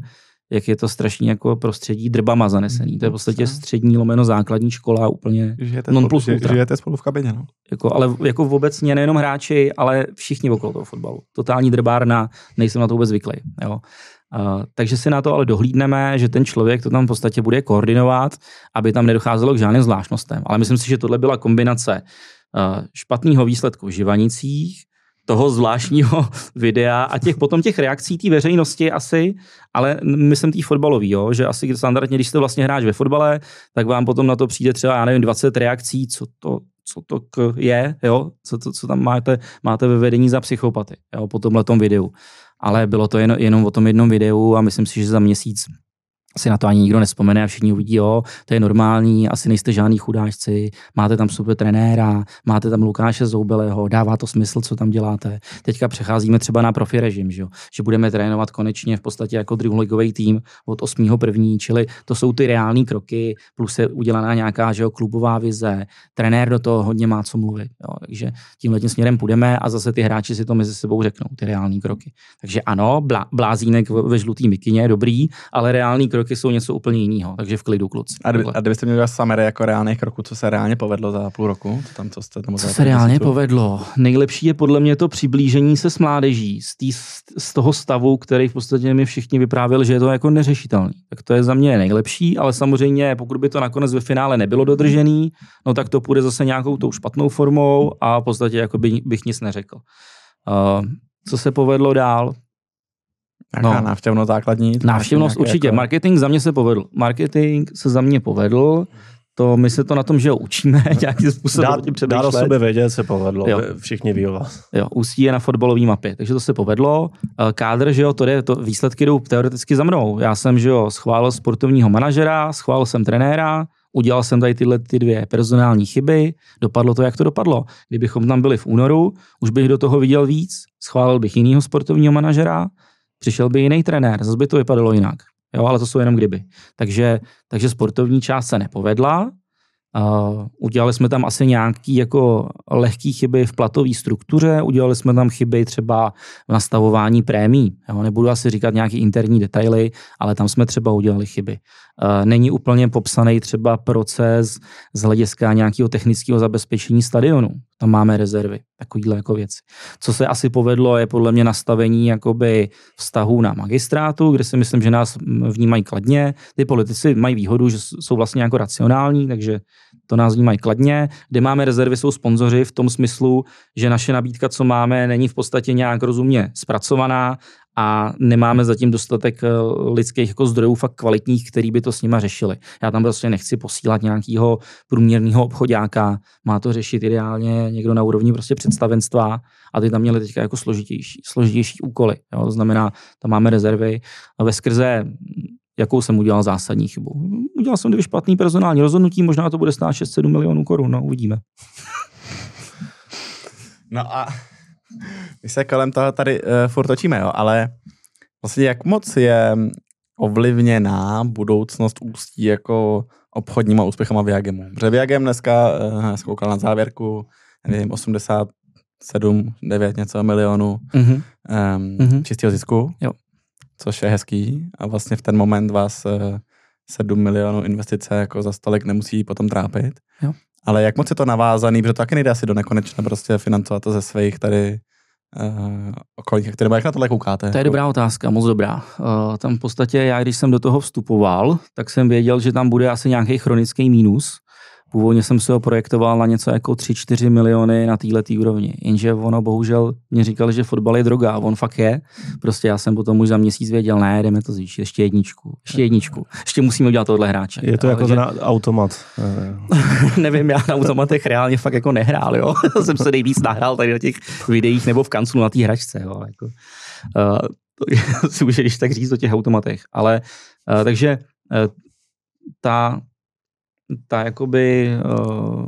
jak je to strašný jako prostředí drbama zanesený. To je v podstatě střední lomeno základní škola úplně Žijete, Non spolu, plus ži- ultra. žijete spolu v kabině, no. jako, ale jako obecně nejenom hráči, ale všichni okolo toho fotbalu. Totální drbárna, nejsem na to vůbec zvyklý. Jo. Uh, takže si na to ale dohlídneme, že ten člověk to tam v podstatě bude koordinovat, aby tam nedocházelo k žádným zvláštnostem. Ale myslím si, že tohle byla kombinace uh, špatného výsledku v Živanicích, toho zvláštního videa a těch potom těch reakcí té veřejnosti asi, ale myslím tý fotbalový, jo, že asi standardně, když jste vlastně hráč ve fotbale, tak vám potom na to přijde třeba, já nevím, 20 reakcí, co to, co to k je, jo, co, to, co tam máte, máte ve vedení za psychopaty, jo, po tomhle videu. Ale bylo to jen, jenom o tom jednom videu a myslím si, že za měsíc si na to ani nikdo nespomene a všichni uvidí, jo, to je normální, asi nejste žádný chudáčci, máte tam super trenéra, máte tam Lukáše Zoubelého, dává to smysl, co tam děláte. Teďka přecházíme třeba na profi režim, že, jo? že budeme trénovat konečně v podstatě jako druholigový tým od 8. první, čili to jsou ty reální kroky, plus je udělaná nějaká že jo, klubová vize, trenér do toho hodně má co mluvit. Jo? Takže tímhle tím směrem půjdeme a zase ty hráči si to mezi sebou řeknou, ty reální kroky. Takže ano, blá, blázínek ve žlutý mikině je dobrý, ale reální kroky jsou něco úplně jiného, takže v klidu kluci. A, kdyby, a kdybyste měli summary jako reálných kroků, co se reálně povedlo za půl roku? Co tam, co jste tam Co se reálně měsíců? povedlo? Nejlepší je podle mě to přiblížení se s mládeží, z, tý, z toho stavu, který v podstatě mi všichni vyprávěli, že je to jako neřešitelný. Tak to je za mě nejlepší, ale samozřejmě pokud by to nakonec ve finále nebylo dodržený, no tak to půjde zase nějakou tou špatnou formou a v podstatě jako by, bych nic neřekl. Uh, co se povedlo dál? Nějaká no. návštěvnost základní? Návštěvnost nějaké určitě. Jako... Marketing za mě se povedl. Marketing se za mě povedl. To my se to na tom, že ho učíme nějakým způsobem. Dát, dát o sobě vědět se povedlo. Jo. Všichni ví o vás. Jo, Ústí je na fotbalové mapě, takže to se povedlo. Eh, Kádr, že jo, to, jde, to výsledky jdou teoreticky za mnou. Já jsem, že jo, schválil sportovního manažera, schválil jsem trenéra, udělal jsem tady tyhle ty dvě personální chyby, dopadlo to, jak to dopadlo. Kdybychom tam byli v únoru, už bych do toho viděl víc, schválil bych jinýho sportovního manažera, přišel by jiný trenér, zase by to vypadalo jinak. Jo, ale to jsou jenom kdyby. Takže, takže sportovní část se nepovedla, Uh, udělali jsme tam asi nějaký jako lehký chyby v platové struktuře, udělali jsme tam chyby třeba v nastavování prémí. Jo? Nebudu asi říkat nějaký interní detaily, ale tam jsme třeba udělali chyby. Uh, není úplně popsaný třeba proces z hlediska nějakého technického zabezpečení stadionu. Tam máme rezervy, takovýhle jako věci. Co se asi povedlo, je podle mě nastavení jakoby vztahů na magistrátu, kde si myslím, že nás vnímají kladně. Ty politici mají výhodu, že jsou vlastně jako racionální, takže to nás vnímají kladně. Kde máme rezervy, jsou sponzoři v tom smyslu, že naše nabídka, co máme, není v podstatě nějak rozumně zpracovaná a nemáme zatím dostatek eh, lidských jako zdrojů fakt kvalitních, který by to s nima řešili. Já tam prostě nechci posílat nějakého průměrného obchodáka, má to řešit ideálně někdo na úrovni prostě představenstva a ty tam měli teďka jako složitější, složitější úkoly. Jo? To znamená, tam máme rezervy a ve skrze jakou jsem udělal zásadní chybu. Udělal jsem dvě špatný personální rozhodnutí, možná to bude stát 6-7 milionů korun, no uvidíme. No a my se kolem toho tady uh, furt točíme, jo, ale vlastně jak moc je ovlivněná budoucnost ústí jako obchodníma úspěchama Viagemu. Protože Viagem dneska, uh, skoukal na závěrku, nevím, 87, 9 něco milionů mm-hmm. um, mm-hmm. čistého zisku. Jo což je hezký a vlastně v ten moment vás 7 eh, milionů investice jako za stolik nemusí potom trápit. Jo. Ale jak moc je to navázaný, protože to taky nejde asi do nekonečna prostě financovat to ze svých tady uh, okolních aktivit. Jak na tohle koukáte? To je dobrá otázka, moc dobrá. Uh, tam v podstatě já, když jsem do toho vstupoval, tak jsem věděl, že tam bude asi nějaký chronický mínus, Původně jsem si ho projektoval na něco jako 3-4 miliony na této úrovni, jenže ono bohužel mě říkal, že fotbal je droga, on fakt je. Prostě já jsem potom už za měsíc věděl, ne, jdeme to zvýšit, ještě jedničku, ještě jedničku, ještě musíme udělat tohle hráče. Je to jo, jako takže... na automat. Nevím, já na automatech reálně fakt jako nehrál, jo. jsem se nejvíc nahrál tady na těch videích nebo v kanclu na té hračce, jo. Jako, uh, to si můžeš tak říct o těch automatech, ale uh, takže uh, ta, ta jakoby, eh,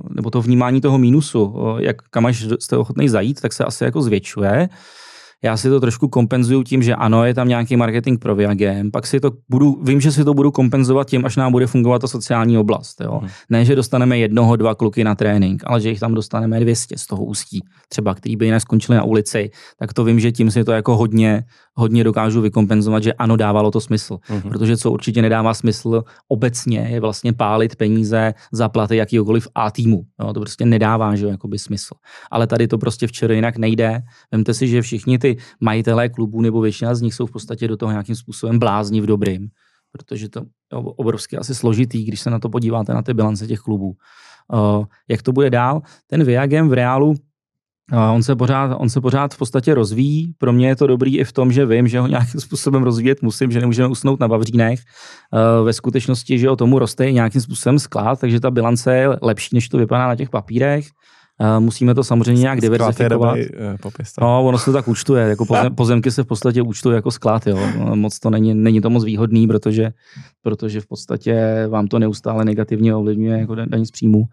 nebo to vnímání toho mínusu, eh, jak kam až jste ochotný zajít, tak se asi jako zvětšuje. Já si to trošku kompenzuju tím, že ano, je tam nějaký marketing pro Viagem, pak si to budu, vím, že si to budu kompenzovat tím, až nám bude fungovat ta sociální oblast. Jo. Hmm. Ne, že dostaneme jednoho, dva kluky na trénink, ale že jich tam dostaneme 200 z toho ústí, třeba který by jinak skončili na ulici, tak to vím, že tím si to jako hodně, hodně dokážu vykompenzovat, že ano, dávalo to smysl. Hmm. Protože co určitě nedává smysl obecně je vlastně pálit peníze za platy jakýkoliv A týmu. Jo. To prostě nedává, že jakoby smysl. Ale tady to prostě včera jinak nejde. Vemte si, že všichni ty majitelé klubů nebo většina z nich jsou v podstatě do toho nějakým způsobem blázni v dobrým, protože to je obrovsky asi složitý, když se na to podíváte na ty bilance těch klubů. Uh, jak to bude dál? Ten Viagem v reálu On se, pořád, on se pořád v podstatě rozvíjí. Pro mě je to dobrý i v tom, že vím, že ho nějakým způsobem rozvíjet musím, že nemůžeme usnout na Vavřínech. Ve skutečnosti, že o tomu roste nějakým způsobem sklad, takže ta bilance je lepší, než to vypadá na těch papírech. Musíme to samozřejmě nějak diverzifikovat. Eh, no, ono se to tak účtuje, jako pozem, pozemky se v podstatě účtují jako sklad, jo. Moc to není, není to moc výhodný, protože, protože v podstatě vám to neustále negativně ovlivňuje jako daň z příjmu,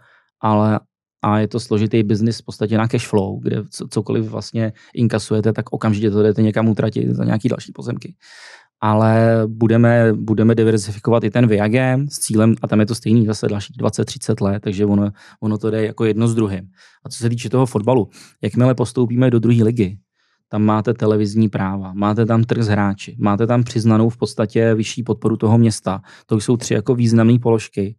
ale a je to složitý biznis v podstatě na cash flow, kde cokoliv vlastně inkasujete, tak okamžitě to jdete někam utratit za nějaký další pozemky ale budeme, budeme diversifikovat i ten Viagem s cílem, a tam je to stejný zase dalších 20-30 let, takže ono, ono to jde jako jedno s druhým. A co se týče toho fotbalu, jakmile postoupíme do druhé ligy, tam máte televizní práva, máte tam trh s hráči, máte tam přiznanou v podstatě vyšší podporu toho města. To jsou tři jako významné položky,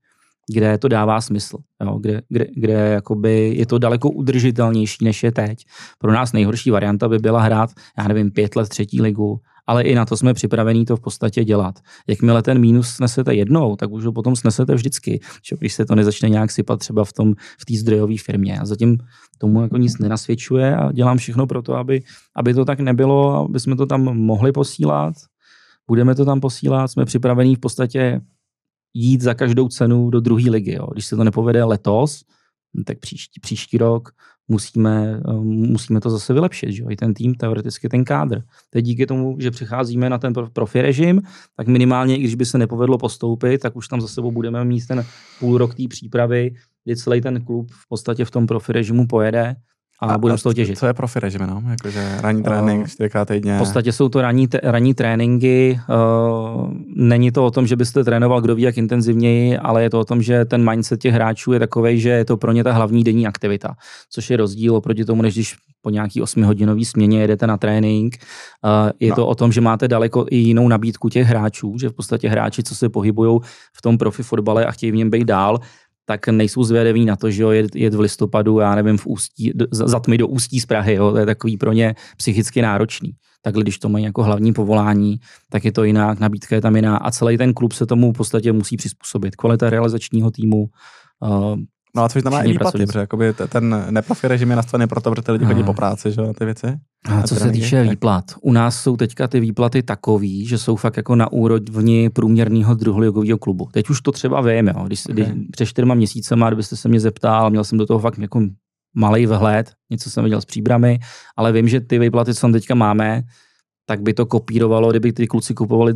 kde to dává smysl, jo, kde, kde, kde jakoby je to daleko udržitelnější, než je teď. Pro nás nejhorší varianta by byla hrát, já nevím, pět let třetí ligu ale i na to jsme připravení to v podstatě dělat. Jakmile ten mínus snesete jednou, tak už ho potom snesete vždycky, že když se to nezačne nějak sypat třeba v tom v té zdrojové firmě. A zatím tomu jako nic nenasvědčuje a dělám všechno pro to, aby, aby to tak nebylo, aby jsme to tam mohli posílat. Budeme to tam posílat, jsme připravení v podstatě jít za každou cenu do druhé ligy. Jo. Když se to nepovede letos, tak příští, příští rok musíme, eh, musíme to zase vylepšit. Že? I ten tým, teoreticky ten kádr. Teď díky tomu, že přecházíme na ten profi režim, tak minimálně, i když by se nepovedlo postoupit, tak už tam za sebou budeme mít ten půl rok té přípravy, kdy celý ten klub v podstatě v tom profi režimu pojede a, a budeme z toho těžit. Co je profi režim, no? Jakože ranní trénink, čtyřikrát týdně. V podstatě jsou to ranní, ranní tréninky uh, není to o tom, že byste trénoval kdo ví jak intenzivněji, ale je to o tom, že ten mindset těch hráčů je takový, že je to pro ně ta hlavní denní aktivita, což je rozdíl oproti tomu, než když po nějaký 8-hodinový směně jedete na trénink. Je no. to o tom, že máte daleko i jinou nabídku těch hráčů, že v podstatě hráči, co se pohybují v tom profi fotbale a chtějí v něm být dál, tak nejsou zvědaví na to, že jo, jet, jet v listopadu, já nevím, v ústí, za tmy do ústí z Prahy, jo, to je takový pro ně psychicky náročný. Takhle, když to mají jako hlavní povolání, tak je to jinak, nabídka je tam jiná a celý ten klub se tomu v podstatě musí přizpůsobit. Kvalita realizačního týmu, uh, No a což znamená i výplaty, protože jakoby ten neprofi režim je nastavený proto, protože ty lidi chodí po práci, že ty věci. A co se týče výplat, u nás jsou teďka ty výplaty takový, že jsou fakt jako na úrovni průměrného druholigového klubu. Teď už to třeba vím, jo. Když, okay. když před čtyřma měsícema, kdybyste se mě zeptal, měl jsem do toho fakt jako malý vhled, něco jsem viděl s příbrami, ale vím, že ty výplaty, co tam teďka máme, tak by to kopírovalo, kdyby ty kluci kupovali,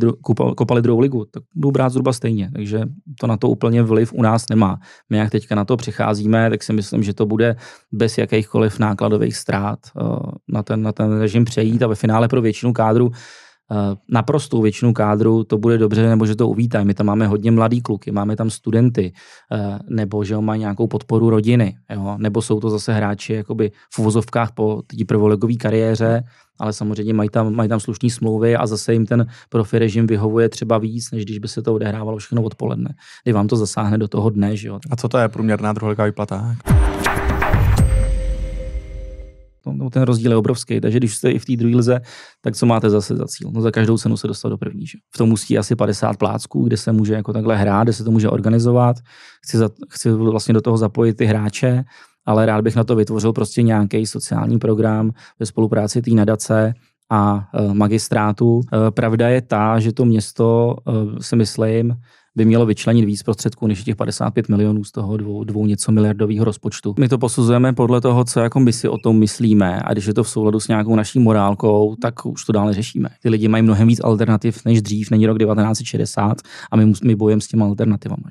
kopali druhou ligu, tak budou brát zhruba stejně. Takže to na to úplně vliv u nás nemá. My jak teďka na to přicházíme, tak si myslím, že to bude bez jakýchkoliv nákladových ztrát eh, na ten, na ten režim přejít a ve finále pro většinu kádru Eh, naprostou většinu kádru to bude dobře, nebo že to uvítají. My tam máme hodně mladý kluky, máme tam studenty, eh, nebo že mají nějakou podporu rodiny, jo? nebo jsou to zase hráči jakoby v uvozovkách po té prvolegové kariéře, ale samozřejmě mají tam, mají tam slušné smlouvy a zase jim ten profi režim vyhovuje třeba víc, než když by se to odehrávalo všechno odpoledne, kdy vám to zasáhne do toho dne. Že jo? A co to je průměrná druholigová výplata? No, ten rozdíl je obrovský, takže když jste i v té druhé lize, tak co máte zase za cíl? No za každou cenu se dostat do první. Že? V tom musí asi 50 plácků, kde se může jako takhle hrát, kde se to může organizovat. Chci, za, chci vlastně do toho zapojit ty hráče, ale rád bych na to vytvořil prostě nějaký sociální program ve spolupráci té nadace a e, magistrátu. E, pravda je ta, že to město e, si myslím, by mělo vyčlenit víc prostředků než těch 55 milionů z toho dvou, dvou něco miliardového rozpočtu. My to posuzujeme podle toho, co jako my si o tom myslíme a když je to v souladu s nějakou naší morálkou, tak už to dále řešíme. Ty lidi mají mnohem víc alternativ než dřív, není rok 1960 a my, my bojujeme s těmi alternativami.